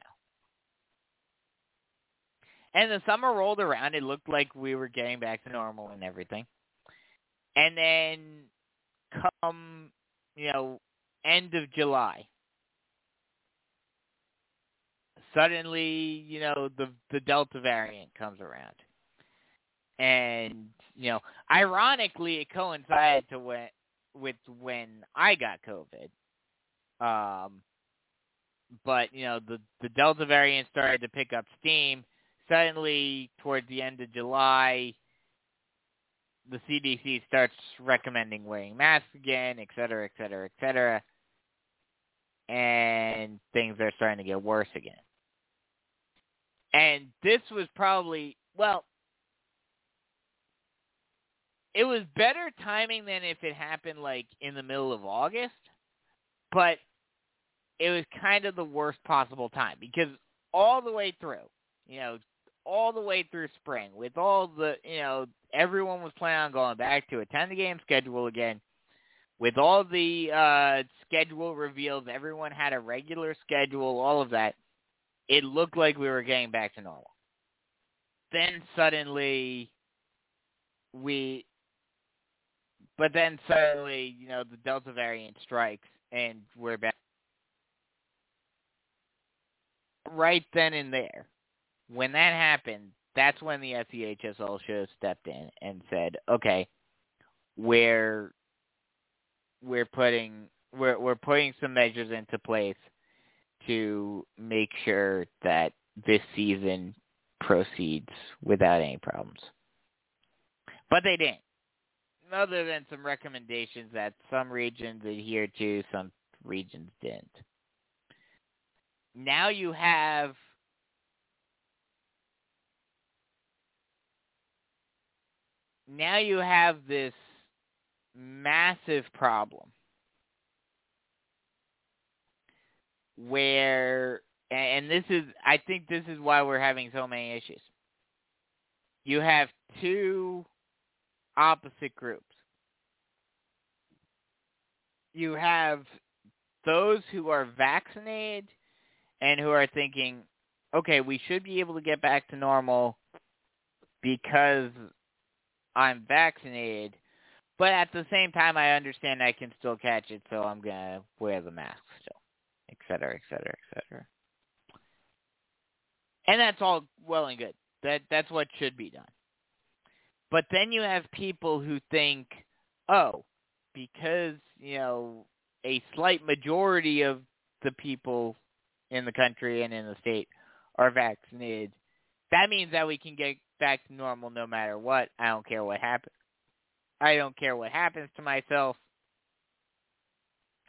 And the summer rolled around. It looked like we were getting back to normal and everything. And then come, you know, end of July, suddenly, you know, the the Delta variant comes around. And, you know, ironically it coincided to when with when I got COVID. Um but, you know, the the Delta variant started to pick up steam. Suddenly towards the end of July the CDC starts recommending wearing masks again, et cetera, et cetera, et cetera. And things are starting to get worse again. And this was probably, well, it was better timing than if it happened like in the middle of August, but it was kind of the worst possible time because all the way through, you know, all the way through spring with all the, you know, everyone was planning on going back to a 10 game schedule again. With all the uh schedule reveals, everyone had a regular schedule, all of that. It looked like we were getting back to normal. Then suddenly we but then suddenly, you know, the Delta variant strikes and we're back. Right then and there, when that happened, that's when the SCHSL have stepped in and said, "Okay, we're we're putting we're we're putting some measures into place to make sure that this season proceeds without any problems." But they didn't other than some recommendations that some regions adhere to, some regions didn't. Now you have now you have this massive problem where and this is I think this is why we're having so many issues. You have two opposite groups. You have those who are vaccinated and who are thinking, okay, we should be able to get back to normal because I'm vaccinated. But at the same time, I understand I can still catch it, so I'm to wear the mask still, et cetera, et cetera, et cetera. And that's all well and good. That That's what should be done. But then you have people who think, oh, because, you know, a slight majority of the people in the country and in the state are vaccinated, that means that we can get back to normal no matter what. I don't care what happens. I don't care what happens to myself.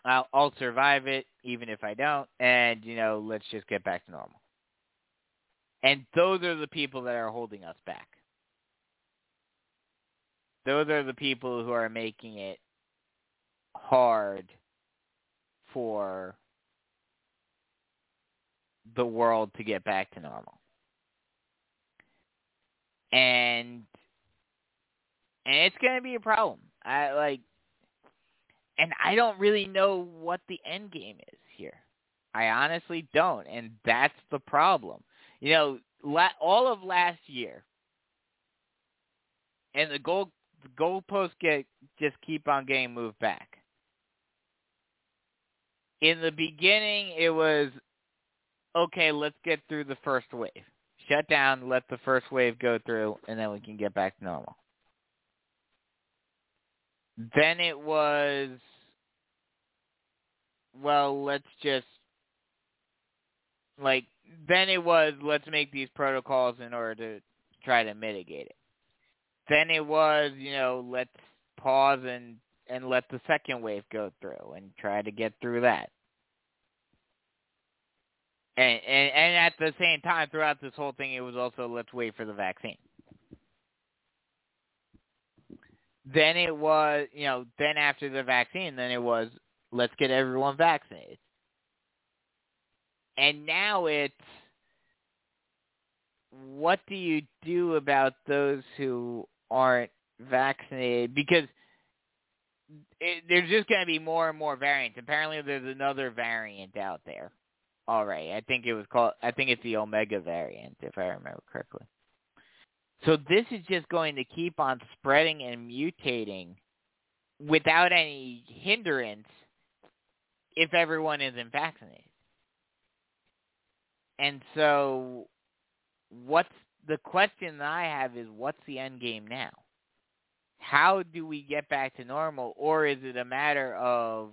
I'll, I'll survive it even if I don't. And, you know, let's just get back to normal. And those are the people that are holding us back. Those are the people who are making it hard for the world to get back to normal. And and it's going to be a problem. I like and I don't really know what the end game is here. I honestly don't, and that's the problem. You know, la- all of last year, and the goal the goalposts get just keep on getting moved back. In the beginning, it was okay. Let's get through the first wave. Shut down. Let the first wave go through, and then we can get back to normal. Then it was well, let's just like then it was let's make these protocols in order to try to mitigate it. Then it was, you know, let's pause and and let the second wave go through and try to get through that. And, and and at the same time, throughout this whole thing, it was also let's wait for the vaccine. Then it was, you know, then after the vaccine, then it was let's get everyone vaccinated. And now it's what do you do about those who aren't vaccinated because it, there's just going to be more and more variants. Apparently, there's another variant out there. All right, I think it was called. I think it's the Omega variant, if I remember correctly. So this is just going to keep on spreading and mutating without any hindrance if everyone isn't vaccinated. And so what's the question that I have is what's the end game now? How do we get back to normal or is it a matter of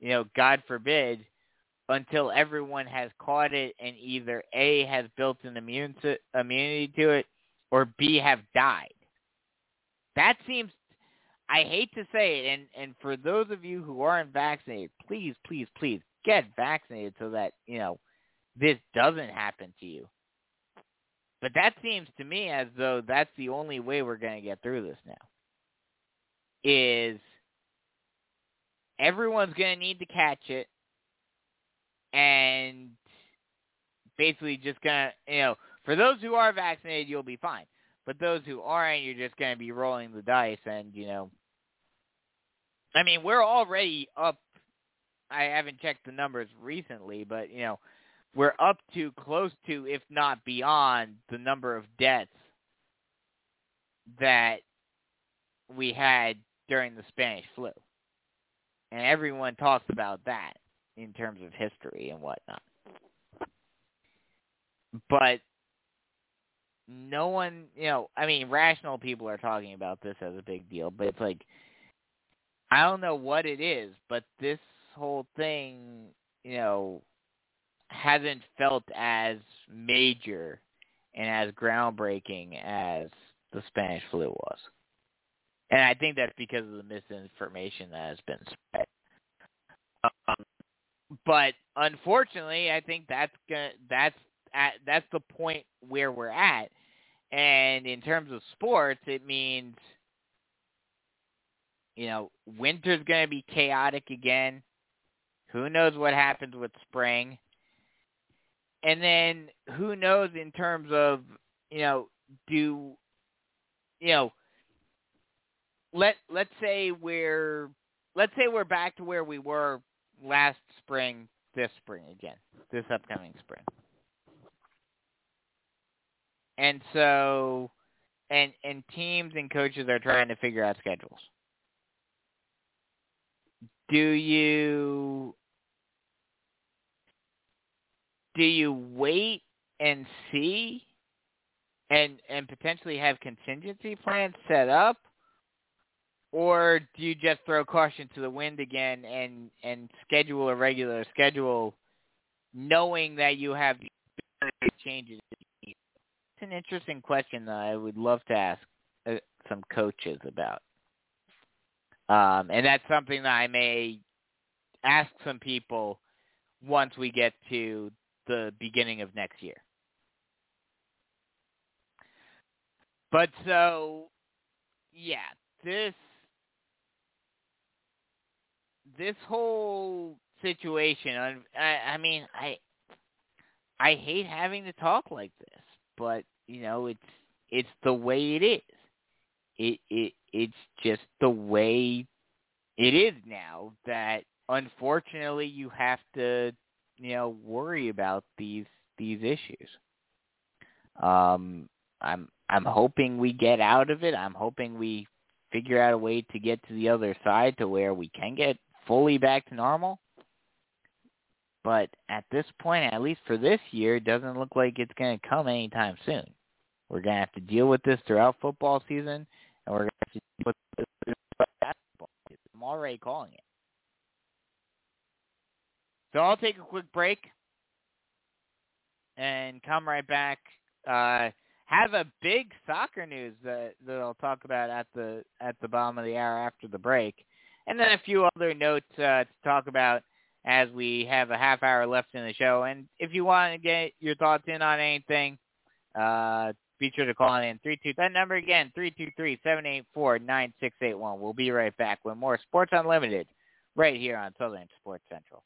you know, God forbid, until everyone has caught it and either A has built an immune immunity to it or B have died. That seems I hate to say it and and for those of you who aren't vaccinated, please please please get vaccinated so that, you know, this doesn't happen to you. But that seems to me as though that's the only way we're going to get through this now. Is everyone's going to need to catch it and basically just to, you know, for those who are vaccinated, you'll be fine. But those who aren't, you're just to be rolling the dice and, you know, I mean, we're already up. I haven't checked the numbers recently, but, you know, we're up to close to, if not beyond, the number of deaths that we had during the Spanish flu and everyone talks about that in terms of history and whatnot. But no one, you know, I mean, rational people are talking about this as a big deal, but it's like, I don't know what it is, but this whole thing, you know, hasn't felt as major and as groundbreaking as the Spanish flu was. And I think that's because of the misinformation that has been spread. But unfortunately, I think that's gonna, that's at, that's the point where we're at. And in terms of sports, it means you know winter's going to be chaotic again. Who knows what happens with spring? And then who knows in terms of you know do you know let let's say we're let's say we're back to where we were last spring, this spring again, this upcoming spring. And so and and teams and coaches are trying to figure out schedules. Do you do you wait and see and and potentially have contingency plans set up or do you just throw caution to the wind again and and schedule a regular schedule, knowing that you have changes? It's an interesting question that I would love to ask uh, some coaches about, um, and that's something that I may ask some people once we get to the beginning of next year. But so, yeah, this this whole situation, I, I mean, I I hate having to talk like this, but you know, it's it's the way it is. It it it's just the way it is now that unfortunately you have to, you know, worry about these these issues. Um I'm I'm hoping we get out of it. I'm hoping we figure out a way to get to the other side to where we can get fully back to normal. But at this point, at least for this year, it doesn't look like it's going to come anytime soon. We're going to have to deal with this throughout football season, and we're going to have to deal with this throughout basketball season. I'm already calling it. So I'll take a quick break and come right back. Uh, have a big soccer news that that I'll talk about at the at the bottom of the hour after the break and then a few other notes uh, to talk about as we have a half hour left in the show. And if you want to get your thoughts in on anything, uh, be sure to call in three two. That number again, three two three seven eight four nine six eight one. We'll be right back with more Sports Unlimited right here on Southern Sports Central.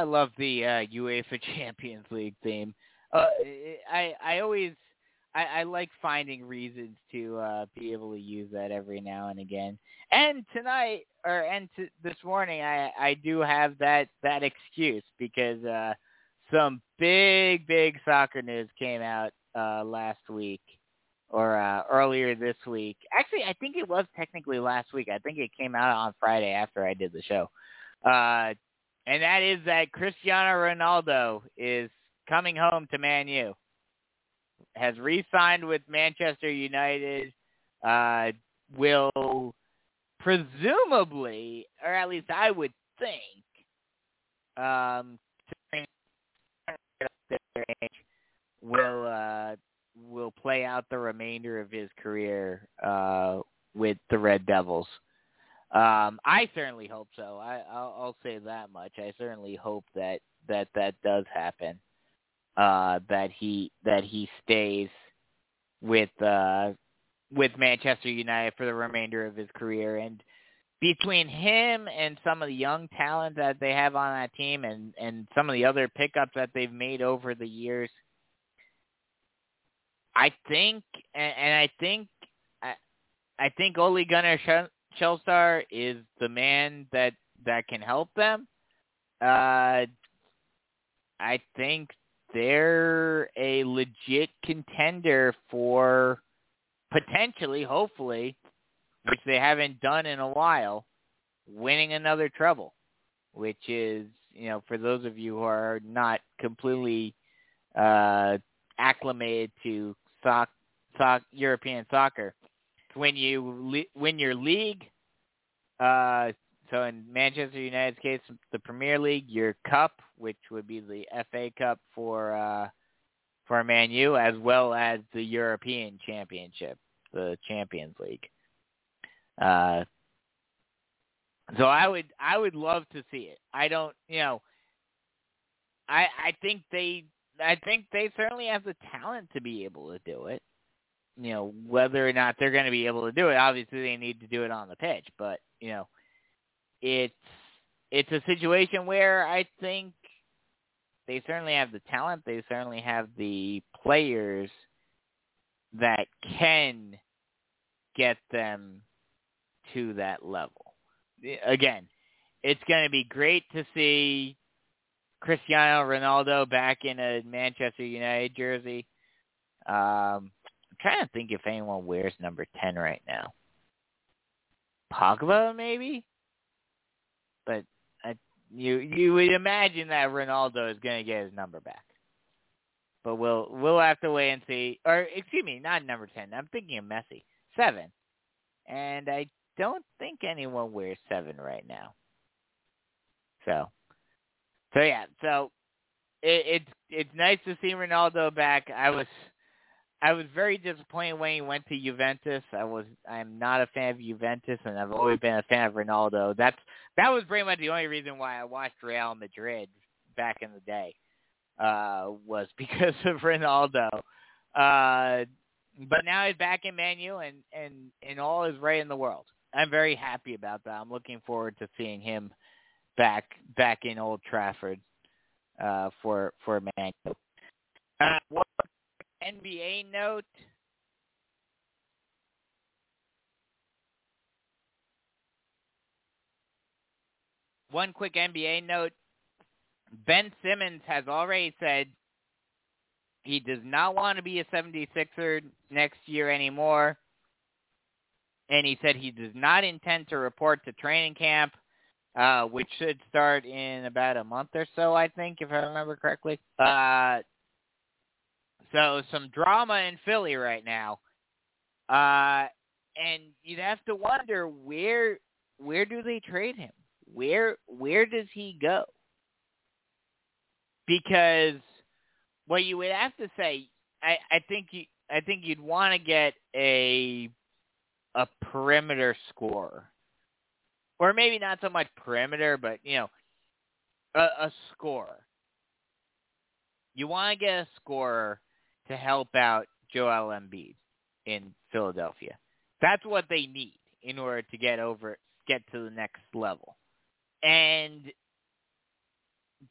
Gotta love the uh, UEFA Champions League theme. Uh, I I always I, I like finding reasons to uh, be able to use that every now and again. And tonight, or and t- this morning, I I do have that that excuse because uh, some big big soccer news came out uh, last week or uh, earlier this week. Actually, I think it was technically last week. I think it came out on Friday after I did the show. Uh, and that is that Cristiano Ronaldo is coming home to Man U. Has re-signed with Manchester United. Uh, will presumably, or at least I would think, um, will uh, will play out the remainder of his career uh, with the Red Devils. Um, I certainly hope so. I, I'll, I'll say that much. I certainly hope that that that does happen. Uh, that he that he stays with uh, with Manchester United for the remainder of his career. And between him and some of the young talent that they have on that team, and and some of the other pickups that they've made over the years, I think, and, and I think, I, think Ole Gunnar Solskjaer is the man that that can help them. Uh, I think they're a legit contender for potentially, hopefully, which they haven't done in a while, winning another treble, which is, you know, for those of you who are not completely uh, acclimated to soc, soc, European soccer, when you win your league, uh, so in Manchester United's case, the Premier League, your cup, which would be the FA Cup for uh, for Man U, as well as the European Championship, the Champions League. Uh, so I would I would love to see it. I don't, you know, I I think they I think they certainly have the talent to be able to do it. You know, whether or not they're going to be able to do it, obviously they need to do it on the pitch. But you know, it's it's a situation where I think they certainly have the talent. They certainly have the players that can get them to that level. Again, it's going to be great to see Cristiano Ronaldo back in a Manchester United jersey. Um, trying to think if anyone wears number 10 right now. Pogba, maybe? But I, you you would imagine that Ronaldo is going to get his number back. But we'll we'll have to wait and see. Or excuse me, not number 10. I'm thinking of Messi. 7. And I don't think anyone wears 7 right now. So so yeah, so it, it's it's nice to see Ronaldo back. I was I was very disappointed when he went to Juventus. I was I'm not a fan of Juventus, and I've always been a fan of Ronaldo. That's that was pretty much the only reason why I watched Real Madrid back in the day uh, was because of Ronaldo. Uh, but now he's back in Man U, and and and all is right in the world. I'm very happy about that. I'm looking forward to seeing him back back in Old Trafford uh, for for Man. Uh, one NBA note. One quick NBA note. Ben Simmons has already said he does not want to be a 76er next year anymore. And he said he does not intend to report to training camp uh, which should start in about a month or so, I think, if I remember correctly. Uh, so some drama in Philly right now, uh, and you'd have to wonder where where do they trade him? Where where does he go? Because what you would have to say, I, I think you I think you'd want to get a a perimeter scorer or maybe not so much perimeter, but you know, a, a scorer. You want to get a scorer to help out Joel Embiid in Philadelphia. That's what they need in order to get over, get to the next level. And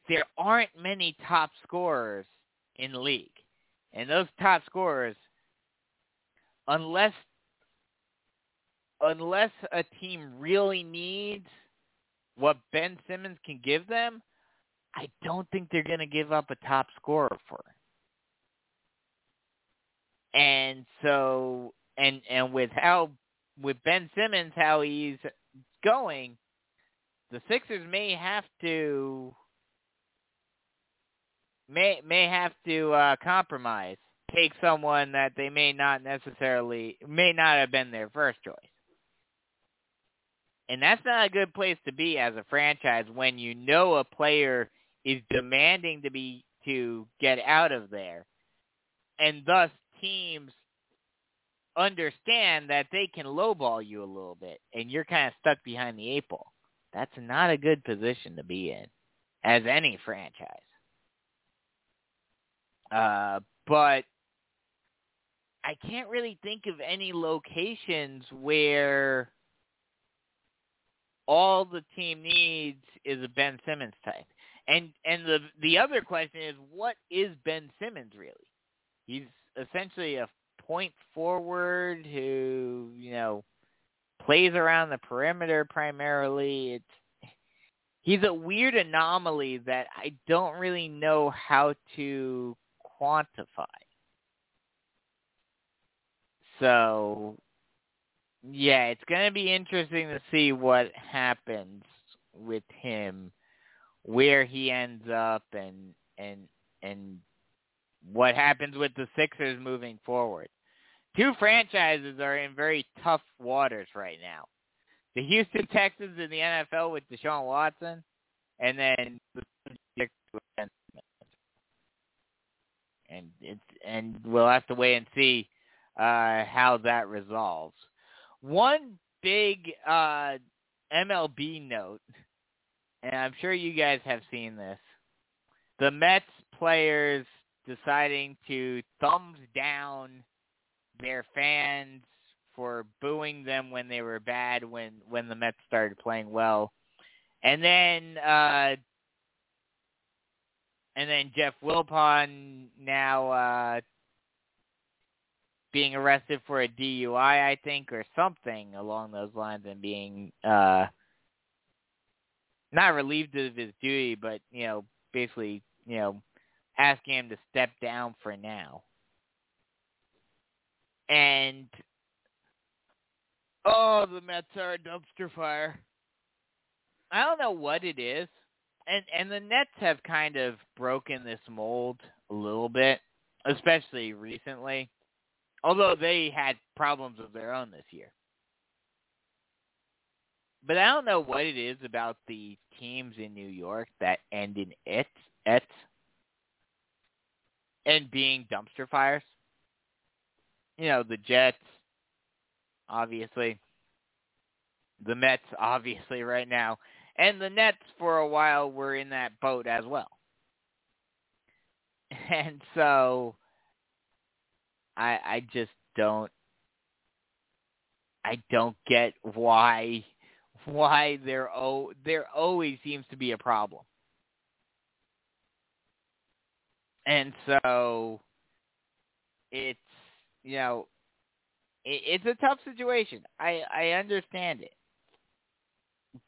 there aren't many top scorers in the league. And those top scorers, unless unless a team really needs what Ben Simmons can give them, I don't think they're going to give up a top scorer for him. And so, and and with how with Ben Simmons how he's going, the Sixers may have to may may have to uh, compromise, take someone that they may not necessarily may not have been their first choice. And that's not a good place to be as a franchise when you know a player is demanding to be to get out of there. And thus teams understand that they can lowball you a little bit and you're kind of stuck behind the eight ball. That's not a good position to be in as any franchise. Uh, but I can't really think of any locations where all the team needs is a Ben Simmons type. And and the the other question is what is Ben Simmons really? He's essentially a point forward who, you know, plays around the perimeter primarily. It's he's a weird anomaly that I don't really know how to quantify. So, yeah, it's going to be interesting to see what happens with him, where he ends up, and and and what happens with the Sixers moving forward. Two franchises are in very tough waters right now. The Houston Texans in the NFL with Deshaun Watson, and then the and it's and we'll have to wait and see uh, how that resolves. One big uh, MLB note, and I'm sure you guys have seen this: the Mets players deciding to thumbs down their fans for booing them when they were bad when when the Mets started playing well. And then uh and then Jeff Wilpon now uh being arrested for a DUI, I think, or something along those lines, and being uh not relieved of his duty, but you know, basically, you know, asking him to step down for now. And oh, the Mets are a dumpster fire. I don't know what it is and and the Nets have kind of broken this mold a little bit, especially recently. Although they had problems of their own this year. But I don't know what it is about the teams in New York that end in it, et, and being dumpster fires. You know, the Jets, obviously. The Mets, obviously, right now. And the Nets for a while were in that boat as well. And so I I just don't I don't get why why there oh there always seems to be a problem. And so it's you know it, it's a tough situation. I I understand it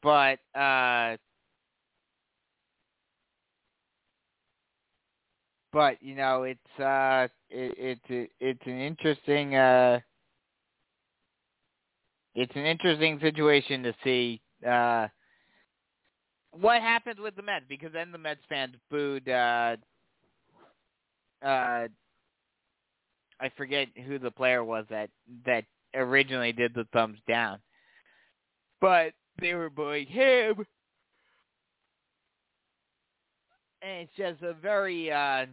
but uh but you know it's uh it, it's it's an interesting uh it's an interesting situation to see uh what happens with the Mets because then the Mets fans booed uh uh I forget who the player was that that originally did the thumbs down. But they were booing him. And it's just a very uh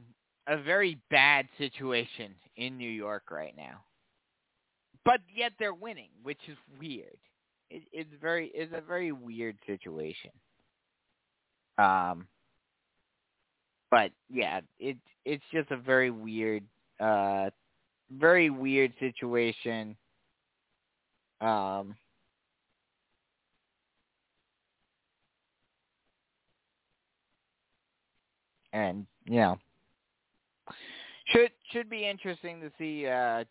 a very bad situation in New York right now. But yet they're winning, which is weird. It, it's very it's a very weird situation. Um but yeah, it it's just a very weird uh very weird situation. Um and you know, should should be interesting to see, uh,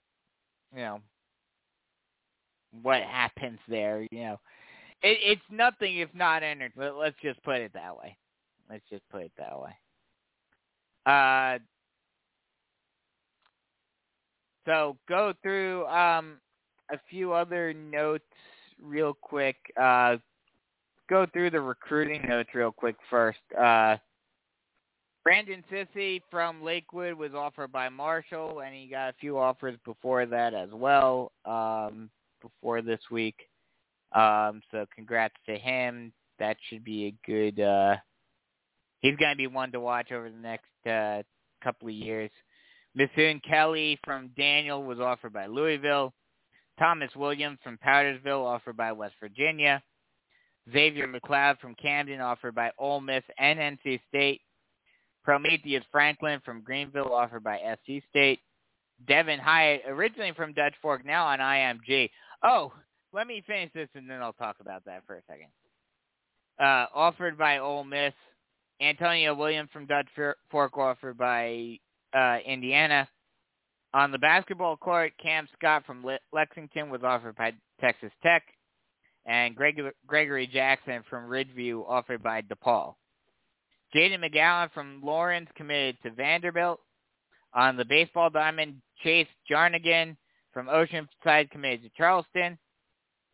you know, what happens there. You know, it, it's nothing if not entertaining. Let's just put it that way. Let's just put it that way. Uh, so go through um, a few other notes real quick. Uh, go through the recruiting notes real quick first. Uh, Brandon Sissy from Lakewood was offered by Marshall, and he got a few offers before that as well, um, before this week. Um, so congrats to him. That should be a good. Uh, he's going to be one to watch over the next uh, couple of years. Mithun Kelly from Daniel was offered by Louisville. Thomas Williams from Powdersville offered by West Virginia. Xavier McLeod from Camden offered by Ole Miss and NC State. Prometheus Franklin from Greenville offered by SC State. Devin Hyatt, originally from Dutch Fork, now on IMG. Oh, let me finish this and then I'll talk about that for a second. Uh, offered by Ole Miss. Antonio Williams from Dutch Fork offered by uh, Indiana. On the basketball court, Cam Scott from Le- Lexington was offered by Texas Tech, and Greg- Gregory Jackson from Ridgeview offered by DePaul. Jaden McGowan from Laurens committed to Vanderbilt. On the baseball diamond, Chase Jarnigan from Oceanside committed to Charleston,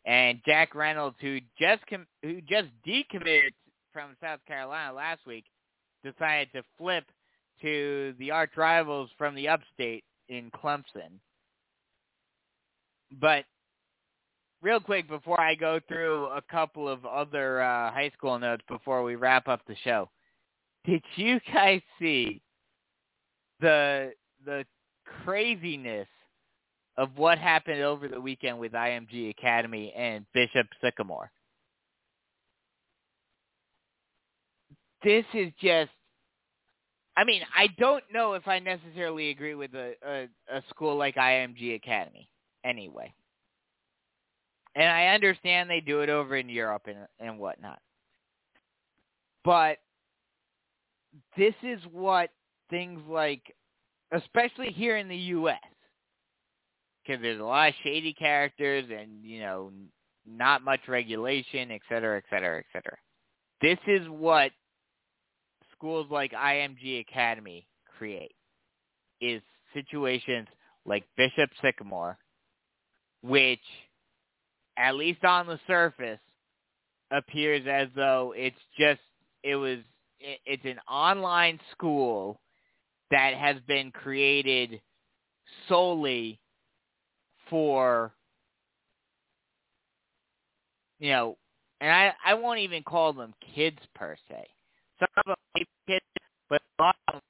and Jack Reynolds, who just com- who just decommitted from South Carolina last week, decided to flip to the arch rivals from the upstate in Clemson. But real quick before I go through a couple of other uh, high school notes before we wrap up the show, did you guys see the the craziness of what happened over the weekend with IMG Academy and Bishop Sycamore? This is just I mean, I don't know if I necessarily agree with a, a, a school like IMG Academy anyway. And I understand they do it over in Europe and and whatnot. But this is what things like especially here in the US because there's a lot of shady characters and you know not much regulation, et cetera, et cetera, et cetera. This is what schools like IMG Academy create is situations like Bishop Sycamore, which, at least on the surface, appears as though it's just it was it, it's an online school that has been created solely for you know and I I won't even call them kids per se. Some of them may be kids, but a lot of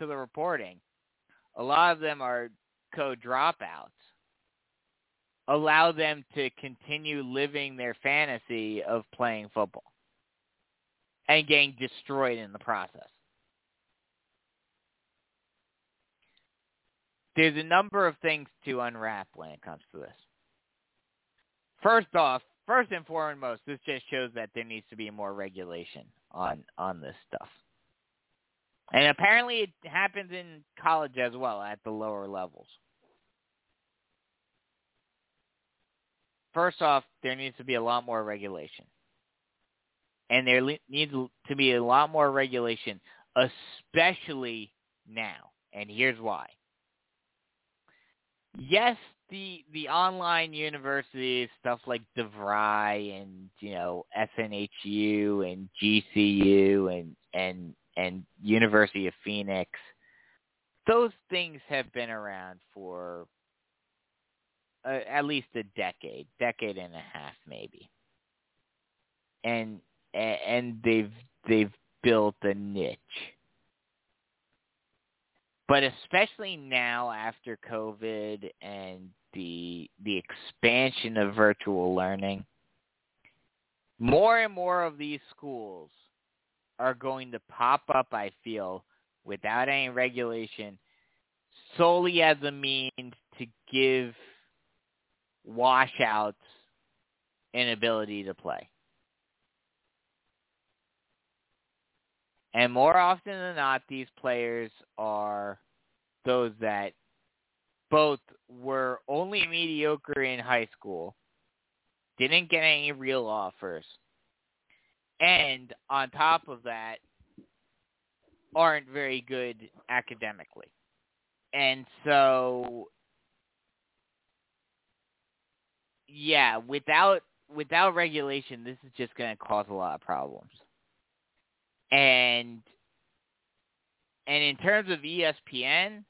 to the reporting, a lot of them are co dropouts. Allow them to continue living their fantasy of playing football and getting destroyed in the process. There's a number of things to unwrap when it comes to this. First off, first and foremost, this just shows that there needs to be more regulation on on this stuff. And apparently it happens in college as well at the lower levels. First off, there needs to be a lot more regulation. And there le- needs to be a lot more regulation, especially now. And here's why. Yes, the the online universities, stuff like DeVry and you know SNHU and GCU and and and University of Phoenix, those things have been around for uh, at least a decade, decade and a half maybe, and and they've they've built a niche. But especially now after COVID and the the expansion of virtual learning, more and more of these schools are going to pop up, I feel, without any regulation, solely as a means to give washouts an ability to play. And more often than not, these players are those that both were only mediocre in high school, didn't get any real offers, and on top of that, aren't very good academically. And so yeah, without without regulation, this is just going to cause a lot of problems. And and in terms of ESPN,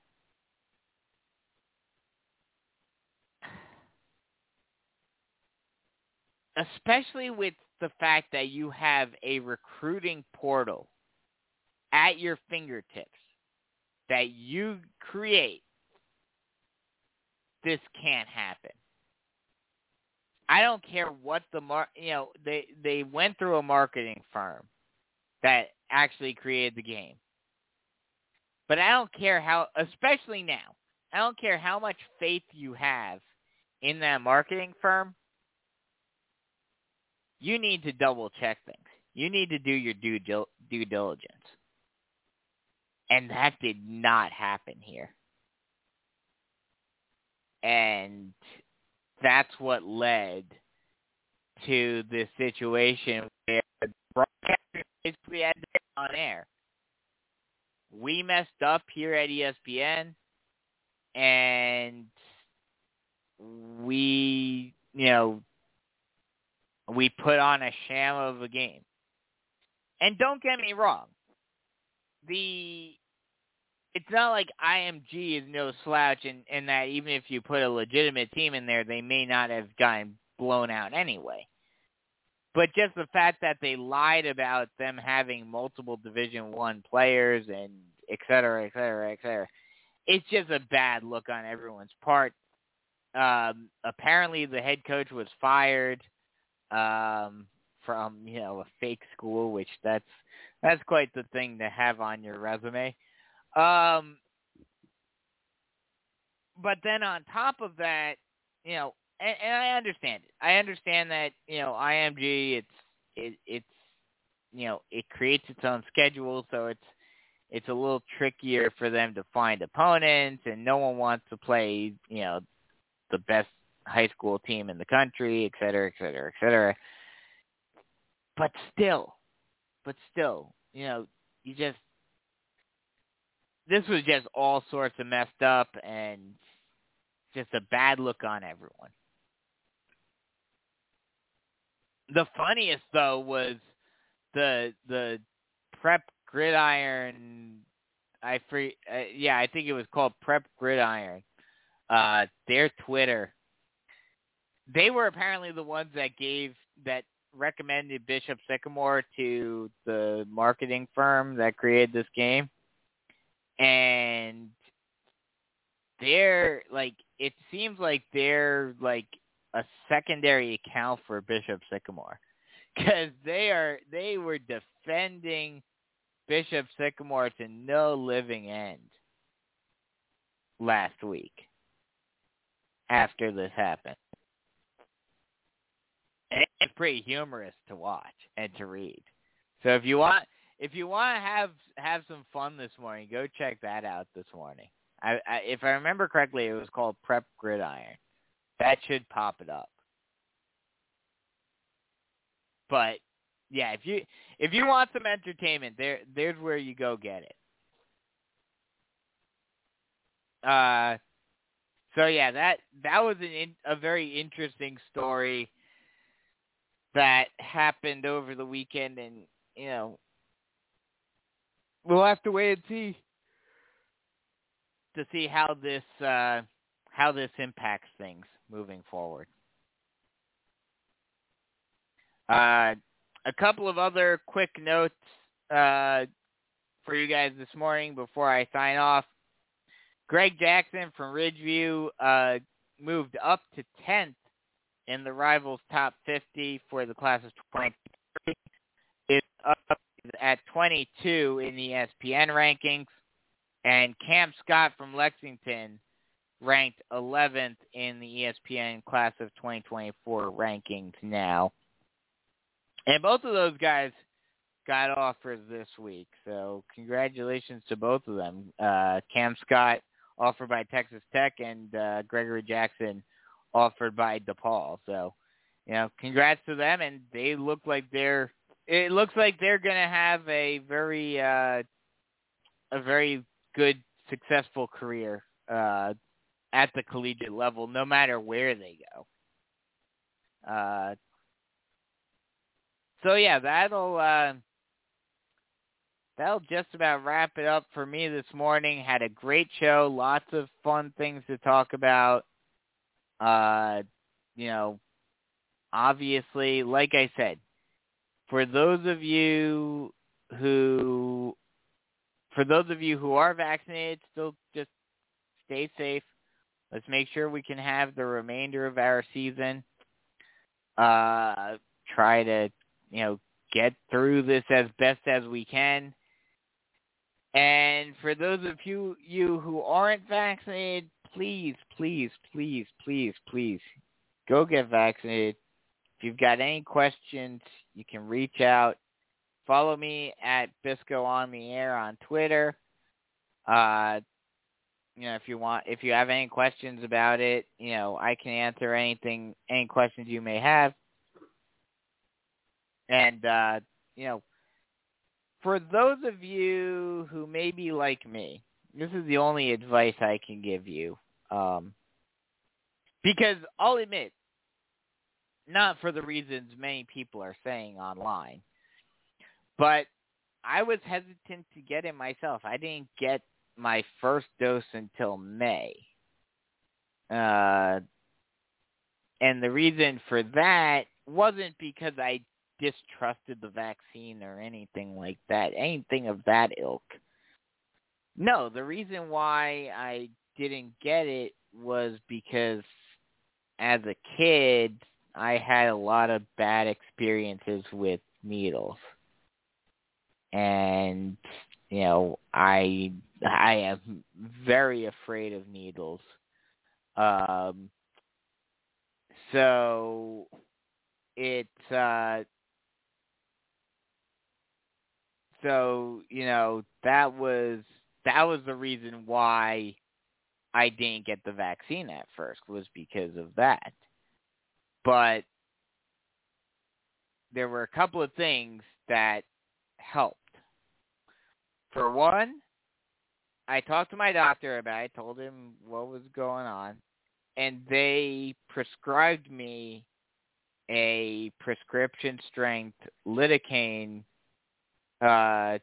especially with the fact that you have a recruiting portal at your fingertips that you create, this can't happen. I don't care what the mar you know they they went through a marketing firm that actually created the game. But I don't care how especially now. I don't care how much faith you have in that marketing firm. You need to double check things. You need to do your due due diligence. And that did not happen here. And that's what led to this situation where broadcasters basically had to on air. We messed up here at ESPN, and we, you know, we put on a sham of a game. And don't get me wrong, the it's not like IMG is no slouch in, in that even if you put a legitimate team in there, they may not have gotten blown out anyway. But just the fact that they lied about them having multiple Division One players and et cetera, et cetera, et cetera, it's just a bad look on everyone's part. Um, apparently, the head coach was fired um, from you know a fake school, which that's that's quite the thing to have on your resume. Um, but then on top of that, you know, and, and I understand it. I understand that you know IMG, it's it, it's you know it creates its own schedule, so it's it's a little trickier for them to find opponents, and no one wants to play you know the best high school team in the country, et cetera, et cetera, et cetera. But still, but still, you know, you just this was just all sorts of messed up and just a bad look on everyone. The funniest though was the the prep gridiron. I free uh, yeah, I think it was called prep gridiron. Uh, their Twitter. They were apparently the ones that gave that recommended Bishop Sycamore to the marketing firm that created this game and they're like it seems like they're like a secondary account for Bishop Sycamore because they are they were defending Bishop Sycamore to no living end last week after this happened. It's pretty humorous to watch and to read. So if you want if you want to have have some fun this morning, go check that out this morning. I, I if I remember correctly, it was called Prep Gridiron. That should pop it up. But yeah, if you if you want some entertainment, there there's where you go get it. Uh, so yeah, that that was an in, a very interesting story that happened over the weekend, and you know we'll have to wait and see to see how this uh, how this impacts things moving forward. Uh, a couple of other quick notes uh, for you guys this morning before I sign off. Greg Jackson from Ridgeview uh, moved up to 10th in the Rivals Top 50 for the class of 2023. is up at 22 in the ESPN rankings, and Cam Scott from Lexington ranked 11th in the ESPN class of 2024 rankings now. And both of those guys got offers this week. So congratulations to both of them. Uh, Cam Scott offered by Texas Tech and uh, Gregory Jackson offered by DePaul. So, you know, congrats to them and they look like they're it looks like they're going to have a very uh a very good successful career uh at the collegiate level no matter where they go. Uh so yeah, that'll uh that'll just about wrap it up for me this morning. Had a great show, lots of fun things to talk about. Uh, you know, obviously, like I said, for those of you who for those of you who are vaccinated, still just stay safe. Let's make sure we can have the remainder of our season. Uh, try to, you know, get through this as best as we can. And for those of you you who aren't vaccinated, please, please, please, please, please go get vaccinated. If you've got any questions, you can reach out. Follow me at Bisco on the air on Twitter. Uh, you know, if you want, if you have any questions about it, you know, I can answer anything, any questions you may have. And uh, you know, for those of you who may be like me, this is the only advice I can give you. Um, because I'll admit, not for the reasons many people are saying online, but I was hesitant to get it myself. I didn't get my first dose until May. Uh, and the reason for that wasn't because I distrusted the vaccine or anything like that, anything of that ilk. No, the reason why I didn't get it was because as a kid, I had a lot of bad experiences with needles. And you know, I I am very afraid of needles. Um so it uh so you know that was that was the reason why I didn't get the vaccine at first was because of that. But there were a couple of things that helped. For one, I talked to my doctor about it, told him what was going on, and they prescribed me a prescription strength lidocaine uh,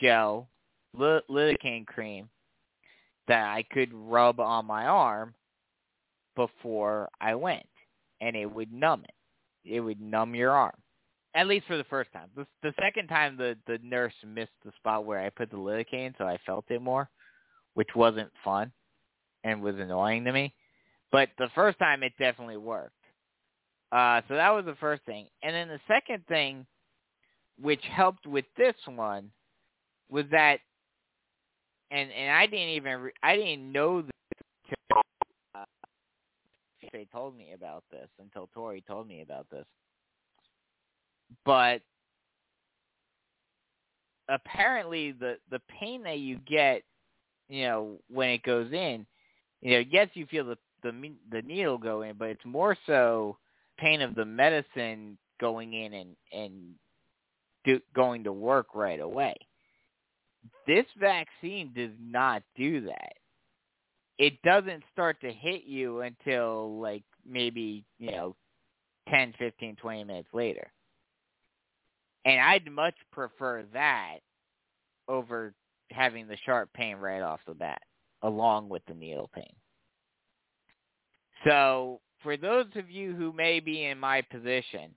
gel, lidocaine cream that I could rub on my arm before I went, and it would numb it. It would numb your arm, at least for the first time. The, the second time, the the nurse missed the spot where I put the lidocaine, so I felt it more, which wasn't fun and was annoying to me. But the first time, it definitely worked. Uh, so that was the first thing, and then the second thing which helped with this one was that and and I didn't even re- I didn't know this until uh, they told me about this until Tori told me about this. But apparently the the pain that you get, you know, when it goes in, you know, yes, you feel the the the needle go in, but it's more so pain of the medicine going in and and do, going to work right away. This vaccine does not do that. It doesn't start to hit you until like maybe, you know, 10, 15, 20 minutes later. And I'd much prefer that over having the sharp pain right off the bat, along with the needle pain. So, for those of you who may be in my position,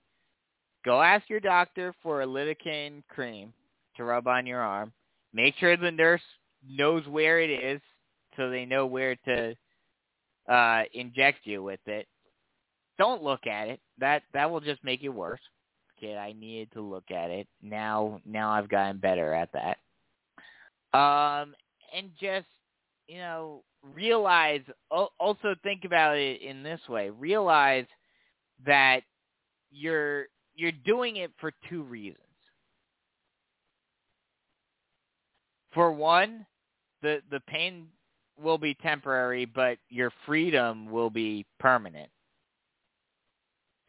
go ask your doctor for a lidocaine cream to rub on your arm. Make sure the nurse knows where it is so they know where to uh inject you with it. Don't look at it. That that will just make it worse. Okay, I needed to look at it. Now now I've gotten better at that. Um and just, you know, realize also think about it in this way. Realize that you're you're doing it for two reasons. For one, the the pain will be temporary, but your freedom will be permanent.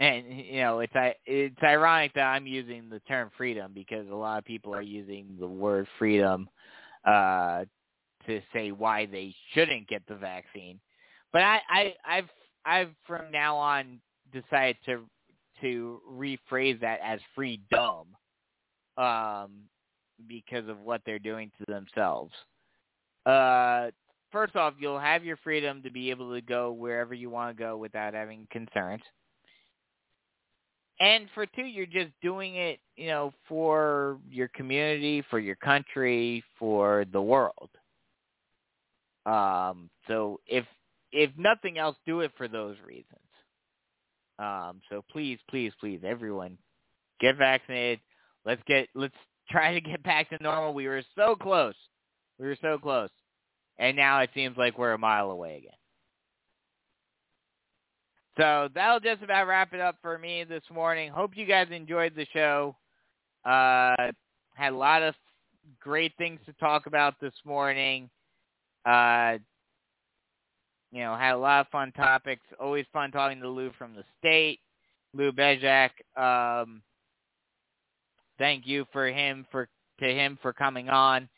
And you know, it's it's ironic that I'm using the term freedom because a lot of people are using the word freedom uh, to say why they shouldn't get the vaccine. But I, I I've I've from now on decided to to rephrase that as freedom, um, because of what they're doing to themselves. Uh, first off, you'll have your freedom to be able to go wherever you want to go without having concerns. And for two, you're just doing it, you know, for your community, for your country, for the world. Um, so if if nothing else, do it for those reasons. Um, so please, please, please, everyone, get vaccinated. Let's get let's try to get back to normal. We were so close. We were so close. And now it seems like we're a mile away again. So that'll just about wrap it up for me this morning. Hope you guys enjoyed the show. Uh, had a lot of great things to talk about this morning. Uh, you know, had a lot of fun topics. Always fun talking to Lou from the state, Lou Bezjak. Um, thank you for him for to him for coming on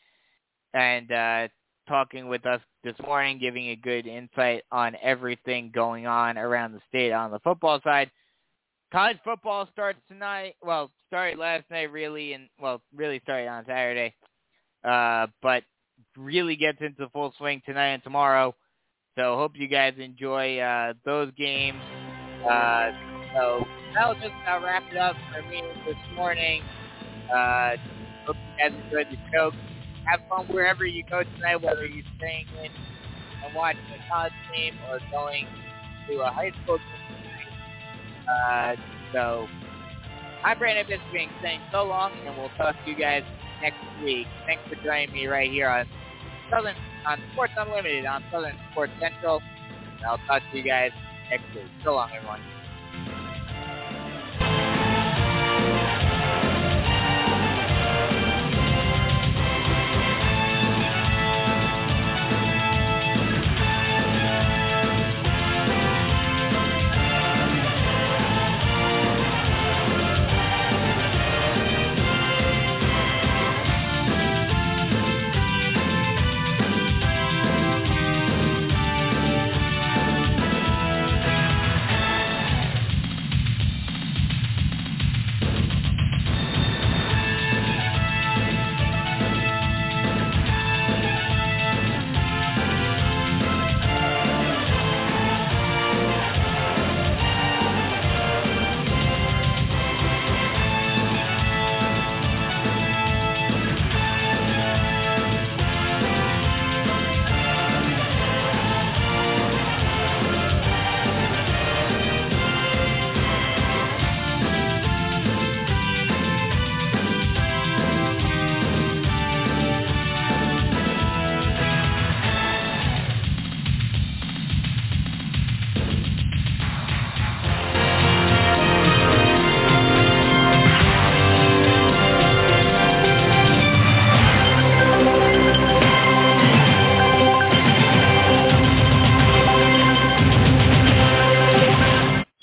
and uh, talking with us this morning, giving a good insight on everything going on around the state on the football side. College football starts tonight. Well, started last night, really, and well, really started on Saturday, uh, but really gets into full swing tonight and tomorrow. So hope you guys enjoy uh, those games. Uh, so that'll just about wrap it up for me this morning. Uh, hope you guys enjoyed the show. Have fun wherever you go tonight, whether you're staying in and watching a college game or going to a high school game. Uh, so I'm Brandon Biskobing saying so long, and we'll talk to you guys next week. Thanks for joining me right here on Southern on Sports Unlimited on Southern Sports Central. And I'll talk to you guys next week. So long, everyone.